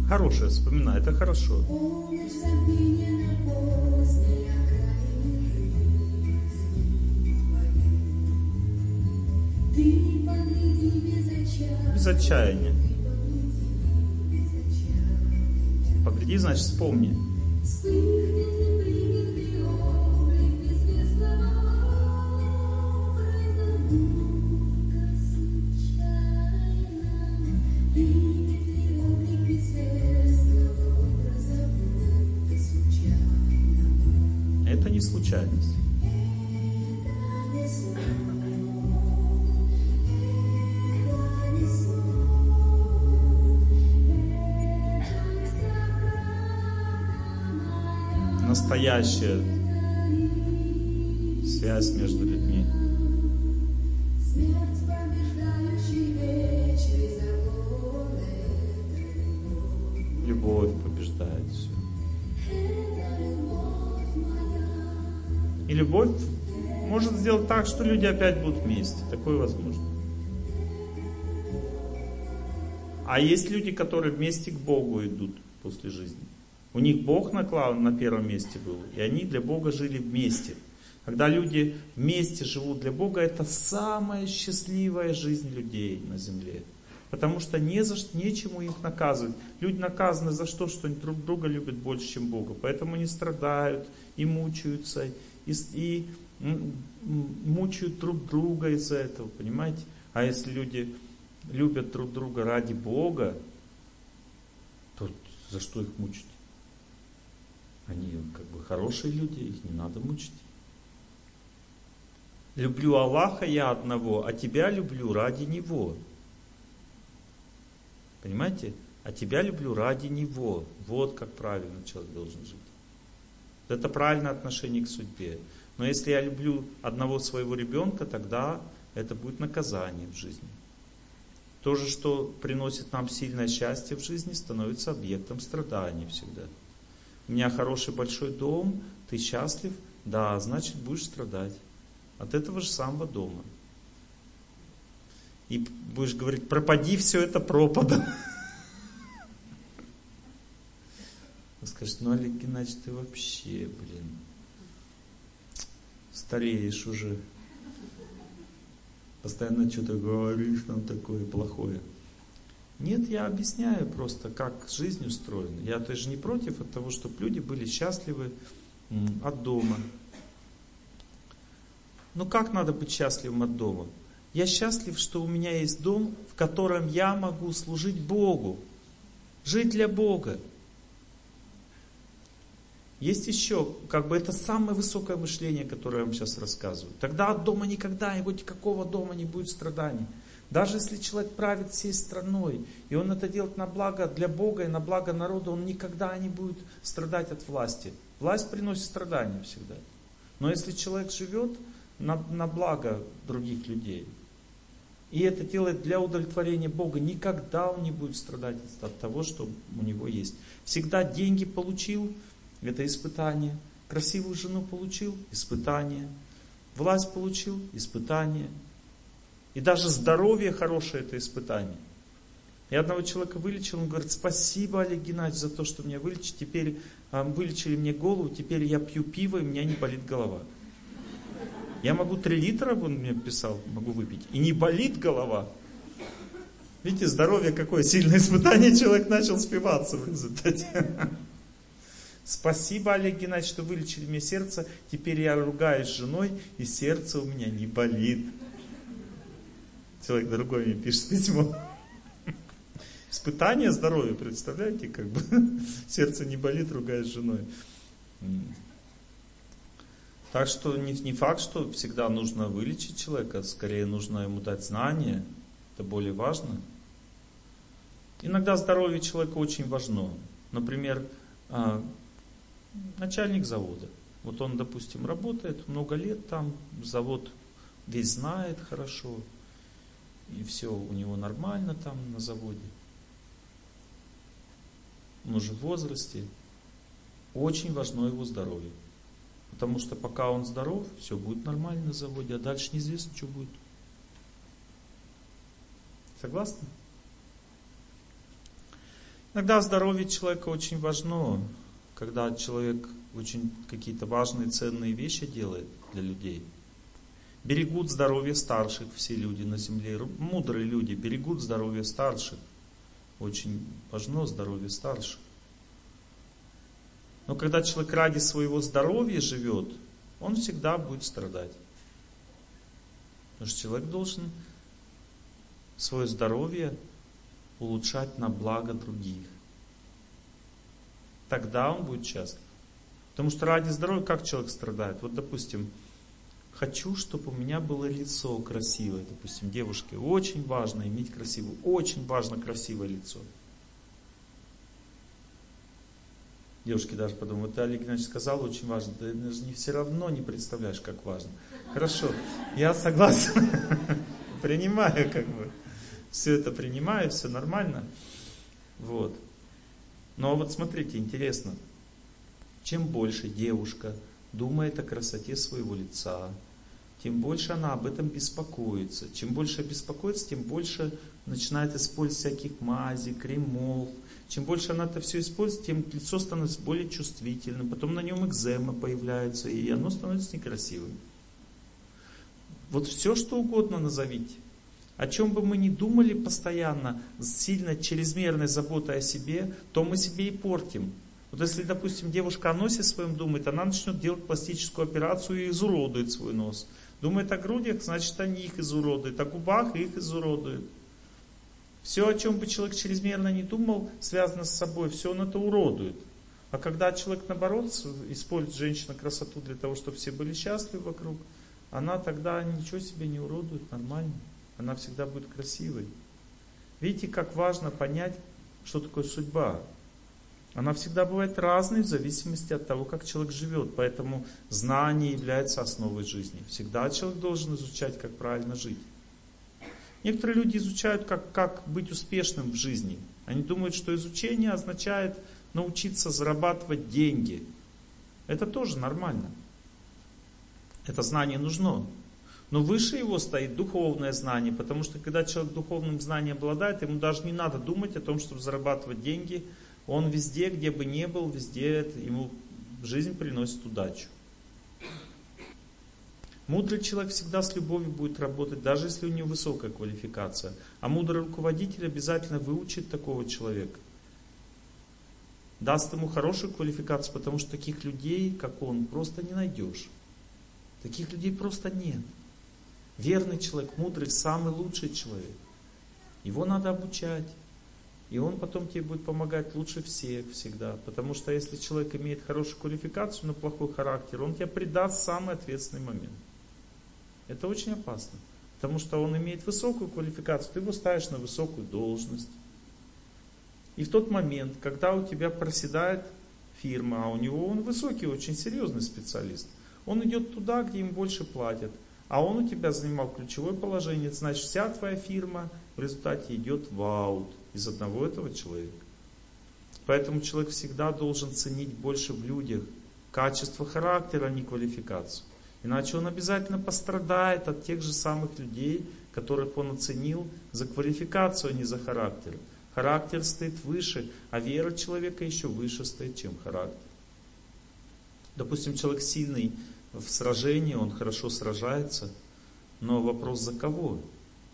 Хорошее вспоминай, это хорошо. Без отчаяния. Погляди, значит, вспомни. Любовь может сделать так, что люди опять будут вместе. Такое возможно. А есть люди, которые вместе к Богу идут после жизни. У них Бог наклал на первом месте был, и они для Бога жили вместе. Когда люди вместе живут для Бога, это самая счастливая жизнь людей на земле. Потому что не за, нечему их наказывать. Люди наказаны за что? Что они друг друга любят больше, чем Бога. Поэтому они страдают и мучаются, и, и мучают друг друга из-за этого, понимаете? А если люди любят друг друга ради Бога, то за что их мучить? Они как бы хорошие люди, их не надо мучить. Люблю Аллаха я одного, а тебя люблю ради Него. Понимаете? А тебя люблю ради Него. Вот как правильно человек должен жить. Это правильное отношение к судьбе. Но если я люблю одного своего ребенка, тогда это будет наказание в жизни. То же, что приносит нам сильное счастье в жизни, становится объектом страданий всегда. У меня хороший большой дом, ты счастлив, да, значит будешь страдать. От этого же самого дома. И будешь говорить, пропади все это пропадом. Он скажет, ну Олег Геннадьевич, ты вообще, блин, стареешь уже. Постоянно что-то говоришь нам такое плохое. Нет, я объясняю просто, как жизнь устроена. Я тоже не против от того, чтобы люди были счастливы от дома. Но как надо быть счастливым от дома? Я счастлив, что у меня есть дом, в котором я могу служить Богу, жить для Бога. Есть еще, как бы это самое высокое мышление, которое я вам сейчас рассказываю. Тогда от дома никогда, вот никакого дома не будет страданий. Даже если человек правит всей страной, и он это делает на благо для Бога и на благо народа, он никогда не будет страдать от власти. Власть приносит страдания всегда. Но если человек живет на, на благо других людей, и это делает для удовлетворения Бога, никогда он не будет страдать от того, что у него есть. Всегда деньги получил, это испытание. Красивую жену получил, испытание. Власть получил, испытание. И даже здоровье хорошее это испытание. Я одного человека вылечил, он говорит, спасибо, Олег Геннадьевич, за то, что меня вылечили. Теперь а, вылечили мне голову, теперь я пью пиво, и у меня не болит голова. Я могу 3 литра, он мне писал, могу выпить. И не болит голова. Видите, здоровье какое сильное испытание, человек начал спиваться в результате. Спасибо, Олег Геннадьевич, что вылечили мне сердце. Теперь я ругаюсь с женой, и сердце у меня не болит. Человек другой мне пишет письмо. Испытание здоровья, представляете, как бы сердце не болит, ругаясь с женой. Так что не, не факт, что всегда нужно вылечить человека, скорее нужно ему дать знания, это более важно. Иногда здоровье человека очень важно. Например, а, начальник завода. Вот он, допустим, работает много лет там, завод весь знает хорошо, и все у него нормально там на заводе. Он уже в возрасте. Очень важно его здоровье. Потому что пока он здоров, все будет нормально на заводе, а дальше неизвестно, что будет. Согласны? Иногда здоровье человека очень важно, когда человек очень какие-то важные, ценные вещи делает для людей. Берегут здоровье старших все люди на земле. Мудрые люди берегут здоровье старших. Очень важно здоровье старших. Но когда человек ради своего здоровья живет, он всегда будет страдать. Потому что человек должен свое здоровье улучшать на благо других. Тогда он будет счастлив. Потому что ради здоровья как человек страдает? Вот, допустим, хочу, чтобы у меня было лицо красивое. Допустим, девушке очень важно иметь красивое, очень важно красивое лицо. Девушки даже подумают, ты, Олег Геннадьевич, сказал, очень важно. Ты даже не все равно не представляешь, как важно. Хорошо, я согласен. Принимаю, как бы. Все это принимаю, все нормально. Вот. Но вот смотрите, интересно. Чем больше девушка думает о красоте своего лица, тем больше она об этом беспокоится. Чем больше беспокоится, тем больше начинает использовать всяких мазей, кремов. Чем больше она это все использует, тем лицо становится более чувствительным. Потом на нем экзема появляется, и оно становится некрасивым. Вот все, что угодно назовите. О чем бы мы ни думали постоянно, сильно чрезмерной заботой о себе, то мы себе и портим. Вот если, допустим, девушка о носе своем думает, она начнет делать пластическую операцию и изуродует свой нос. Думает о грудях, значит они их изуродуют, о губах их изуродуют. Все, о чем бы человек чрезмерно не думал, связано с собой, все он это уродует. А когда человек, наоборот, использует женщина красоту для того, чтобы все были счастливы вокруг, она тогда ничего себе не уродует, нормально. Она всегда будет красивой. Видите, как важно понять, что такое судьба. Она всегда бывает разной в зависимости от того, как человек живет. Поэтому знание является основой жизни. Всегда человек должен изучать, как правильно жить. Некоторые люди изучают, как, как быть успешным в жизни. Они думают, что изучение означает научиться зарабатывать деньги. Это тоже нормально. Это знание нужно. Но выше его стоит духовное знание, потому что когда человек духовным знанием обладает, ему даже не надо думать о том, чтобы зарабатывать деньги. Он везде, где бы ни был, везде ему жизнь приносит удачу. Мудрый человек всегда с любовью будет работать, даже если у него высокая квалификация. А мудрый руководитель обязательно выучит такого человека. Даст ему хорошую квалификацию, потому что таких людей, как он, просто не найдешь. Таких людей просто нет. Верный человек, мудрый, самый лучший человек. Его надо обучать. И он потом тебе будет помогать лучше всех всегда. Потому что если человек имеет хорошую квалификацию, но плохой характер, он тебя предаст в самый ответственный момент. Это очень опасно. Потому что он имеет высокую квалификацию, ты его ставишь на высокую должность. И в тот момент, когда у тебя проседает фирма, а у него он высокий, очень серьезный специалист, он идет туда, где им больше платят. А он у тебя занимал ключевое положение, значит вся твоя фирма в результате идет в аут из одного этого человека. Поэтому человек всегда должен ценить больше в людях качество характера, а не квалификацию. Иначе он обязательно пострадает от тех же самых людей, которых он оценил за квалификацию, а не за характер. Характер стоит выше, а вера человека еще выше стоит, чем характер. Допустим, человек сильный в сражении, он хорошо сражается, но вопрос за кого?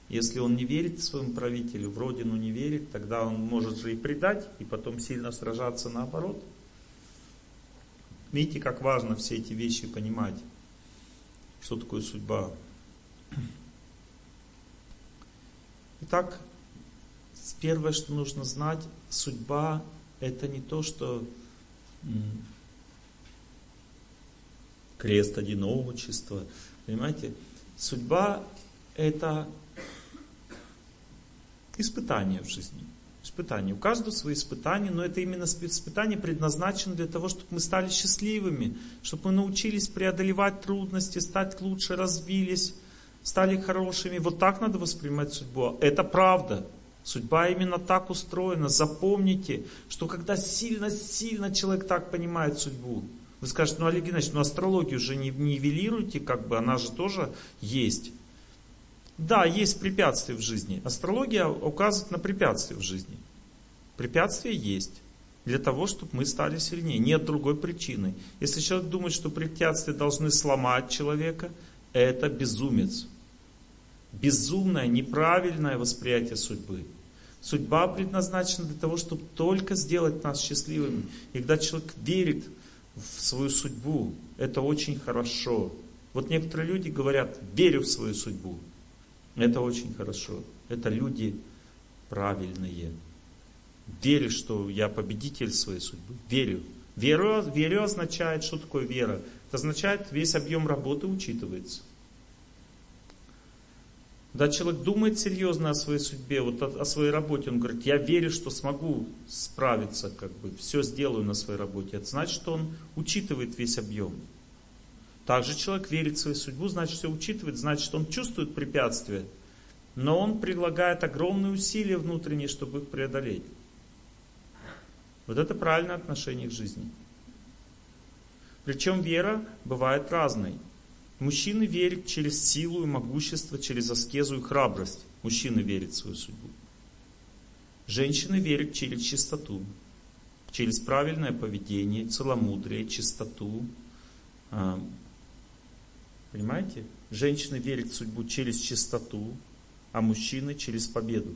Если он не верит своему правителю, в родину не верит, тогда он может же и предать, и потом сильно сражаться наоборот. Видите, как важно все эти вещи понимать. Что такое судьба? Итак, первое, что нужно знать, судьба это не то, что крест одиночества. Понимаете? Судьба это испытание в жизни. Испытания. У каждого свои испытания, но это именно испытание предназначено для того, чтобы мы стали счастливыми, чтобы мы научились преодолевать трудности, стать лучше, развились, стали хорошими. Вот так надо воспринимать судьбу. Это правда. Судьба именно так устроена. Запомните, что когда сильно-сильно человек так понимает судьбу, вы скажете, ну Олег Геннадьевич, ну астрологию же не нивелируйте, как бы она же тоже есть. Да, есть препятствия в жизни. Астрология указывает на препятствия в жизни. Препятствия есть для того, чтобы мы стали сильнее. Нет другой причины. Если человек думает, что препятствия должны сломать человека, это безумец. Безумное, неправильное восприятие судьбы. Судьба предназначена для того, чтобы только сделать нас счастливыми. И когда человек верит в свою судьбу, это очень хорошо. Вот некоторые люди говорят, верю в свою судьбу. Это очень хорошо. Это люди правильные. Верю, что я победитель своей судьбы. Верю. Веру, верю означает, что такое вера? Это означает, весь объем работы учитывается. Когда человек думает серьезно о своей судьбе, вот о, о своей работе, он говорит, я верю, что смогу справиться, как бы, все сделаю на своей работе. Это значит, что он учитывает весь объем. Также человек верит в свою судьбу, значит все учитывает, значит он чувствует препятствия, но он прилагает огромные усилия внутренние, чтобы их преодолеть. Вот это правильное отношение к жизни. Причем вера бывает разной. Мужчины верят через силу и могущество, через аскезу и храбрость. Мужчины верят в свою судьбу. Женщины верят через чистоту, через правильное поведение, целомудрие, чистоту. А, понимаете? Женщины верят в судьбу через чистоту, а мужчины через победу.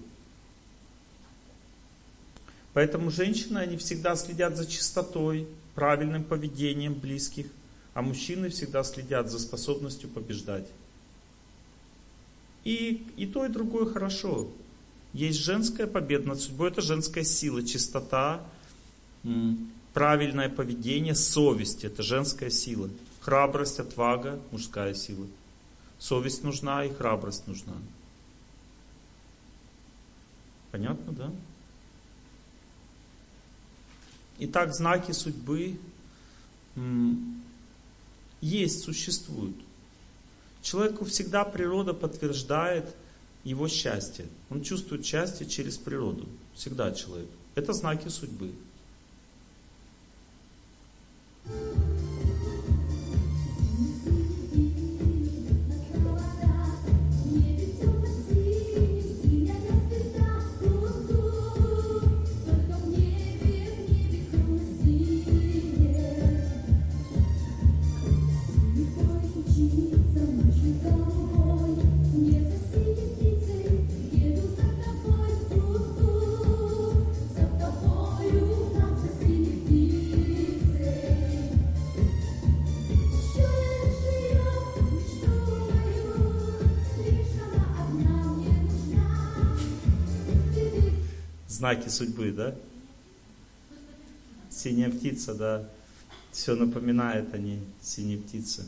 Поэтому женщины, они всегда следят за чистотой, правильным поведением близких, а мужчины всегда следят за способностью побеждать. И, и то, и другое хорошо. Есть женская победа над судьбой, это женская сила, чистота, правильное поведение, совесть, это женская сила. Храбрость, отвага, мужская сила. Совесть нужна и храбрость нужна. Понятно, да? Итак, знаки судьбы есть, существуют. Человеку всегда природа подтверждает его счастье. Он чувствует счастье через природу. Всегда человек. Это знаки судьбы. Знаки судьбы, да? Синяя птица, да. Все напоминает о ней, синяя птица.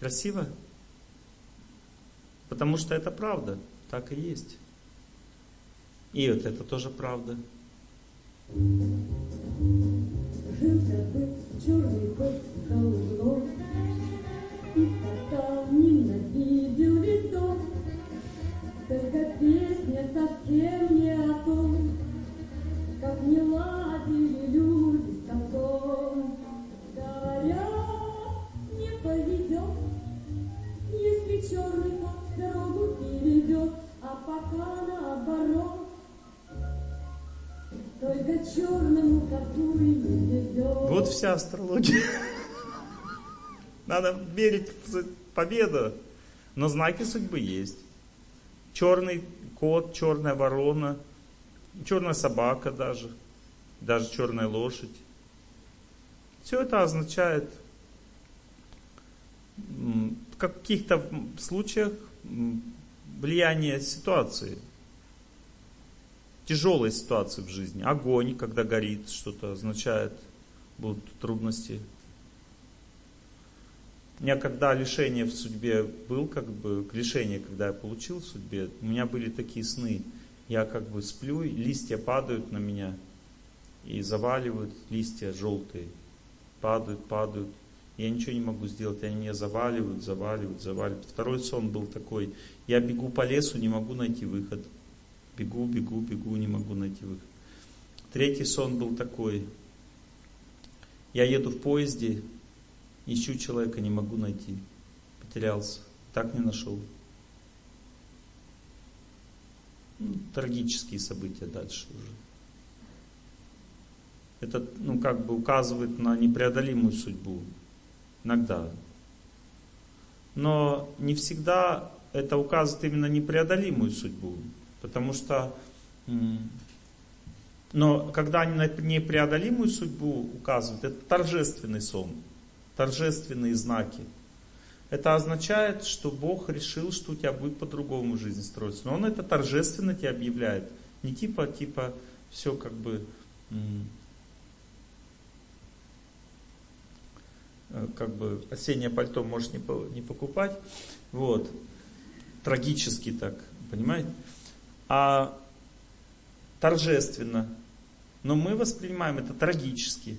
Красиво? Потому что это правда, так и есть. И вот это тоже правда. Жил бык, черный за углом, И весь дом. Только песня совсем не о том, Как не ладили люди с котом. Говорят, не поведет, Если черный кот дорогу перейдет, А пока наоборот, Только черному коту и не везет. Вот вся астрология. Надо верить в победу. Но знаки судьбы есть. Черный кот, черная ворона, черная собака даже, даже черная лошадь. Все это означает в каких-то случаях влияние ситуации, тяжелой ситуации в жизни. Огонь, когда горит, что-то означает, будут трудности у меня когда лишение в судьбе был, как бы, лишение, когда я получил в судьбе, у меня были такие сны. Я как бы сплю, листья падают на меня и заваливают листья желтые. Падают, падают. Я ничего не могу сделать, они меня заваливают, заваливают, заваливают. Второй сон был такой, я бегу по лесу, не могу найти выход. Бегу, бегу, бегу, не могу найти выход. Третий сон был такой, я еду в поезде, Ищу человека, не могу найти. Потерялся. Так не нашел. Ну, трагические события дальше уже. Это, ну, как бы указывает на непреодолимую судьбу. Иногда. Но не всегда это указывает именно непреодолимую судьбу. Потому что но когда они на непреодолимую судьбу указывают, это торжественный сон торжественные знаки. Это означает, что Бог решил, что у тебя будет по-другому жизнь строиться. Но Он это торжественно тебе объявляет. Не типа, типа, все как бы, э, как бы осеннее пальто можешь не, не покупать. Вот. Трагически так, понимаете? А торжественно. Но мы воспринимаем это трагически.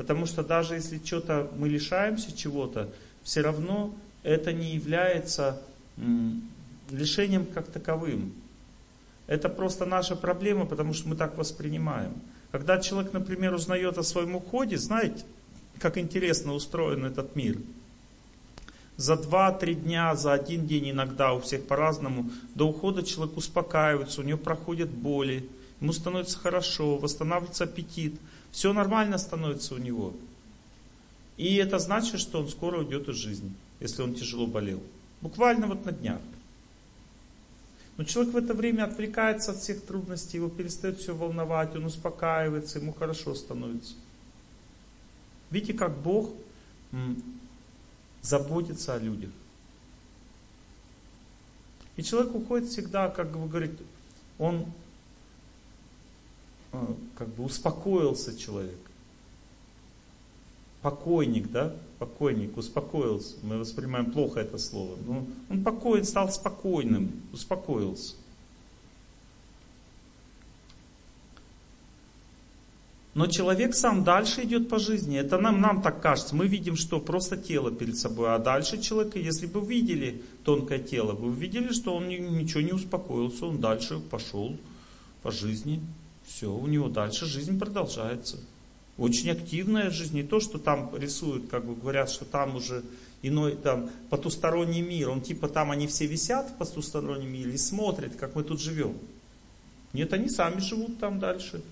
Потому что даже если что-то мы лишаемся чего-то, все равно это не является лишением как таковым. Это просто наша проблема, потому что мы так воспринимаем. Когда человек, например, узнает о своем уходе, знаете, как интересно устроен этот мир. За два-три дня, за один день иногда, у всех по-разному, до ухода человек успокаивается, у него проходят боли, ему становится хорошо, восстанавливается аппетит, все нормально становится у него. И это значит, что он скоро уйдет из жизни, если он тяжело болел. Буквально вот на днях. Но человек в это время отвлекается от всех трудностей, его перестает все волновать, он успокаивается, ему хорошо становится. Видите, как Бог заботится о людях. И человек уходит всегда, как вы говорите, он как бы успокоился человек. Покойник, да? Покойник, успокоился. Мы воспринимаем плохо это слово. Но он покоен, стал спокойным, успокоился. Но человек сам дальше идет по жизни. Это нам, нам так кажется. Мы видим, что просто тело перед собой. А дальше человека, если бы видели тонкое тело, вы увидели, что он ничего не успокоился. Он дальше пошел по жизни. Все, у него дальше жизнь продолжается. Очень активная жизнь. Не то, что там рисуют, как бы говорят, что там уже иной там потусторонний мир. Он типа там они все висят в потустороннем мире и смотрят, как мы тут живем. Нет, они сами живут там дальше.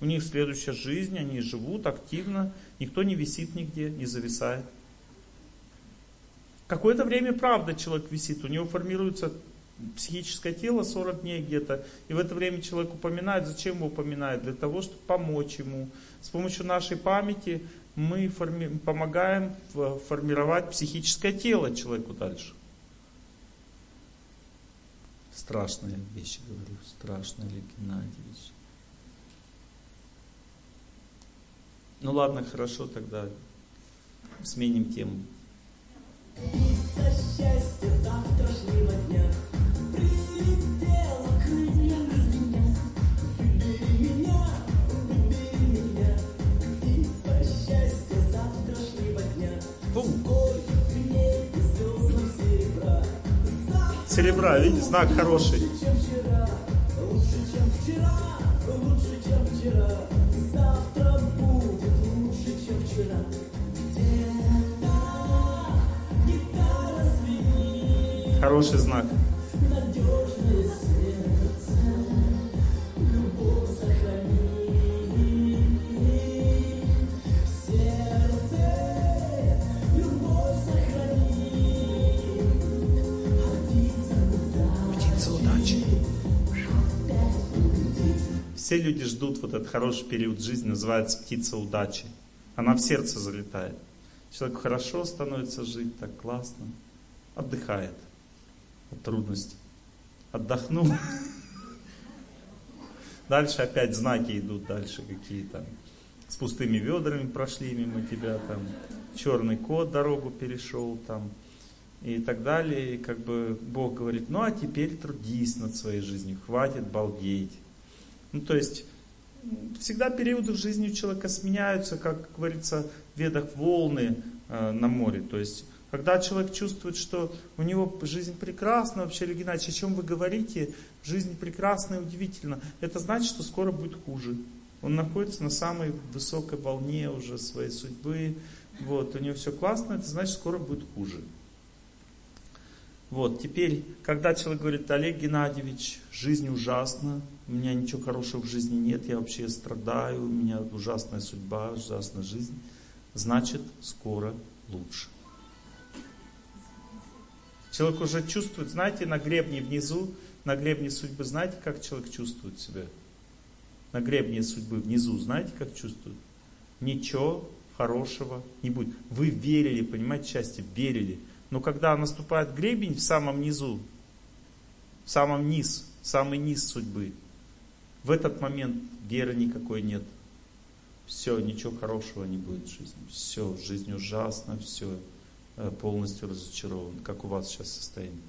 У них следующая жизнь, они живут активно, никто не висит нигде, не зависает. Какое-то время, правда, человек висит, у него формируется психическое тело 40 дней где-то, и в это время человек упоминает, зачем его упоминает? Для того, чтобы помочь ему. С помощью нашей памяти мы форми- помогаем формировать психическое тело человеку дальше. Страшные вещи говорю, страшные, Олег Геннадьевич. Ну ладно, хорошо, тогда сменим тему. Серебра. Видите, знак хороший. Чем вчера, лучше, Птица удачи. Все люди ждут вот этот хороший период жизни, называется птица удачи. Она в сердце залетает. Человеку хорошо становится жить, так классно. Отдыхает от трудностей. Отдохнул. Дальше опять знаки идут, дальше какие-то. С пустыми ведрами прошли мимо тебя, там, черный кот дорогу перешел, там, и так далее. И как бы Бог говорит, ну а теперь трудись над своей жизнью, хватит балдеть. Ну то есть, всегда периоды в жизни у человека сменяются, как говорится в ведах, волны э, на море. То есть, когда человек чувствует, что у него жизнь прекрасна, вообще, Олег Геннадьевич, о чем вы говорите, жизнь прекрасна и удивительна, это значит, что скоро будет хуже. Он находится на самой высокой волне уже своей судьбы, вот, у него все классно, это значит, скоро будет хуже. Вот, теперь, когда человек говорит, Олег Геннадьевич, жизнь ужасна, у меня ничего хорошего в жизни нет, я вообще страдаю, у меня ужасная судьба, ужасная жизнь, значит, скоро лучше. Человек уже чувствует, знаете, на гребне внизу, на гребне судьбы, знаете, как человек чувствует себя? На гребне судьбы внизу, знаете, как чувствует? Ничего хорошего не будет. Вы верили, понимаете, счастье, верили. Но когда наступает гребень в самом низу, в самом низ, самый низ судьбы, в этот момент веры никакой нет. Все, ничего хорошего не будет в жизни. Все, жизнь ужасна, все, полностью разочарован, как у вас сейчас состояние.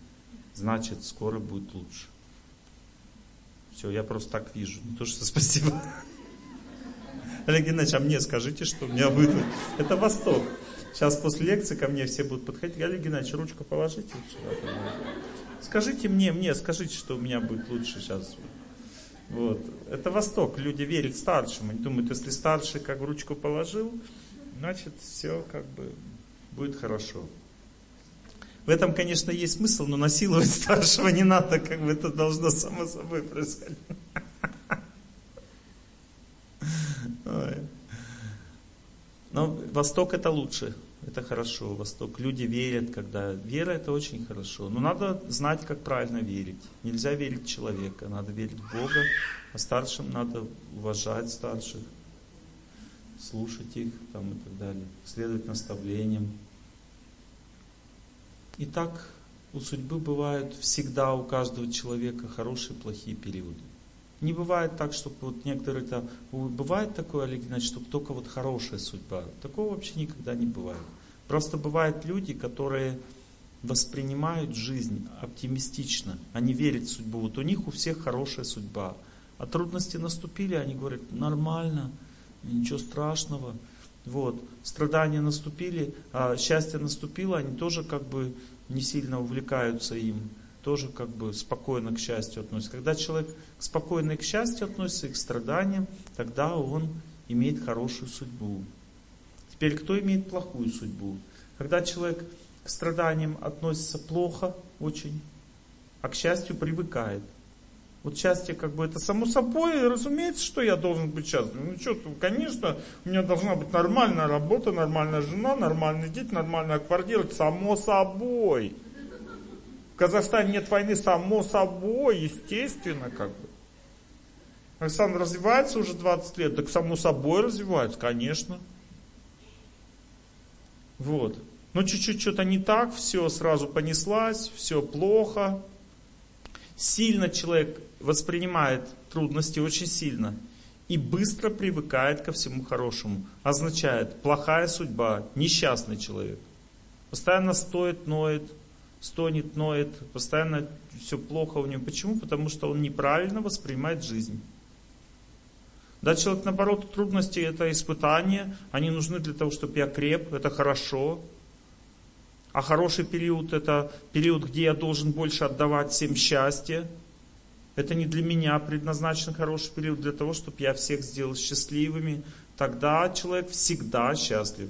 Значит, скоро будет лучше. Все, я просто так вижу. Не то, что спасибо. Олег Геннадьевич, а мне скажите, что у меня будет. Это Восток. Сейчас после лекции ко мне все будут подходить. Олег Геннадьевич, ручку положите. Скажите мне, мне, скажите, что у меня будет лучше сейчас. Вот. Это Восток. Люди верят старшим. Они думают, если старший как ручку положил, значит все как бы будет хорошо. В этом, конечно, есть смысл, но насиловать старшего не надо, как бы это должно само собой происходить. Но Восток это лучше, это хорошо, Восток. Люди верят, когда... Вера это очень хорошо, но надо знать, как правильно верить. Нельзя верить в человека, надо верить в Бога, а старшим надо уважать старших, слушать их там и так далее, следовать наставлениям. И так у судьбы бывают всегда у каждого человека хорошие плохие периоды. Не бывает так, чтобы вот некоторые там, бывает такое, Олег Геннадьевич, чтобы только вот хорошая судьба. Такого вообще никогда не бывает. Просто бывают люди, которые воспринимают жизнь оптимистично, они верят в судьбу. Вот у них у всех хорошая судьба. А трудности наступили, они говорят, нормально, ничего страшного. Вот. Страдания наступили, а счастье наступило, они тоже как бы не сильно увлекаются им, тоже как бы спокойно к счастью относятся. Когда человек спокойно к счастью относится и к страданиям, тогда он имеет хорошую судьбу. Теперь кто имеет плохую судьбу? Когда человек к страданиям относится плохо очень, а к счастью привыкает. Вот счастье как бы это само собой, разумеется, что я должен быть счастлив. Ну что, конечно, у меня должна быть нормальная работа, нормальная жена, нормальные дети, нормальная квартира, само собой. В Казахстане нет войны, само собой, естественно, как бы. Александр развивается уже 20 лет, так само собой развивается, конечно. Вот. Но чуть-чуть что-то не так, все сразу понеслась, все плохо. Сильно человек воспринимает трудности очень сильно и быстро привыкает ко всему хорошему. Означает плохая судьба, несчастный человек. Постоянно стоит, ноет, стонет, ноет, постоянно все плохо у него. Почему? Потому что он неправильно воспринимает жизнь. Да, человек, наоборот, трудности это испытания, они нужны для того, чтобы я креп, это хорошо. А хороший период это период, где я должен больше отдавать всем счастье. Это не для меня предназначен хороший период, для того, чтобы я всех сделал счастливыми. Тогда человек всегда счастлив.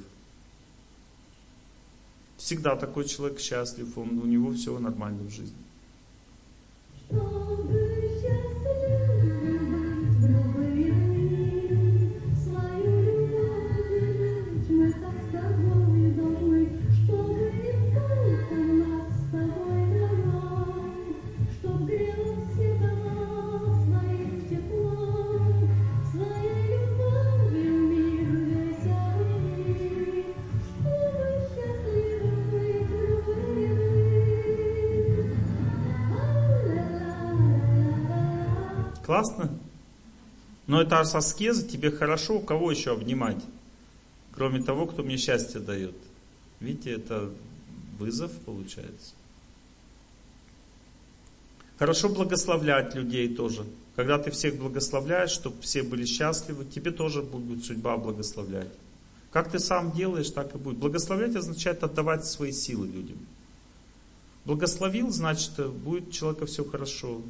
Всегда такой человек счастлив, он, у него все нормально в жизни. Но это аскеза, тебе хорошо, кого еще обнимать? Кроме того, кто мне счастье дает. Видите, это вызов получается. Хорошо благословлять людей тоже. Когда ты всех благословляешь, чтобы все были счастливы, тебе тоже будет судьба благословлять. Как ты сам делаешь, так и будет. Благословлять означает отдавать свои силы людям. Благословил, значит, будет у человека все хорошо.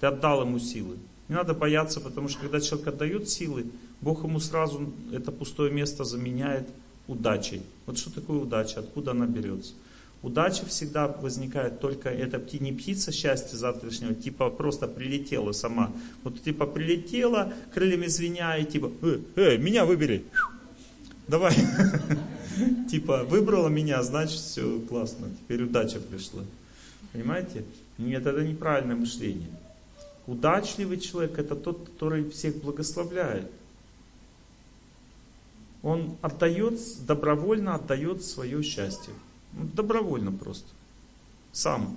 Ты отдал ему силы. Не надо бояться, потому что когда человек отдает силы, Бог ему сразу это пустое место заменяет удачей. Вот что такое удача, откуда она берется? Удача всегда возникает только, это не птица счастья завтрашнего, типа просто прилетела сама. Вот типа прилетела, крыльями звеня, и типа, э, э, меня выбери. Давай. Типа, выбрала меня, значит все классно, теперь удача пришла. Понимаете? Нет, это неправильное мышление. Удачливый человек это тот, который всех благословляет. Он отдает, добровольно отдает свое счастье. Ну, Добровольно просто. Сам.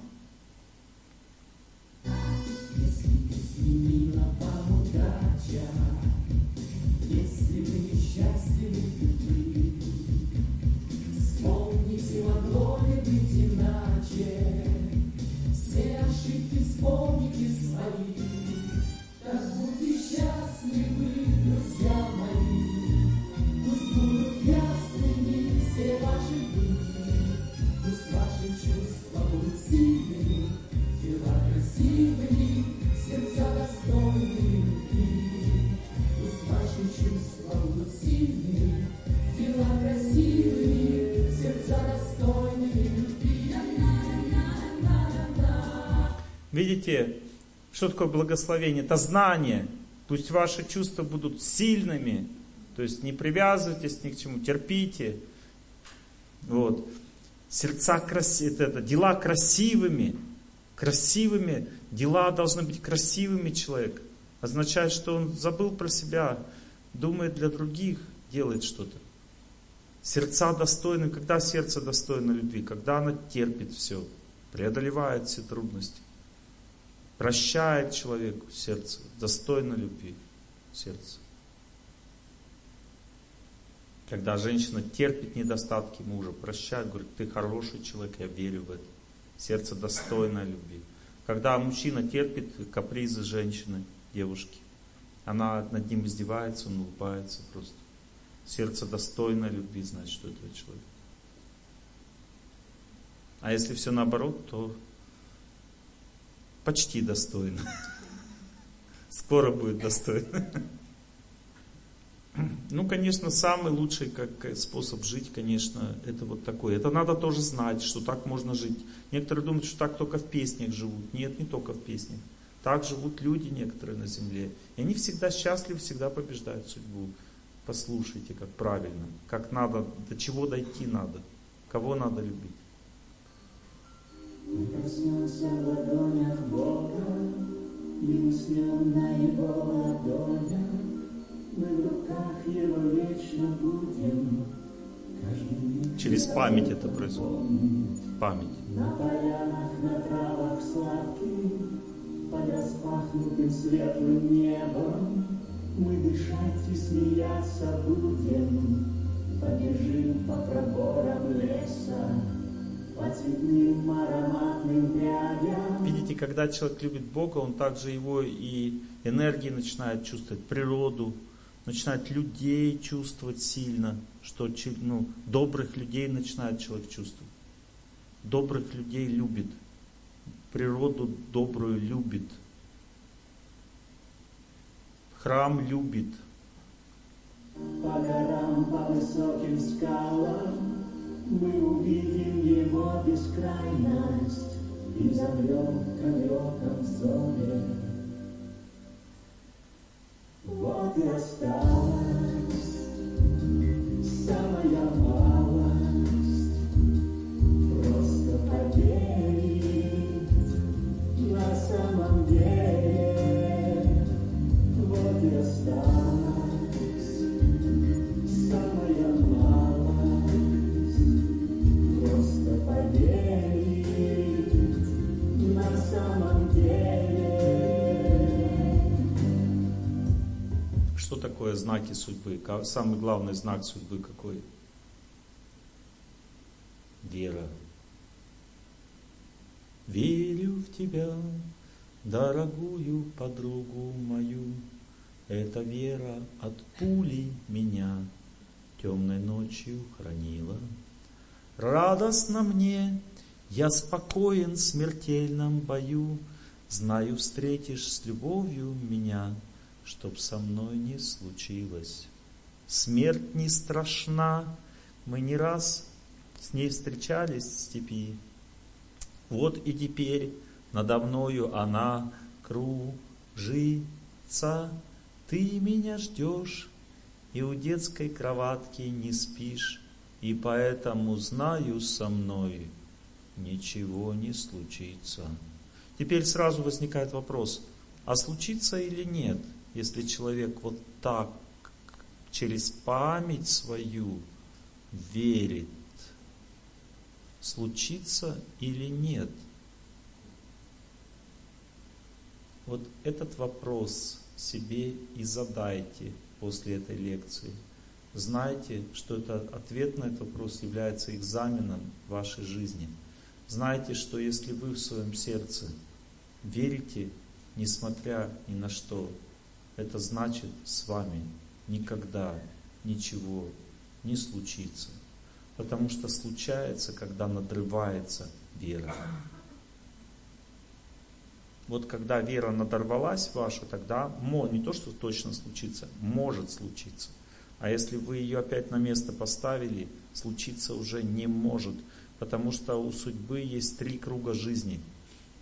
Видите, что такое благословение? Это знание. Пусть ваши чувства будут сильными. То есть не привязывайтесь ни к чему, терпите. Вот. Сердца красивые, это, дела красивыми. Красивыми. Дела должны быть красивыми человек. Означает, что он забыл про себя, думает для других, делает что-то. Сердца достойны. Когда сердце достойно любви? Когда оно терпит все, преодолевает все трудности. Прощает человеку сердце, достойно любви сердце. Когда женщина терпит недостатки мужа, прощает, говорит, ты хороший человек, я верю в это. Сердце достойно любви. Когда мужчина терпит капризы женщины, девушки, она над ним издевается, он улыбается просто. Сердце достойно любви, значит, что этого человека. А если все наоборот, то почти достойно. Скоро будет достойно. Ну, конечно, самый лучший как способ жить, конечно, это вот такой. Это надо тоже знать, что так можно жить. Некоторые думают, что так только в песнях живут. Нет, не только в песнях. Так живут люди некоторые на земле. И они всегда счастливы, всегда побеждают судьбу. Послушайте, как правильно, как надо, до чего дойти надо, кого надо любить. Мы проснемся в ладонях Бога И уснем на Его ладонях. Мы в руках Его вечно будем. Каждый миг Через память это происходит. Память. На полянах, на травах сладких Под распахнутым светлым небом. Мы дышать и смеяться будем. Побежим по проборам леса Видите, когда человек любит Бога, он также его и энергии начинает чувствовать, природу, начинает людей чувствовать сильно, что ну, добрых людей начинает человек чувствовать. Добрых людей любит, природу добрую любит, храм любит. По горам, по высоким скалам Мы увидим его бескрайность И замрем далеком зоре Вот и осталась самая малость Что такое знаки судьбы? Самый главный знак судьбы какой? Вера. Верю в тебя, дорогую подругу мою. Эта вера от пули меня темной ночью хранила. Радостно мне, я спокоен в смертельном бою, Знаю, встретишь с любовью меня, Чтоб со мной не случилось. Смерть не страшна, мы не раз с ней встречались в степи. Вот и теперь надо мною она кружится. Ты меня ждешь, и у детской кроватки не спишь, и поэтому знаю со мной ничего не случится. Теперь сразу возникает вопрос, а случится или нет, если человек вот так через память свою верит, случится или нет? Вот этот вопрос себе и задайте после этой лекции. Знайте, что это ответ на этот вопрос является экзаменом вашей жизни. Знайте, что если вы в своем сердце верите, несмотря ни на что, это значит с вами никогда ничего не случится. Потому что случается, когда надрывается вера. Вот когда вера надорвалась ваша, тогда не то, что точно случится, может случиться. А если вы ее опять на место поставили, случиться уже не может. Потому что у судьбы есть три круга жизни.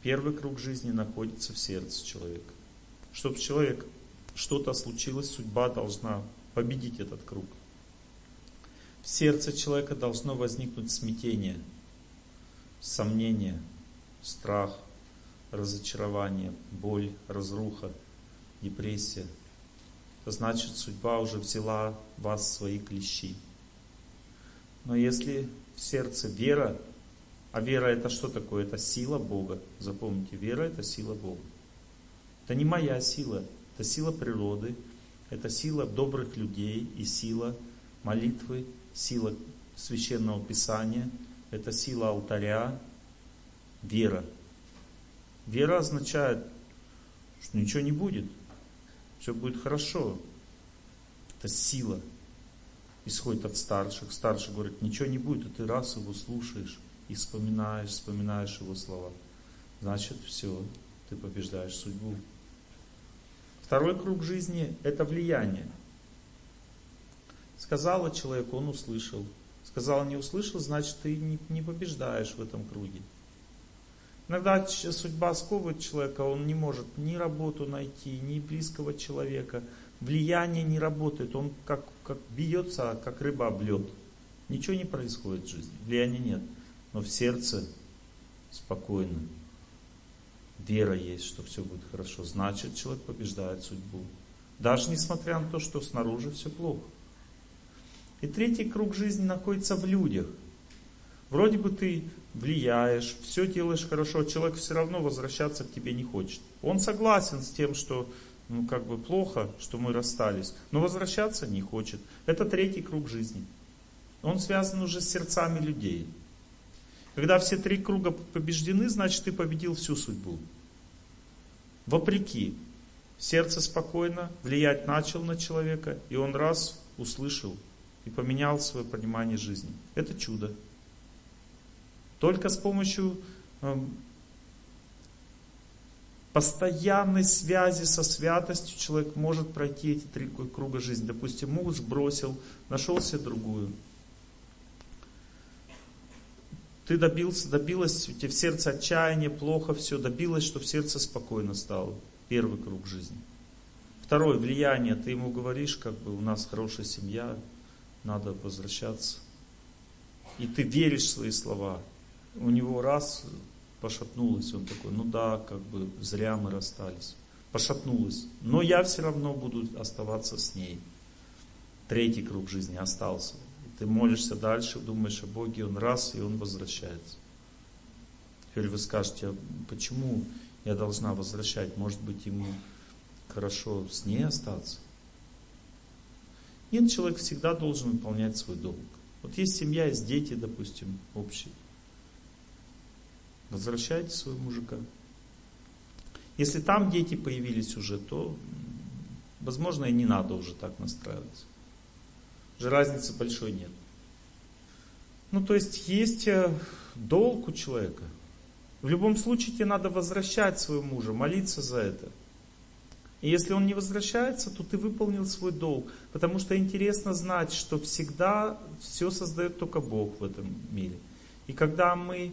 Первый круг жизни находится в сердце человека. Чтобы человек что-то случилось, судьба должна победить этот круг. В сердце человека должно возникнуть смятение, сомнение, страх, разочарование, боль, разруха, депрессия. Это значит, судьба уже взяла вас в свои клещи. Но если в сердце вера, а вера это что такое? Это сила Бога. Запомните, вера это сила Бога. Это не моя сила, это сила природы, это сила добрых людей и сила молитвы, сила священного писания, это сила алтаря, вера. Вера означает, что ничего не будет, все будет хорошо. Это сила исходит от старших. Старший говорит, ничего не будет, и ты раз его слушаешь и вспоминаешь, вспоминаешь его слова. Значит, все, ты побеждаешь судьбу. Второй круг жизни – это влияние. Сказала человеку, он услышал. Сказала, не услышал, значит, ты не, не побеждаешь в этом круге. Иногда судьба сковывает человека, он не может ни работу найти, ни близкого человека. Влияние не работает, он как, как бьется, как рыба об. Ничего не происходит в жизни, влияния нет. Но в сердце спокойно. Вера есть, что все будет хорошо. Значит, человек побеждает судьбу. Даже несмотря на то, что снаружи все плохо. И третий круг жизни находится в людях. Вроде бы ты влияешь, все делаешь хорошо, человек все равно возвращаться к тебе не хочет. Он согласен с тем, что ну, как бы плохо, что мы расстались, но возвращаться не хочет. Это третий круг жизни. Он связан уже с сердцами людей. Когда все три круга побеждены, значит ты победил всю судьбу. Вопреки. Сердце спокойно, влиять начал на человека, и он раз услышал и поменял свое понимание жизни. Это чудо. Только с помощью эм, постоянной связи со святостью человек может пройти эти три круга жизни. Допустим, муж бросил, нашел себе другую. Ты добился, добилась, у тебя в сердце отчаяние, плохо все, добилась, что в сердце спокойно стало. Первый круг жизни. Второе, влияние. Ты ему говоришь, как бы у нас хорошая семья, надо возвращаться. И ты веришь в свои слова у него раз пошатнулось, он такой, ну да, как бы зря мы расстались. Пошатнулось. Но я все равно буду оставаться с ней. Третий круг жизни остался. Ты молишься дальше, думаешь о Боге, он раз, и он возвращается. Теперь вы скажете, а почему я должна возвращать? Может быть, ему хорошо с ней остаться? Нет, человек всегда должен выполнять свой долг. Вот есть семья, есть дети, допустим, общие. Возвращайте своего мужика. Если там дети появились уже, то, возможно, и не надо уже так настраиваться. Уже разницы большой нет. Ну, то есть, есть э, долг у человека. В любом случае, тебе надо возвращать своего мужа, молиться за это. И если он не возвращается, то ты выполнил свой долг. Потому что интересно знать, что всегда все создает только Бог в этом мире. И когда мы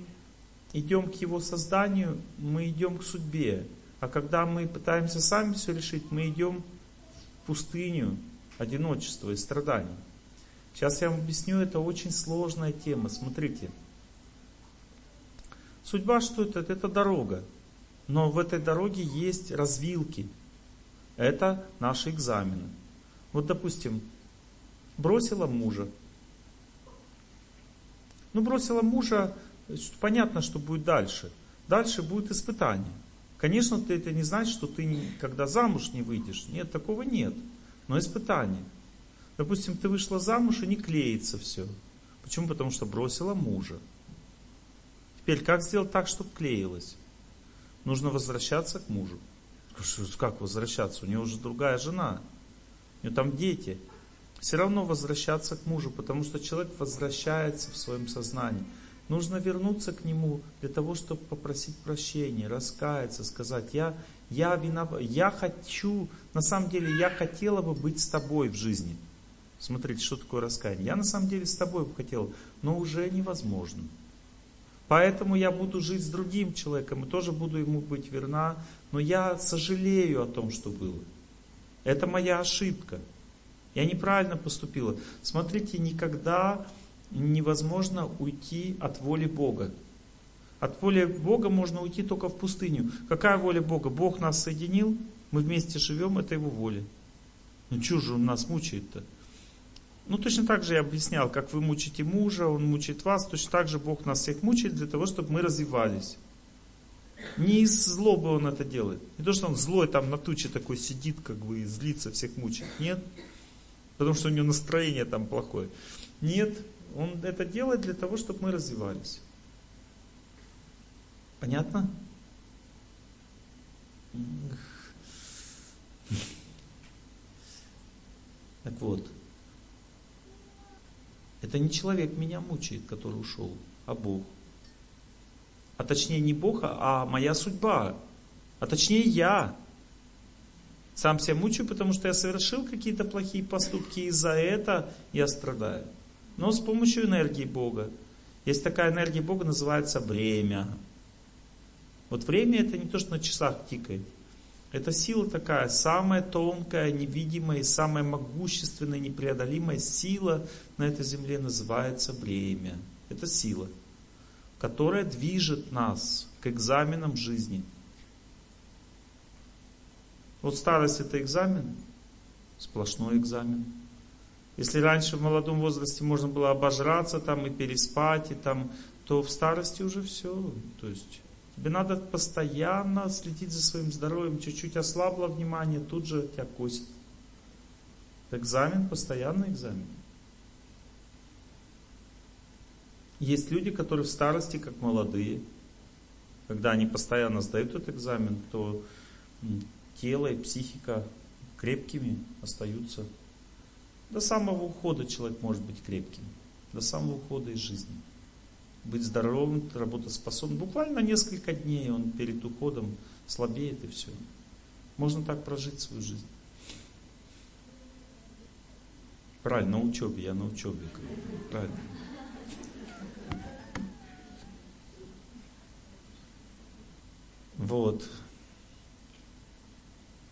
идем к его созданию, мы идем к судьбе. А когда мы пытаемся сами все решить, мы идем в пустыню одиночества и страданий. Сейчас я вам объясню, это очень сложная тема. Смотрите. Судьба что это? Это дорога. Но в этой дороге есть развилки. Это наши экзамены. Вот, допустим, бросила мужа. Ну, бросила мужа, понятно, что будет дальше. Дальше будет испытание. Конечно, это не значит, что ты когда замуж не выйдешь. Нет, такого нет. Но испытание. Допустим, ты вышла замуж и не клеится все. Почему? Потому что бросила мужа. Теперь, как сделать так, чтобы клеилось? Нужно возвращаться к мужу. Как возвращаться? У него уже другая жена. У него там дети. Все равно возвращаться к мужу, потому что человек возвращается в своем сознании. Нужно вернуться к Нему для того, чтобы попросить прощения, раскаяться, сказать, я, я виноват, я хочу, на самом деле, я хотела бы быть с тобой в жизни. Смотрите, что такое раскаяние. Я на самом деле с тобой бы хотел, но уже невозможно. Поэтому я буду жить с другим человеком и тоже буду ему быть верна, но я сожалею о том, что было. Это моя ошибка. Я неправильно поступила. Смотрите, никогда невозможно уйти от воли Бога. От воли Бога можно уйти только в пустыню. Какая воля Бога? Бог нас соединил, мы вместе живем, это Его воля. Ну что же Он нас мучает-то? Ну точно так же я объяснял, как вы мучите мужа, он мучает вас, точно так же Бог нас всех мучает для того, чтобы мы развивались. Не из злобы он это делает. Не то, что он злой там на туче такой сидит, как бы и злится, всех мучает. Нет. Потому что у него настроение там плохое. Нет. Он это делает для того, чтобы мы развивались. Понятно? Так вот. Это не человек меня мучает, который ушел, а Бог. А точнее не Бог, а моя судьба. А точнее я. Сам себя мучаю, потому что я совершил какие-то плохие поступки, и за это я страдаю. Но с помощью энергии Бога. Есть такая энергия Бога, называется время. Вот время это не то, что на часах тикает. Это сила такая, самая тонкая, невидимая и самая могущественная, непреодолимая сила на этой земле называется время. Это сила, которая движет нас к экзаменам жизни. Вот старость это экзамен, сплошной экзамен. Если раньше в молодом возрасте можно было обожраться там и переспать, и там, то в старости уже все. То есть Тебе надо постоянно следить за своим здоровьем. Чуть-чуть ослабло внимание, тут же тебя косит. Экзамен, постоянный экзамен. Есть люди, которые в старости, как молодые, когда они постоянно сдают этот экзамен, то тело и психика крепкими остаются. До самого ухода человек может быть крепким. До самого ухода из жизни быть здоровым, работоспособным. Буквально несколько дней он перед уходом слабеет и все. Можно так прожить свою жизнь. Правильно, на учебе, я на учебе. Правильно. Вот.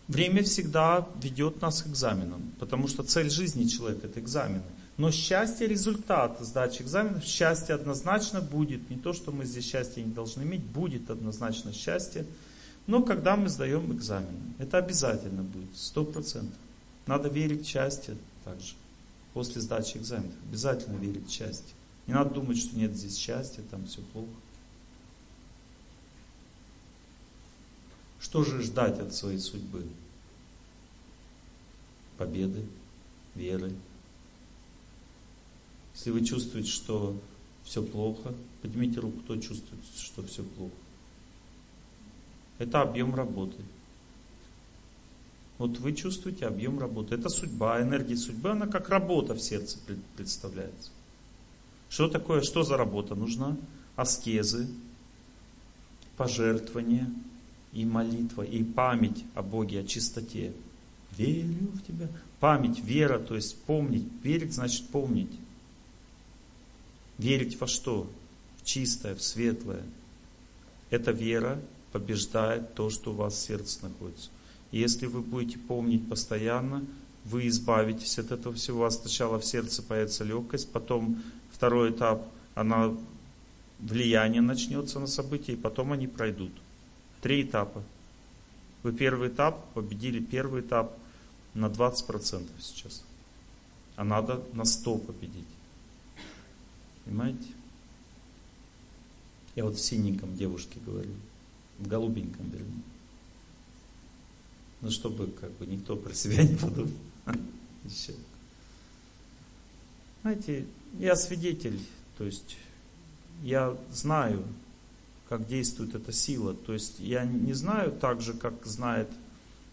Время всегда ведет нас к экзаменам, потому что цель жизни человека это экзамены. Но счастье результат сдачи экзаменов. Счастье однозначно будет. Не то, что мы здесь счастье не должны иметь, будет однозначно счастье. Но когда мы сдаем экзамены, это обязательно будет, сто процентов. Надо верить в счастье также. После сдачи экзаменов обязательно верить в счастье. Не надо думать, что нет здесь счастья, там все плохо. Что же ждать от своей судьбы? Победы, веры, если вы чувствуете, что все плохо, поднимите руку, кто чувствует, что все плохо. Это объем работы. Вот вы чувствуете объем работы. Это судьба, энергия судьбы, она как работа в сердце представляется. Что такое, что за работа нужна? Аскезы, пожертвования и молитва, и память о Боге, о чистоте. Верю в Тебя. Память, вера, то есть помнить. Верить значит помнить. Верить во что? В чистое, в светлое. Эта вера побеждает то, что у вас в сердце находится. И если вы будете помнить постоянно, вы избавитесь от этого всего. У вас сначала в сердце появится легкость, потом второй этап, она влияние начнется на события, и потом они пройдут. Три этапа. Вы первый этап победили, первый этап на 20% сейчас. А надо на 100 победить. Понимаете? Я вот в синеньком девушке говорю, в голубеньком вернее. Ну, чтобы как бы никто про себя не подумал. Еще. Знаете, я свидетель, то есть я знаю, как действует эта сила. То есть я не знаю так же, как знает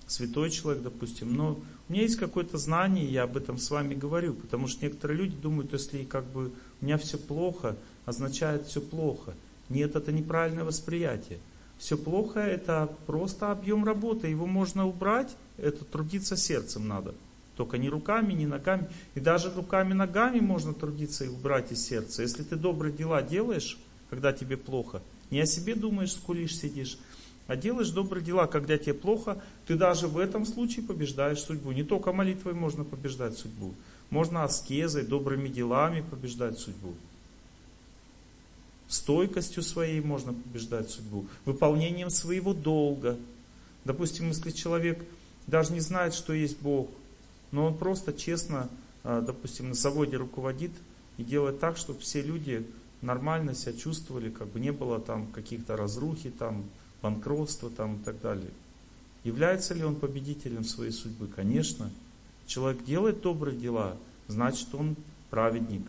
святой человек, допустим, но у меня есть какое-то знание, я об этом с вами говорю, потому что некоторые люди думают, если как бы меня все плохо, означает все плохо. Нет, это неправильное восприятие. Все плохо это просто объем работы, его можно убрать, это трудиться сердцем надо. Только не руками, не ногами. И даже руками, ногами можно трудиться и убрать из сердца. Если ты добрые дела делаешь, когда тебе плохо. Не о себе думаешь, скулишь, сидишь, а делаешь добрые дела, когда тебе плохо, ты даже в этом случае побеждаешь судьбу. Не только молитвой можно побеждать судьбу. Можно аскезой, добрыми делами побеждать судьбу. Стойкостью своей можно побеждать судьбу. Выполнением своего долга. Допустим, если человек даже не знает, что есть Бог, но он просто честно, а, допустим, на заводе руководит и делает так, чтобы все люди нормально себя чувствовали, как бы не было там каких-то разрухи, там, банкротства там, и так далее. Является ли он победителем своей судьбы? Конечно. Человек делает добрые дела, значит он праведник.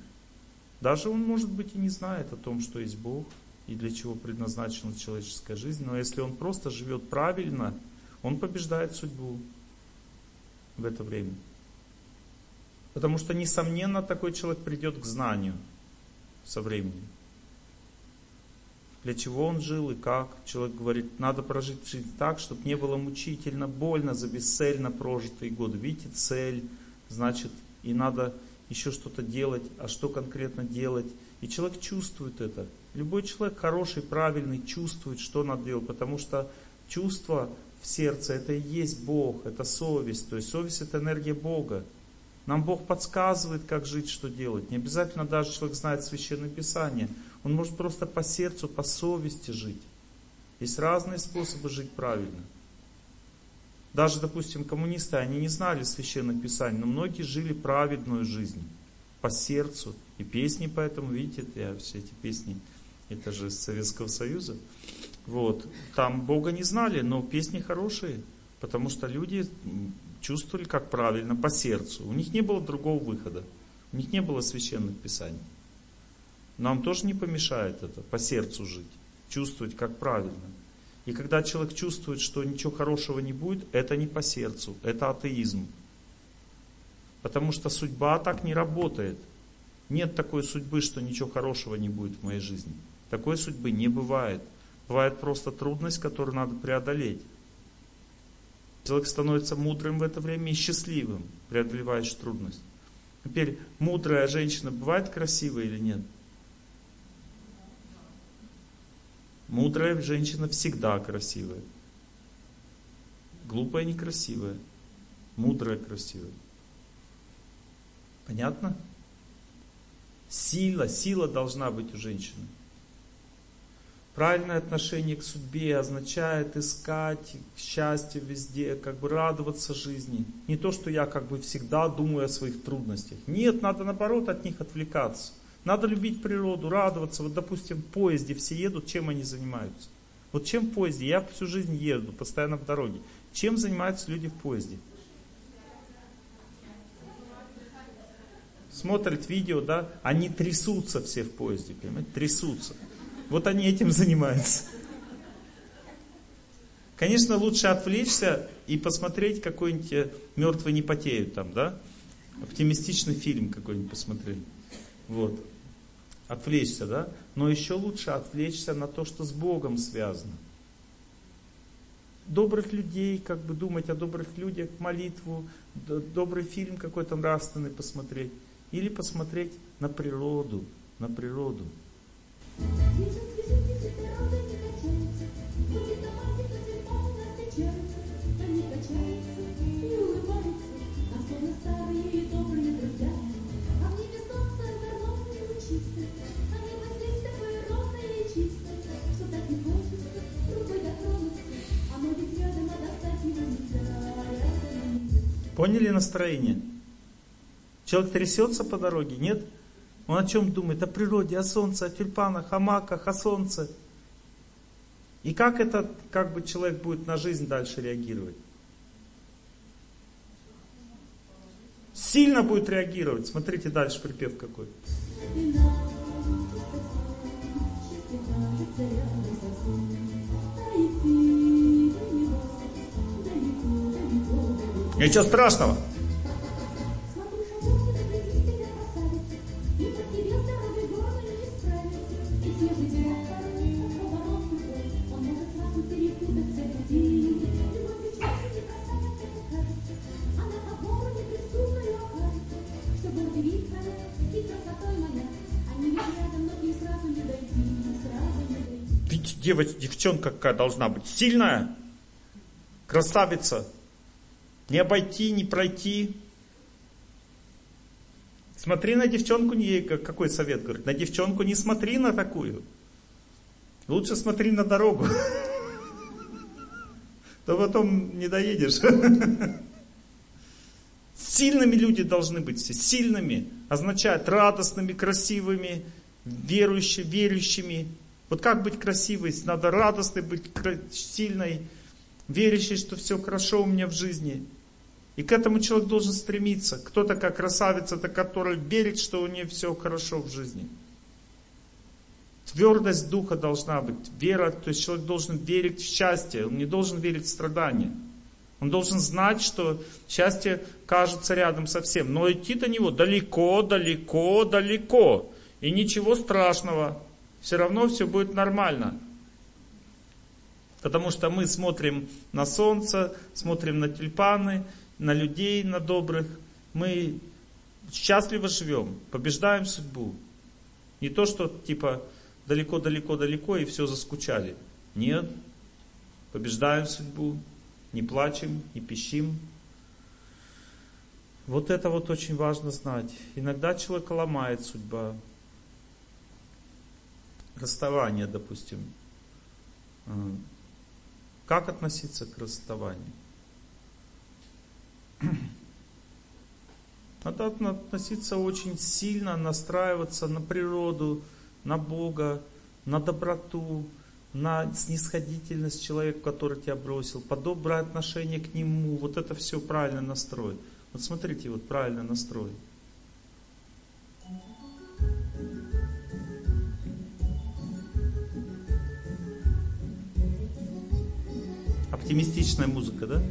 Даже он, может быть, и не знает о том, что есть Бог и для чего предназначена человеческая жизнь, но если он просто живет правильно, он побеждает судьбу в это время. Потому что, несомненно, такой человек придет к знанию со временем. Для чего он жил и как. Человек говорит, надо прожить жизнь так, чтобы не было мучительно, больно за бесцельно прожитые годы. Видите, цель, значит, и надо еще что-то делать, а что конкретно делать. И человек чувствует это. Любой человек хороший, правильный, чувствует, что надо делать, потому что чувство в сердце это и есть Бог, это совесть. То есть совесть это энергия Бога. Нам Бог подсказывает, как жить, что делать. Не обязательно даже человек знает Священное Писание. Он может просто по сердцу, по совести жить. Есть разные способы жить правильно. Даже, допустим, коммунисты, они не знали Священное Писание, но многие жили праведную жизнь по сердцу. И песни поэтому, видите, я все эти песни, это же из Советского Союза. Вот. Там Бога не знали, но песни хорошие, потому что люди чувствовали, как правильно, по сердцу. У них не было другого выхода. У них не было священных писаний. Нам тоже не помешает это, по сердцу жить, чувствовать, как правильно. И когда человек чувствует, что ничего хорошего не будет, это не по сердцу, это атеизм. Потому что судьба так не работает. Нет такой судьбы, что ничего хорошего не будет в моей жизни. Такой судьбы не бывает. Бывает просто трудность, которую надо преодолеть. Человек становится мудрым в это время и счастливым, преодолеваешь трудность. Теперь, мудрая женщина бывает красивой или нет? Мудрая женщина всегда красивая. Глупая некрасивая. Мудрая красивая. Понятно? Сила, сила должна быть у женщины. Правильное отношение к судьбе означает искать счастье везде, как бы радоваться жизни. Не то, что я как бы всегда думаю о своих трудностях. Нет, надо наоборот от них отвлекаться. Надо любить природу, радоваться. Вот, допустим, в поезде все едут, чем они занимаются? Вот чем в поезде? Я всю жизнь еду, постоянно в дороге. Чем занимаются люди в поезде? Смотрят видео, да? Они трясутся все в поезде, понимаете? Трясутся. Вот они этим занимаются. Конечно, лучше отвлечься и посмотреть какой-нибудь э, «Мертвые не потеют» там, да? Оптимистичный фильм какой-нибудь посмотреть. Вот. Отвлечься, да? Но еще лучше отвлечься на то, что с Богом связано. Добрых людей, как бы думать о добрых людях, молитву, добрый фильм какой-то нравственный посмотреть. Или посмотреть на природу, на природу. Поняли настроение? Человек трясется по дороге, нет? Он о чем думает? О природе, о солнце, о тюльпанах, о маках, о солнце. И как это, как бы человек будет на жизнь дальше реагировать? Сильно будет реагировать. Смотрите дальше припев какой. Ничего страшного. девочка, девчонка какая должна быть? Сильная, красавица, не обойти, не пройти. Смотри на девчонку, не, какой совет говорит, на девчонку не смотри на такую. Лучше смотри на дорогу. То потом не доедешь. Сильными люди должны быть все. Сильными означает радостными, красивыми, верующими, верующими. Вот как быть красивой? Надо радостной быть, сильной, верящей, что все хорошо у меня в жизни. И к этому человек должен стремиться. Кто такая красавица, то которая верит, что у нее все хорошо в жизни. Твердость духа должна быть, вера, то есть человек должен верить в счастье, он не должен верить в страдания. Он должен знать, что счастье кажется рядом совсем, но идти до него далеко, далеко, далеко. И ничего страшного, все равно все будет нормально. Потому что мы смотрим на солнце, смотрим на тюльпаны, на людей, на добрых. Мы счастливо живем, побеждаем судьбу. Не то, что типа далеко-далеко-далеко и все заскучали. Нет, побеждаем судьбу, не плачем, не пищим. Вот это вот очень важно знать. Иногда человека ломает судьба. Расставание, допустим. А, как относиться к расставанию? Надо относиться очень сильно, настраиваться на природу, на Бога, на доброту, на снисходительность человека, который тебя бросил, по доброе отношение к нему. Вот это все правильно настрой. Вот смотрите, вот правильно настрой. Оптимистичная музыка, да?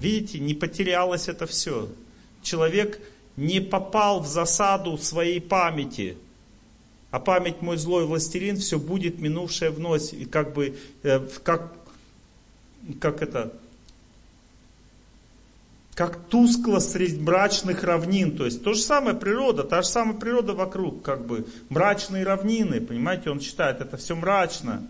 Видите, не потерялось это все. Человек не попал в засаду своей памяти. А память мой злой властелин, все будет минувшее вновь. И как бы, э, как, как это, как тускло среди мрачных равнин. То есть то же самое природа, та же самая природа вокруг, как бы мрачные равнины, понимаете, он считает, это все мрачно.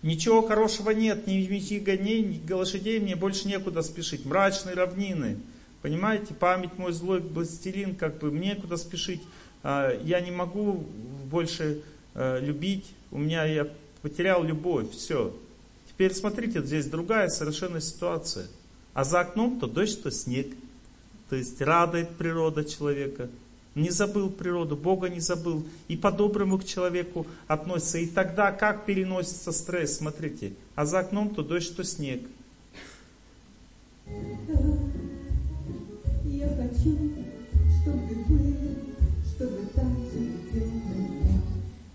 Ничего хорошего нет, ни гоней, ни лошадей, мне больше некуда спешить. Мрачные равнины. Понимаете, память мой злой властелин, как бы мне куда спешить. А, я не могу больше э, любить, у меня я потерял любовь, все. Теперь смотрите, здесь другая совершенно ситуация. А за окном то дождь, то снег. То есть радует природа человека. Не забыл природу, Бога не забыл. И по-доброму к человеку относится. И тогда как переносится стресс, смотрите. А за окном то дождь, то снег. Я хочу, чтобы был, чтобы так же летел на меня.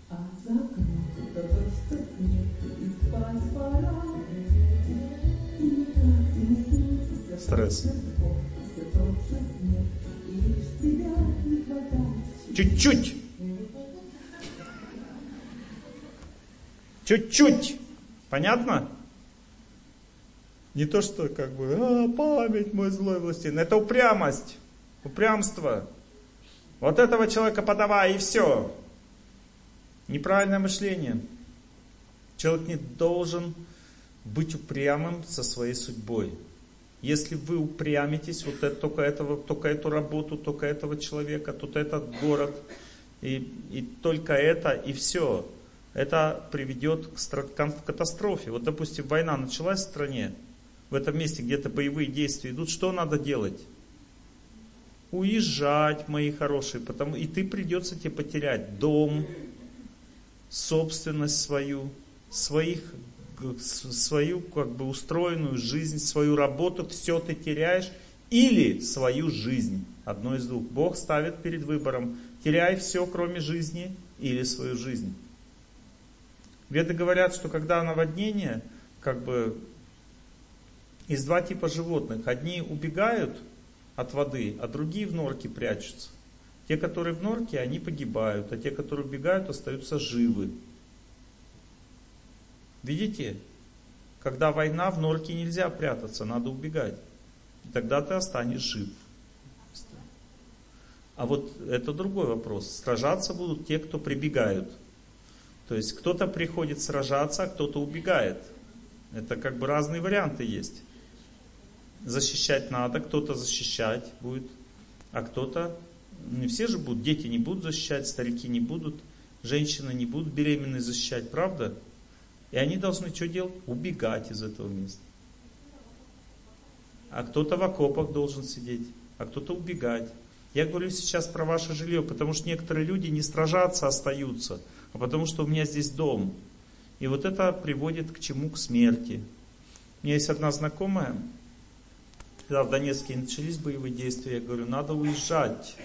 А за окном то дождь, то снег. И спать пора. И никак не снится. Стресс. Все тот же снег. И лишь тебя Чуть-чуть. Чуть-чуть. Понятно? Не то, что как бы, а, память мой злой властелин. Это упрямость, упрямство. Вот этого человека подавай и все. Неправильное мышление. Человек не должен быть упрямым со своей судьбой. Если вы упрямитесь, вот это, только, этого, только эту работу, только этого человека, тут этот город, и, и только это, и все, это приведет к катастрофе. Вот, допустим, война началась в стране, в этом месте где-то боевые действия идут, что надо делать? Уезжать, мои хорошие, потому и ты придется тебе потерять дом, собственность свою, своих свою как бы устроенную жизнь, свою работу, все ты теряешь, или свою жизнь. Одно из двух. Бог ставит перед выбором, теряй все, кроме жизни, или свою жизнь. Веды говорят, что когда наводнение, как бы из два типа животных. Одни убегают от воды, а другие в норке прячутся. Те, которые в норке, они погибают, а те, которые убегают, остаются живы. Видите? Когда война, в норке нельзя прятаться, надо убегать. И тогда ты останешь жив. А вот это другой вопрос. Сражаться будут те, кто прибегают. То есть кто-то приходит сражаться, а кто-то убегает. Это как бы разные варианты есть. Защищать надо, кто-то защищать будет, а кто-то, не все же будут, дети не будут защищать, старики не будут, женщины не будут беременные защищать, правда? И они должны что делать? Убегать из этого места. А кто-то в окопах должен сидеть, а кто-то убегать. Я говорю сейчас про ваше жилье, потому что некоторые люди не стражаться остаются, а потому что у меня здесь дом. И вот это приводит к чему? К смерти. У меня есть одна знакомая, когда в Донецке начались боевые действия, я говорю, надо уезжать.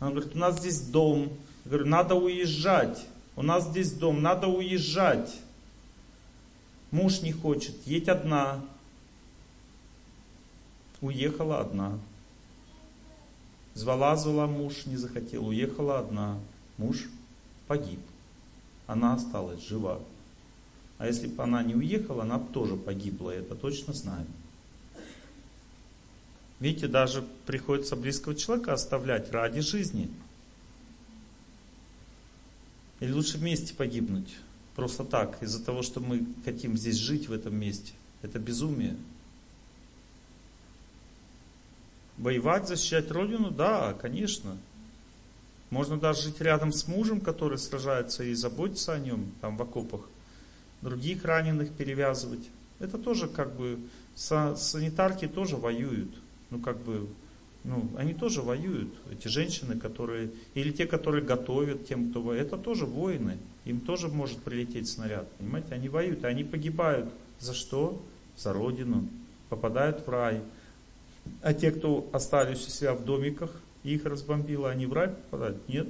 Она говорит, у нас здесь дом. Я говорю, надо уезжать. У нас здесь дом, надо уезжать. Муж не хочет, едь одна. Уехала одна. Звала, звала муж, не захотел, уехала одна. Муж погиб. Она осталась жива. А если бы она не уехала, она бы тоже погибла, я это точно знаю. Видите, даже приходится близкого человека оставлять ради жизни. Или лучше вместе погибнуть. Просто так, из-за того, что мы хотим здесь жить в этом месте. Это безумие. Воевать, защищать Родину? Да, конечно. Можно даже жить рядом с мужем, который сражается и заботиться о нем, там в окопах. Других раненых перевязывать. Это тоже как бы, санитарки тоже воюют. Ну как бы, ну, они тоже воюют, эти женщины, которые, или те, которые готовят тем, кто воюет, это тоже воины, им тоже может прилететь снаряд, понимаете, они воюют, они погибают. За что? За Родину, попадают в рай. А те, кто остались у себя в домиках, их разбомбило, они в рай попадают? Нет.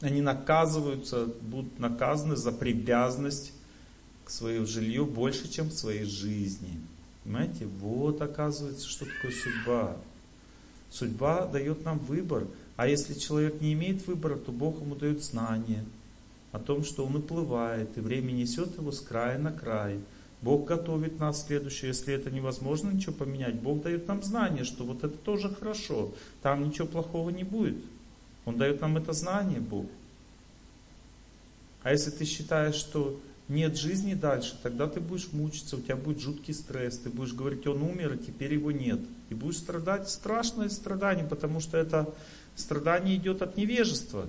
Они наказываются, будут наказаны за привязанность к своему жилью больше, чем к своей жизни. Понимаете, вот оказывается, что такое судьба. Судьба дает нам выбор. А если человек не имеет выбора, то Бог ему дает знание о том, что он уплывает, и время несет его с края на край. Бог готовит нас следующее. Если это невозможно ничего поменять, Бог дает нам знание, что вот это тоже хорошо. Там ничего плохого не будет. Он дает нам это знание, Бог. А если ты считаешь, что нет жизни дальше, тогда ты будешь мучиться, у тебя будет жуткий стресс, ты будешь говорить, он умер, и теперь его нет. И будешь страдать страшное страдание, потому что это страдание идет от невежества.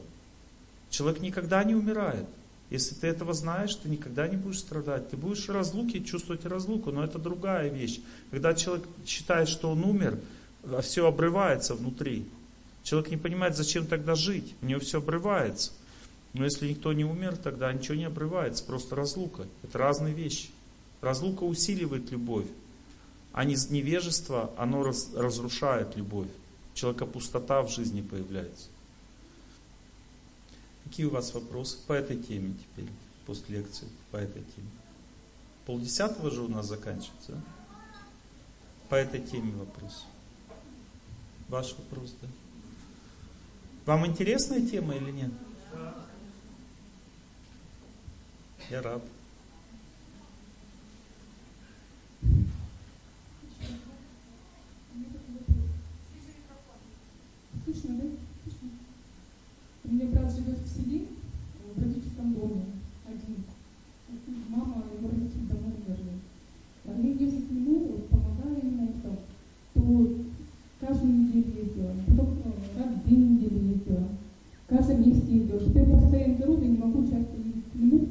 Человек никогда не умирает. Если ты этого знаешь, ты никогда не будешь страдать. Ты будешь в разлуке чувствовать разлуку, но это другая вещь. Когда человек считает, что он умер, а все обрывается внутри. Человек не понимает, зачем тогда жить. У него все обрывается. Но если никто не умер, тогда ничего не обрывается, просто разлука. Это разные вещи. Разлука усиливает любовь, а невежество, оно раз, разрушает любовь. Человека пустота в жизни появляется. Какие у вас вопросы по этой теме теперь, после лекции, по этой теме? Полдесятого же у нас заканчивается, да? По этой теме вопрос. Ваш вопрос, да? Вам интересная тема или нет? Я рад. Слышно, да? Слышно. У меня брат живет в селе, в родительском доме, один. Мама его родители давно умерли. А я если к нему, вот, помогала ему там, то каждую неделю ездила, потом ну, раз в две ездила. Каждый месяц ездила. Теперь по состоянию здоровья не могу часто ездить к нему,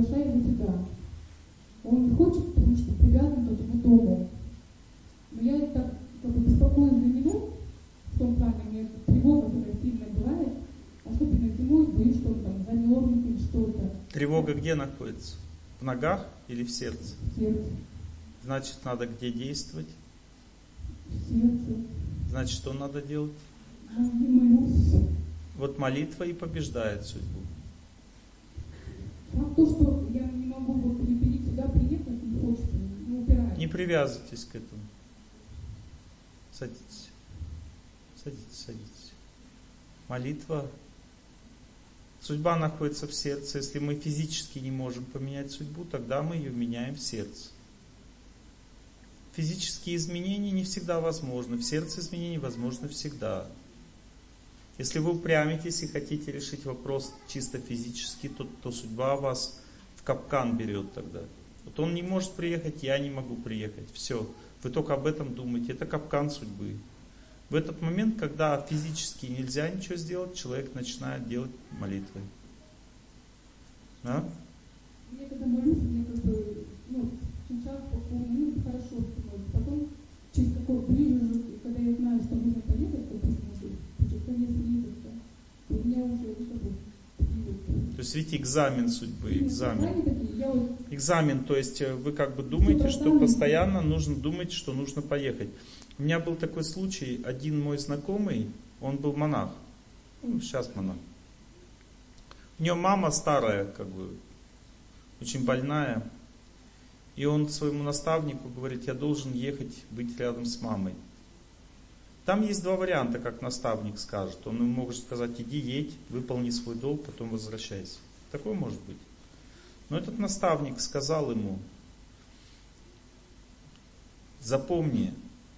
приглашаю его сюда. Он не хочет, потому что привязан к этому дому. Но я так как бы беспокоюсь за него, в том плане, у меня тревога такая сильная бывает, особенно зимой, боюсь, что он там замерзнет или что-то. Тревога где находится? В ногах или в сердце? В сердце. Значит, надо где действовать? В сердце. Значит, что надо делать? Я молюсь. Вот молитва и побеждает судьбу. Факт то, что я не привязывайтесь к этому. Садитесь. Садитесь, садитесь. Молитва. Судьба находится в сердце. Если мы физически не можем поменять судьбу, тогда мы ее меняем в сердце. Физические изменения не всегда возможны. В сердце изменения возможны всегда. Если вы упрямитесь и хотите решить вопрос чисто физически, то, то судьба вас в капкан берет тогда. Вот он не может приехать, я не могу приехать. Все. Вы только об этом думаете. Это капкан судьбы. В этот момент, когда физически нельзя ничего сделать, человек начинает делать молитвы. Да? Я когда молюсь, мне как бы, ну, сначала ну, хорошо, становится. потом через какое ближе, То есть, видите, экзамен судьбы, экзамен. Экзамен, то есть э, вы как бы думаете, что постоянно нужно думать, что нужно поехать. У меня был такой случай, один мой знакомый, он был монах, ну, сейчас монах. У него мама старая, как бы, очень больная. И он своему наставнику говорит, я должен ехать быть рядом с мамой. Там есть два варианта, как наставник скажет. Он ему может сказать, иди едь, выполни свой долг, потом возвращайся. Такое может быть. Но этот наставник сказал ему, запомни,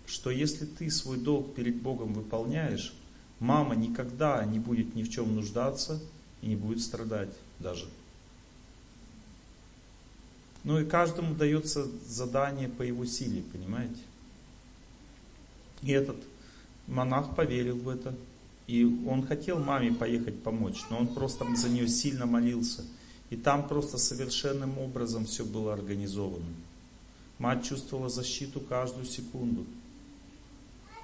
что если ты свой долг перед Богом выполняешь, мама никогда не будет ни в чем нуждаться и не будет страдать даже. Ну и каждому дается задание по его силе, понимаете? И этот монах поверил в это. И он хотел маме поехать помочь, но он просто за нее сильно молился. И там просто совершенным образом все было организовано. Мать чувствовала защиту каждую секунду.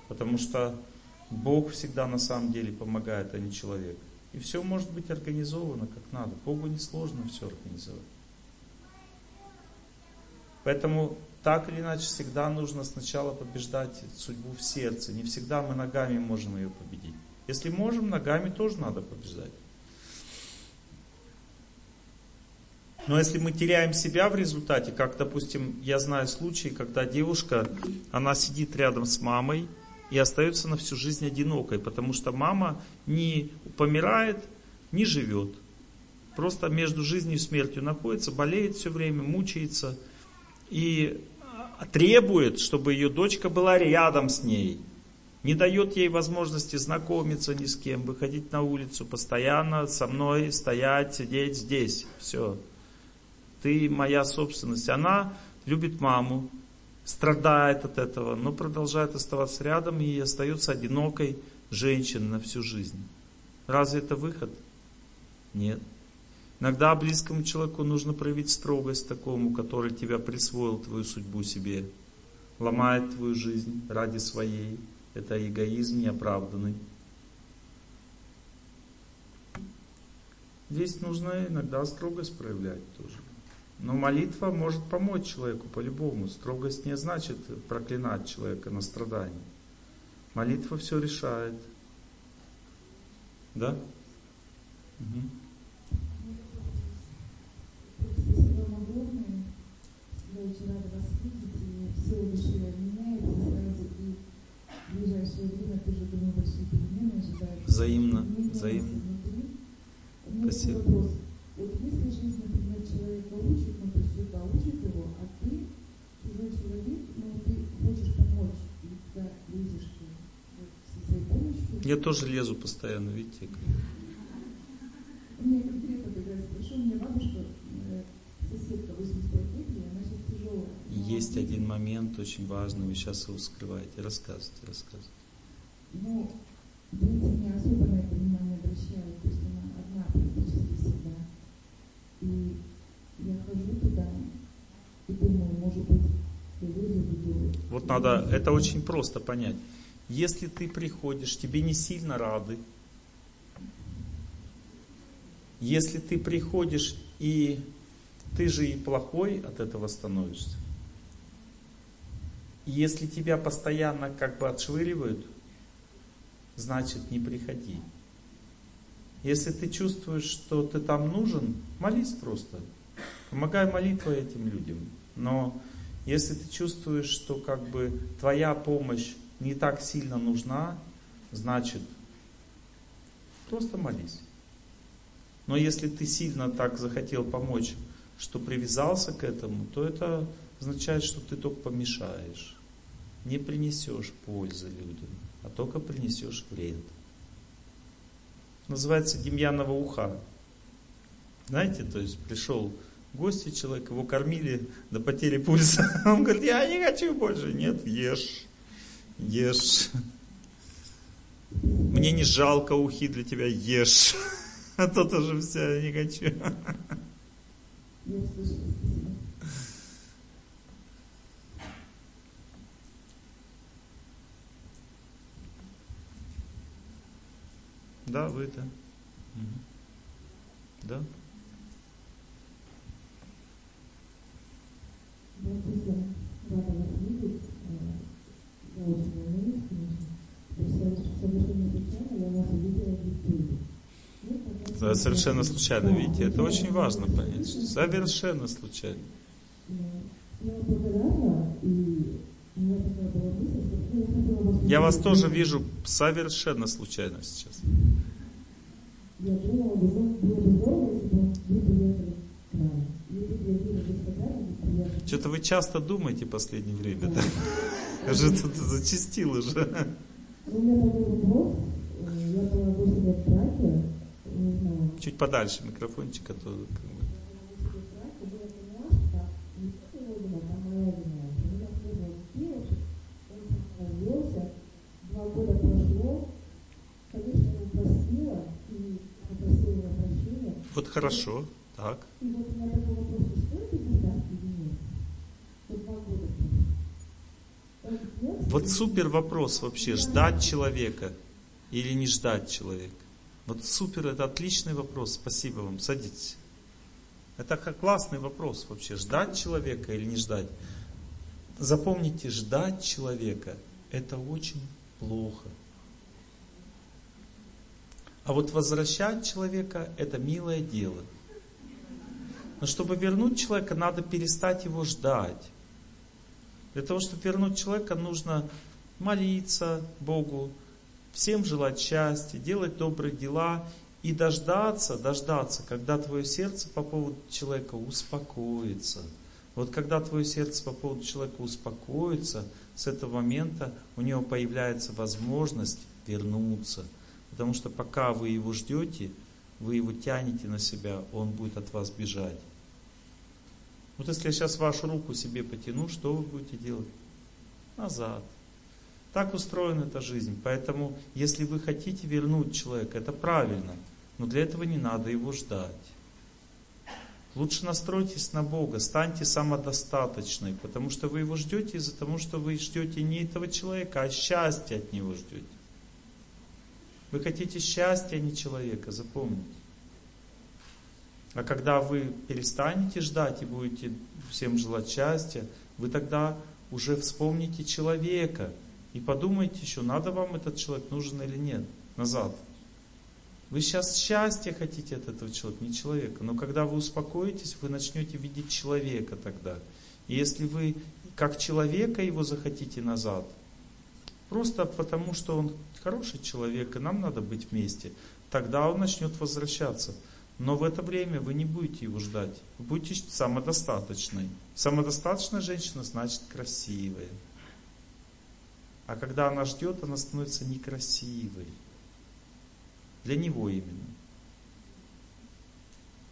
Потому что Бог всегда на самом деле помогает, а не человек. И все может быть организовано как надо. Богу не сложно все организовать. Поэтому так или иначе всегда нужно сначала побеждать судьбу в сердце. Не всегда мы ногами можем ее победить. Если можем, ногами тоже надо побеждать. Но если мы теряем себя в результате, как, допустим, я знаю случаи, когда девушка, она сидит рядом с мамой и остается на всю жизнь одинокой, потому что мама не помирает, не живет. Просто между жизнью и смертью находится, болеет все время, мучается и требует, чтобы ее дочка была рядом с ней. Не дает ей возможности знакомиться ни с кем, выходить на улицу, постоянно со мной стоять, сидеть здесь. Все. Ты моя собственность. Она любит маму, страдает от этого, но продолжает оставаться рядом и остается одинокой женщиной на всю жизнь. Разве это выход? Нет. Иногда близкому человеку нужно проявить строгость такому, который тебя присвоил твою судьбу себе, ломает твою жизнь ради своей. Это эгоизм неоправданный. Здесь нужно иногда строгость проявлять тоже. Но молитва может помочь человеку по-любому. Строгость не значит проклинать человека на страдание. Молитва все решает. Да? Угу. Спасибо вам огромное. Я очень рада вас видеть, удушевление меняется сразу, и в ближайшее время тоже, думаю, большие перемены ожидают. Взаимно, взаимно. внутри. У меня Спасибо. такой вопрос. Вот если жизнь, например, человека учит, ну, то есть судьба учит его, а ты чужой человек, ну, ты хочешь помочь, и когда лезешь ты вот, со своей помощью. Я тоже лезу постоянно, видите. Меня конкретно тогда спрошу, меня бабушка, есть один момент очень важный, вы сейчас его скрываете. Рассказывайте, рассказывайте. Ну, дети не особо на это внимание обращают, то есть она одна практически всегда. И я хожу туда и думаю, может быть, я вызову Вот надо, это очень просто понять. Если ты приходишь, тебе не сильно рады. Если ты приходишь и ты же и плохой от этого становишься. Если тебя постоянно как бы отшвыривают, значит не приходи. Если ты чувствуешь, что ты там нужен, молись просто. Помогай молитвой этим людям. Но если ты чувствуешь, что как бы твоя помощь не так сильно нужна, значит, просто молись. Но если ты сильно так захотел помочь, что привязался к этому, то это означает, что ты только помешаешь. Не принесешь пользы людям, а только принесешь вред. Называется Демьянова уха. Знаете, то есть пришел гости человек, его кормили до потери пульса. Он говорит, я не хочу больше. Нет, ешь, ешь. Мне не жалко ухи для тебя, ешь. А то тоже все, я не хочу. Я услышала, спасибо. Да, вы это. Мгм. Да? Здравствуйте, рада вас видеть. Э, Я очень волнуюсь, конечно. Просто совершенно случайно я вас увидела в Ютубе. Ну, как Да, раз- совершенно случайно, Да, видите, это очень важно понять. что Совершенно случайно. Э, Я вам благодарна, и у меня такая была мысль, что ну, я хотела вас Я вас тоже вижу совершенно случайно сейчас. Тут. Что-то вы часто думаете в последнее время, да? Я же тут зачастил уже. Ну. Э, Я была 8 лет в браке, не знаю, Чуть подальше микрофончик, а то как бы. Два года прошло, конечно, я его простила и попросила его прощения. Вот хорошо, так. И вот у меня такой вопрос, стоит ли ждать или нет? Вот два года прошло. Нет? Вот супер вопрос вообще, ждать человека или не ждать человека. Вот супер, это отличный вопрос, спасибо вам, садитесь. Это классный вопрос вообще, ждать человека или не ждать. Запомните, ждать человека это очень плохо. А вот возвращать человека это милое дело. Но чтобы вернуть человека, надо перестать его ждать. Для того, чтобы вернуть человека, нужно молиться Богу, всем желать счастья, делать добрые дела и дождаться, дождаться, когда твое сердце по поводу человека успокоится. Вот когда твое сердце по поводу человека успокоится, с этого момента у него появляется возможность вернуться. Потому что пока вы его ждете, вы его тянете на себя, он будет от вас бежать. Вот если я сейчас вашу руку себе потяну, что вы будете делать? Назад. Так устроена эта жизнь. Поэтому, если вы хотите вернуть человека, это правильно. Но для этого не надо его ждать. Лучше настройтесь на Бога, станьте самодостаточной, потому что вы его ждете из-за того, что вы ждете не этого человека, а счастья от него ждете. Вы хотите счастья, а не человека, запомните. А когда вы перестанете ждать и будете всем желать счастья, вы тогда уже вспомните человека и подумайте еще, надо вам этот человек нужен или нет, назад. Вы сейчас счастья хотите от этого человека, не человека. Но когда вы успокоитесь, вы начнете видеть человека тогда. И если вы как человека его захотите назад, просто потому что он хороший человек, и нам надо быть вместе, тогда он начнет возвращаться. Но в это время вы не будете его ждать. Вы будете самодостаточной. Самодостаточная женщина значит красивая. А когда она ждет, она становится некрасивой. Для него именно.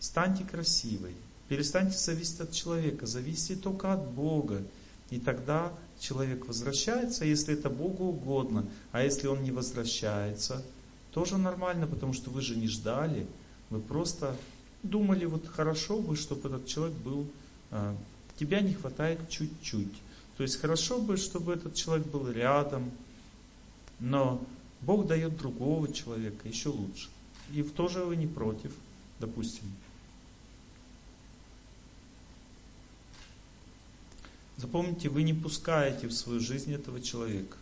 Станьте красивой. Перестаньте зависеть от человека. Зависите только от Бога. И тогда человек возвращается, если это Богу угодно. А если он не возвращается, тоже нормально, потому что вы же не ждали. Вы просто думали, вот хорошо бы, чтобы этот человек был, а, тебя не хватает чуть-чуть. То есть хорошо бы, чтобы этот человек был рядом, но Бог дает другого человека, еще лучше. И тоже вы не против, допустим. Запомните, вы не пускаете в свою жизнь этого человека.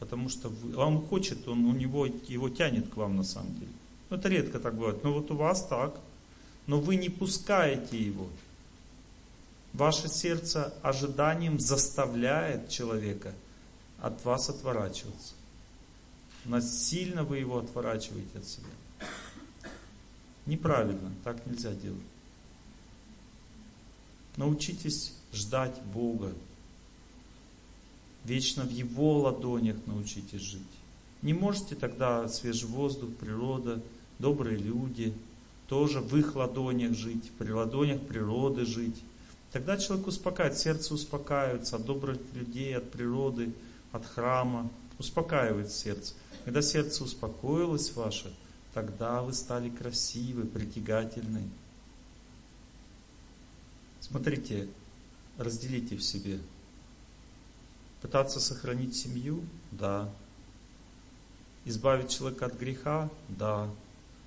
Потому что он хочет, он, у него его тянет к вам на самом деле. Ну, это редко так бывает. Но вот у вас так. Но вы не пускаете его. Ваше сердце ожиданием заставляет человека от вас отворачиваться. Насильно вы его отворачиваете от себя. Неправильно, так нельзя делать. Научитесь ждать Бога. Вечно в Его ладонях научитесь жить. Не можете тогда свежий воздух, природа, добрые люди, тоже в их ладонях жить, при ладонях природы жить. Тогда человек успокаивает, сердце успокаивается от добрых людей, от природы, от храма, успокаивает сердце. Когда сердце успокоилось ваше, тогда вы стали красивы, притягательны. Смотрите, разделите в себе. Пытаться сохранить семью? Да. Избавить человека от греха? Да.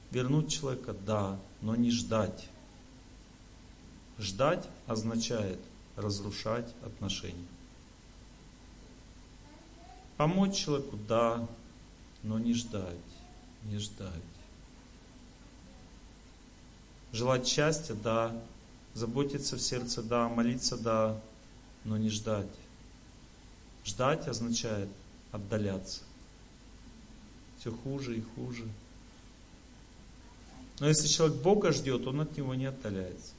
Вернуть человека? Да. Но не ждать. Ждать означает разрушать отношения. Помочь человеку? Да. Но не ждать. Не ждать. Желать счастья? Да. Заботиться в сердце? Да. Молиться? Да. Но не ждать. Ждать означает отдаляться. Все хуже и хуже. Но если человек Бога ждет, он от него не отдаляется.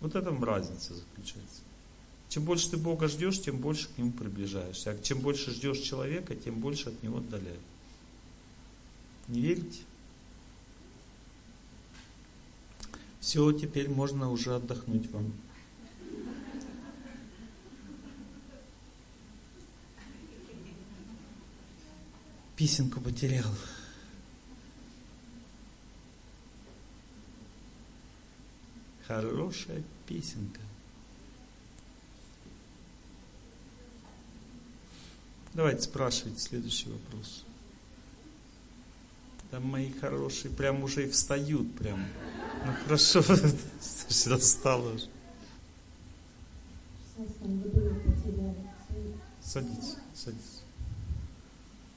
Вот в этом разница заключается. Чем больше ты Бога ждешь, тем больше к Нему приближаешься. А чем больше ждешь человека, тем больше от Него отдаляешься. Не верите? Все, теперь можно уже отдохнуть вам. Песенку потерял. Хорошая песенка. Давайте спрашивайте следующий вопрос. Там мои хорошие прям уже и встают прям. Ну хорошо, достало уже. Садитесь, садитесь.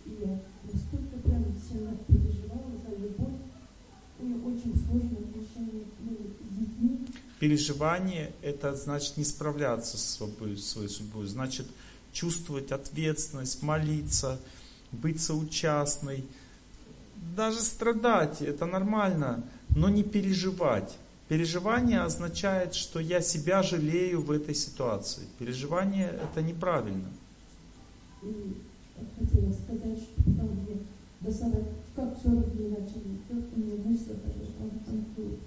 И я настолько прям сильно переживала за любовь. Мне очень сложно отношения ну, с детьми. Переживание – это значит не справляться с собой, своей судьбой. Значит чувствовать ответственность, молиться, быть соучастной. Даже страдать – это нормально, но не переживать. Переживание означает, что я себя жалею в этой ситуации. Переживание – это неправильно. И хотела сказать, что там, где до 40, как 40 дней начали, как у меня мышцы, он танцует.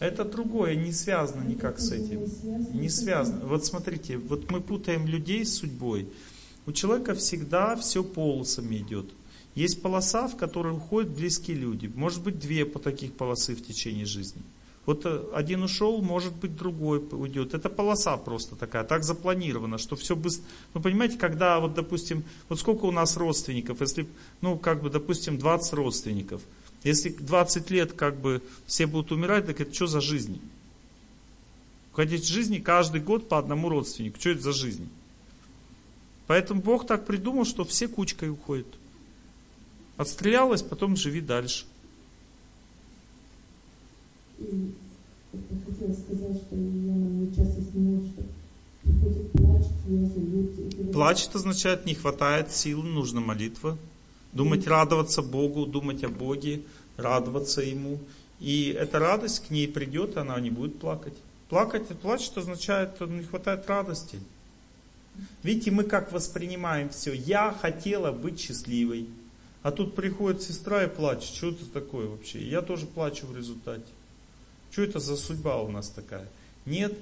Это другое, не связано никак с этим. Не связано. Вот смотрите, вот мы путаем людей с судьбой. У человека всегда все полосами идет. Есть полоса, в которую уходят близкие люди. Может быть, две по таких полосы в течение жизни. Вот э, один ушел, может быть, другой уйдет. Это полоса просто такая, так запланировано, что все быстро. Ну, понимаете, когда, вот, допустим, вот сколько у нас родственников, если, ну, как бы, допустим, 20 родственников. Если 20 лет, как бы, все будут умирать, так это что за жизнь? Уходить в жизни каждый год по одному родственнику. Что это за жизнь? Поэтому Бог так придумал, что все кучкой уходят. Отстрелялась, потом живи дальше. И хотела сказать, что я мне часто снилось, что приходит плач, слезы, льются. и говорят, Плач это означает, не хватает сил, нужна молитва. Думать, радоваться Богу, думать о Боге, радоваться Ему. И эта радость к ней придет, и она не будет плакать. Плакать, плач, это означает, что не хватает радости. Видите, мы как воспринимаем все. Я хотела быть счастливой. А тут приходит сестра и плачет. Что это такое вообще? Я тоже плачу в результате. Что это за судьба у нас такая? Нет.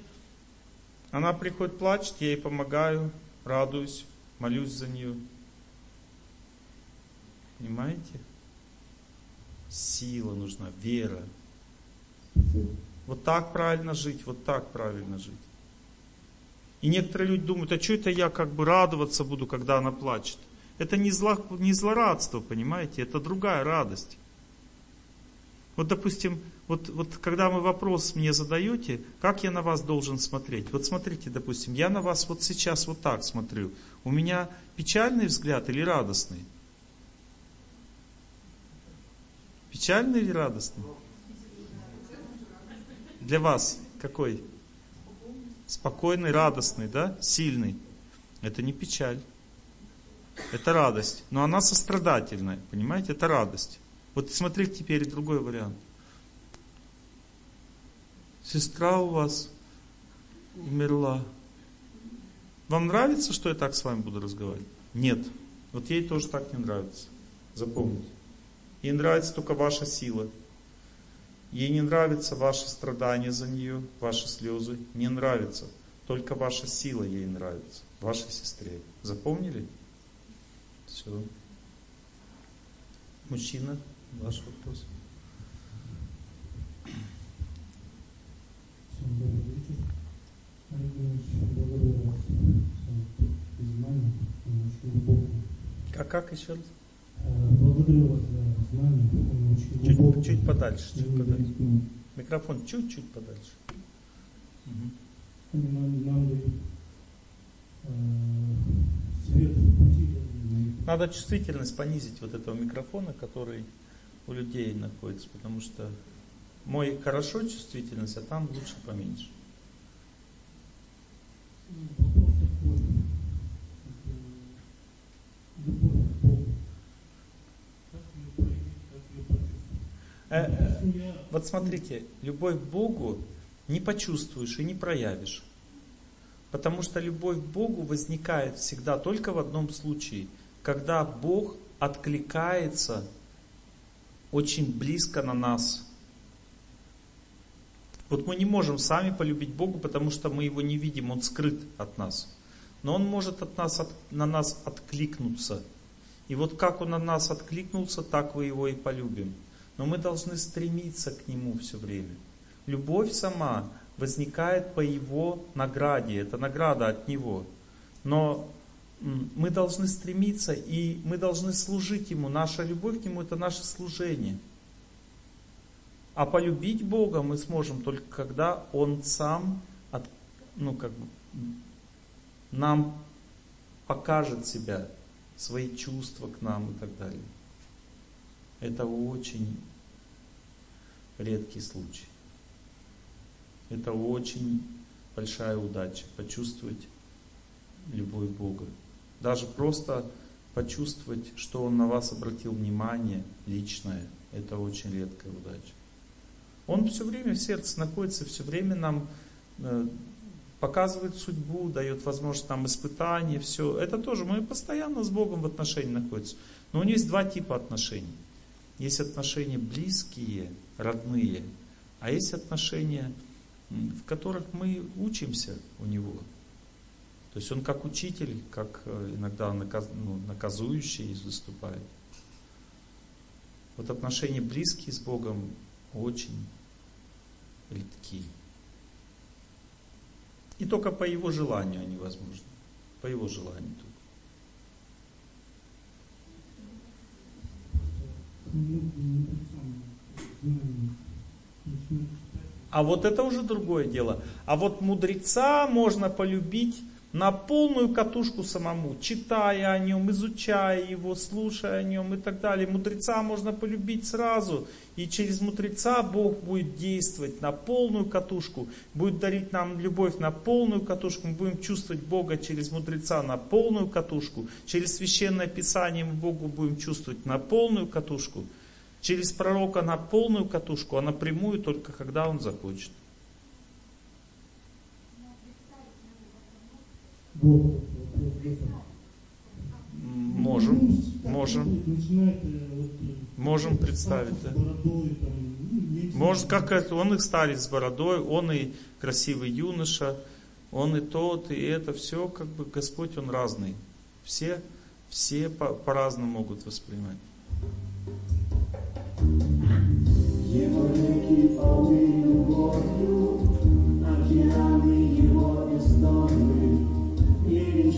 Она приходит, плачет, я ей помогаю, радуюсь, молюсь за нее. Понимаете? Сила нужна, вера. Вот так правильно жить, вот так правильно жить. И некоторые люди думают, а что это я как бы радоваться буду, когда она плачет? Это не, зло, не злорадство, понимаете, это другая радость. Вот, допустим, вот, вот когда вы вопрос мне задаете, как я на вас должен смотреть? Вот смотрите, допустим, я на вас вот сейчас вот так смотрю. У меня печальный взгляд или радостный? Печальный или радостный? Для вас какой? Спокойный, радостный, да? Сильный. Это не печаль. Это радость. Но она сострадательная, понимаете? Это радость. Вот смотрите теперь другой вариант. Сестра у вас умерла. Вам нравится, что я так с вами буду разговаривать? Нет. Вот ей тоже так не нравится. Запомните. Ей нравится только ваша сила. Ей не нравится ваше страдание за нее, ваши слезы. Не нравится. Только ваша сила ей нравится. Вашей сестре. Запомнили? Все. Мужчина, ваш вопрос. Всем добрый вечер. Олег Иванович, благодарю вас за знания, очень глубокие. А как еще раз? Э, Благодарю вас за знания, очень Чуть, глубокие. чуть подальше, чуть подальше. нам- Микрофон чуть-чуть подальше. Они нам, нам дают э, свет в пути. Надо чувствительность понизить вот этого микрофона, который у людей находится, потому что мой хорошо чувствительность, а там лучше поменьше. Э, э, Вот смотрите, любовь к Богу не почувствуешь и не проявишь. Потому что любовь к Богу возникает всегда только в одном случае, когда Бог откликается очень близко на нас. Вот мы не можем сами полюбить Бога, потому что мы его не видим, он скрыт от нас. Но он может от нас, от- на нас откликнуться. И вот как он на нас откликнулся, так вы его и полюбим. Но мы должны стремиться к нему все время. Любовь сама возникает по его награде, это награда от него. Но мы должны стремиться и мы должны служить ему. Наша любовь к нему это наше служение. А полюбить Бога мы сможем только когда Он сам от- ну, как бы, нам покажет себя, свои чувства к нам и так далее. Это очень редкий случай. Это очень большая удача почувствовать любовь Бога. Даже просто почувствовать, что Он на вас обратил внимание личное, это очень редкая удача. Он все время в сердце находится, все время нам э, показывает судьбу, дает возможность нам испытания, все. Это тоже, мы постоянно с Богом в отношении находимся. Но у него есть два типа отношений. Есть отношения близкие, родные, а есть отношения, в которых мы учимся у него. То есть он как учитель, как э, иногда наказ- ну, наказующий выступает. Вот отношения близкие с Богом очень редки. И только по его желанию они возможны. По его желанию только. А вот это уже другое дело. А вот мудреца можно полюбить на полную катушку самому, читая о нем, изучая его, слушая о нем и так далее. Мудреца можно полюбить сразу, и через мудреца Бог будет действовать на полную катушку, будет дарить нам любовь на полную катушку, мы будем чувствовать Бога через мудреца на полную катушку, через священное писание мы Богу будем чувствовать на полную катушку, через пророка на полную катушку, а напрямую только когда он захочет. Можем, можем. Можем представить, да. Может, как это, он и старец с бородой, он и красивый юноша, он и тот, и это все, как бы Господь, он разный. Все, все по- по-разному могут воспринимать.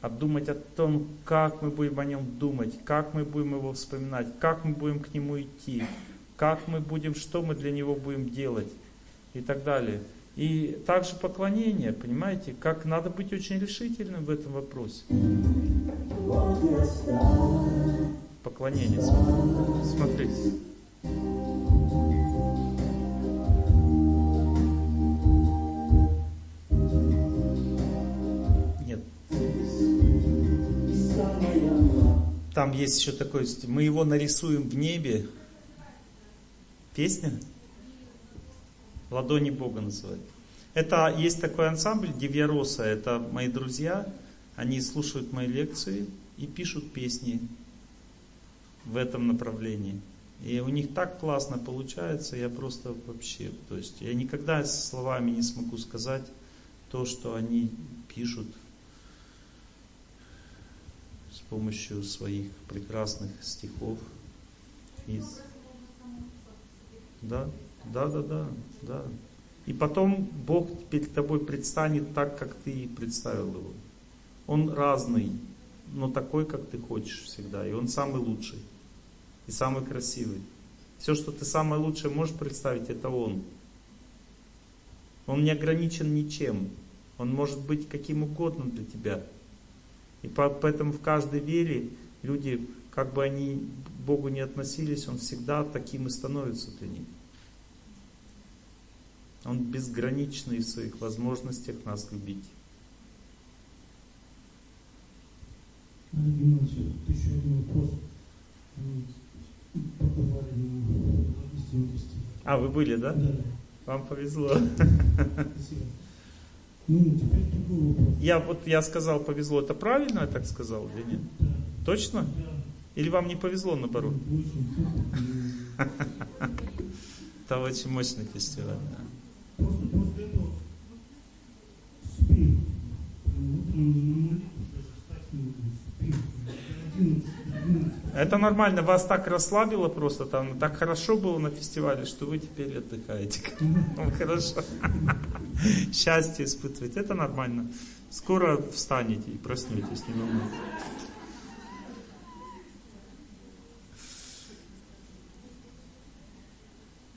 а думать о том, как мы будем о нем думать, как мы будем его вспоминать, как мы будем к нему идти, как мы будем, что мы для него будем делать и так далее. И также поклонение, понимаете, как надо быть очень решительным в этом вопросе. Поклонение, смотрите. Нет. Там есть еще такой, мы его нарисуем в небе. Песня? Ладони Бога называют. Это есть такой ансамбль Девьяроса, это мои друзья, они слушают мои лекции и пишут песни в этом направлении. И у них так классно получается, я просто вообще, то есть я никогда словами не смогу сказать то, что они пишут с помощью своих прекрасных стихов. Из... Да, да, да, да, да. И потом Бог перед тобой предстанет так, как ты представил его. Он разный, но такой, как ты хочешь всегда. И он самый лучший. И самый красивый. Все, что ты самое лучшее можешь представить, это он. Он не ограничен ничем. Он может быть каким угодно для тебя. И поэтому в каждой вере люди, как бы они к Богу не относились, Он всегда таким и становится для них. Он безграничный в своих возможностях нас любить. Олег вот еще один вопрос. Побывали на истинном А, вы были, да? Да. Вам повезло. Спасибо. Я вот я сказал повезло, это правильно я так сказал или нет? Да. Точно? Да. Или вам не повезло наоборот? Это очень мощный фестиваль. Просто после этого спим. Утром на молитву даже встать не могу. Спим. До 11, до 12. Это нормально, вас так расслабило просто там, так хорошо было на фестивале, что вы теперь отдыхаете. Ну, хорошо. Счастье испытываете, это нормально. Скоро встанете и проснетесь, не.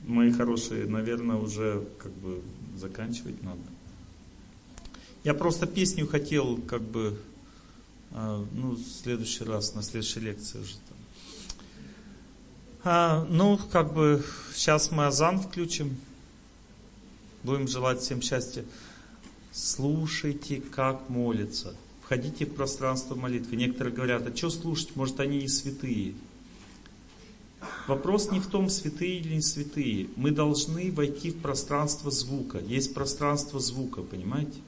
Мои хорошие, наверное, уже как бы заканчивать надо. Я просто песню хотел как бы а, ну, в следующий раз, на следующей лекции уже. А, ну, как бы, сейчас мы азан включим. Будем желать всем счастья. Слушайте, как молятся. Входите в пространство молитвы. Некоторые говорят, а что слушать, может они и святые. Вопрос не в том, святые или не святые. Мы должны войти в пространство звука. Есть пространство звука, понимаете?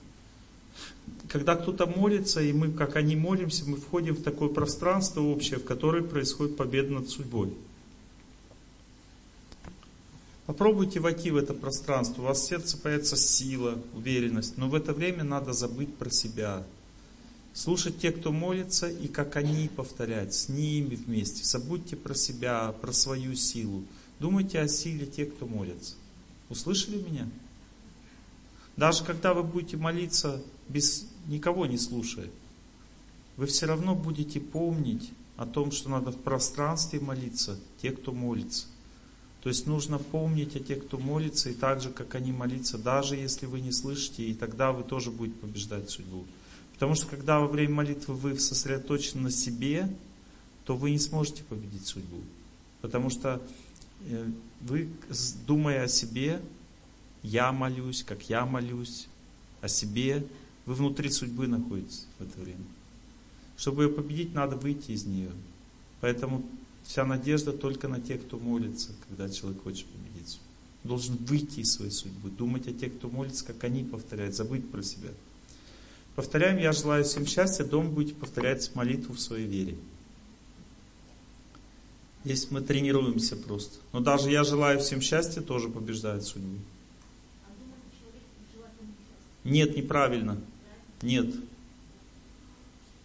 когда кто-то молится, и мы, как они молимся, мы входим в такое пространство общее, в которое происходит победа над судьбой. Попробуйте войти в это пространство, у вас в сердце появится сила, уверенность, но в это время надо забыть про себя. Слушать тех, кто молится, и как они повторять, с ними вместе. Забудьте про себя, про свою силу. Думайте о силе тех, кто молится. Услышали меня? Даже когда вы будете молиться без никого не слушая, вы все равно будете помнить о том, что надо в пространстве молиться, те, кто молится. То есть нужно помнить о тех, кто молится, и так же, как они молиться, даже если вы не слышите, и тогда вы тоже будете побеждать судьбу. Потому что когда во время молитвы вы сосредоточены на себе, то вы не сможете победить судьбу. Потому что э, вы, думая о себе, я молюсь, как я молюсь, о себе, вы внутри судьбы находитесь в это время. Чтобы ее победить, надо выйти из нее. Поэтому вся надежда только на тех, кто молится, когда человек хочет победить. должен выйти из своей судьбы, думать о тех, кто молится, как они повторяют, забыть про себя. Повторяем, я желаю всем счастья, дом будете повторять молитву в своей вере. Здесь мы тренируемся просто. Но даже я желаю всем счастья, тоже побеждает судьбу. Нет, неправильно. Нет.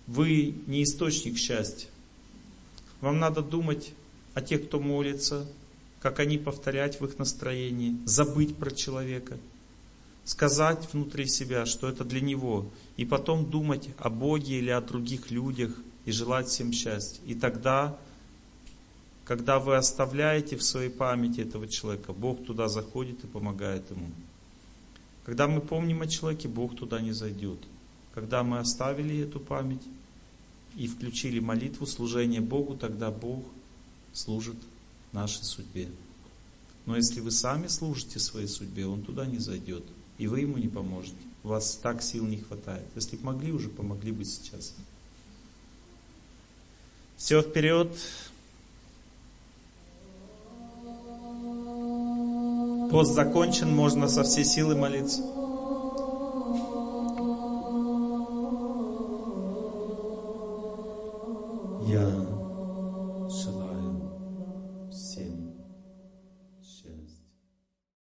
Вы не источник счастья. Вам надо думать о тех, кто молится, как они повторять в их настроении, забыть про человека, сказать внутри себя, что это для него, и потом думать о Боге или о других людях и желать всем счастья. И тогда, когда вы оставляете в своей памяти этого человека, Бог туда заходит и помогает ему. Когда мы помним о человеке, Бог туда не зайдет. Когда мы оставили эту память и включили молитву, служение Богу, тогда Бог служит нашей судьбе. Но если вы сами служите своей судьбе, Он туда не зайдет. И вы ему не поможете. У вас так сил не хватает. Если бы могли, уже помогли бы сейчас. Все вперед. Пост закончен, можно со всей силы молиться. 야.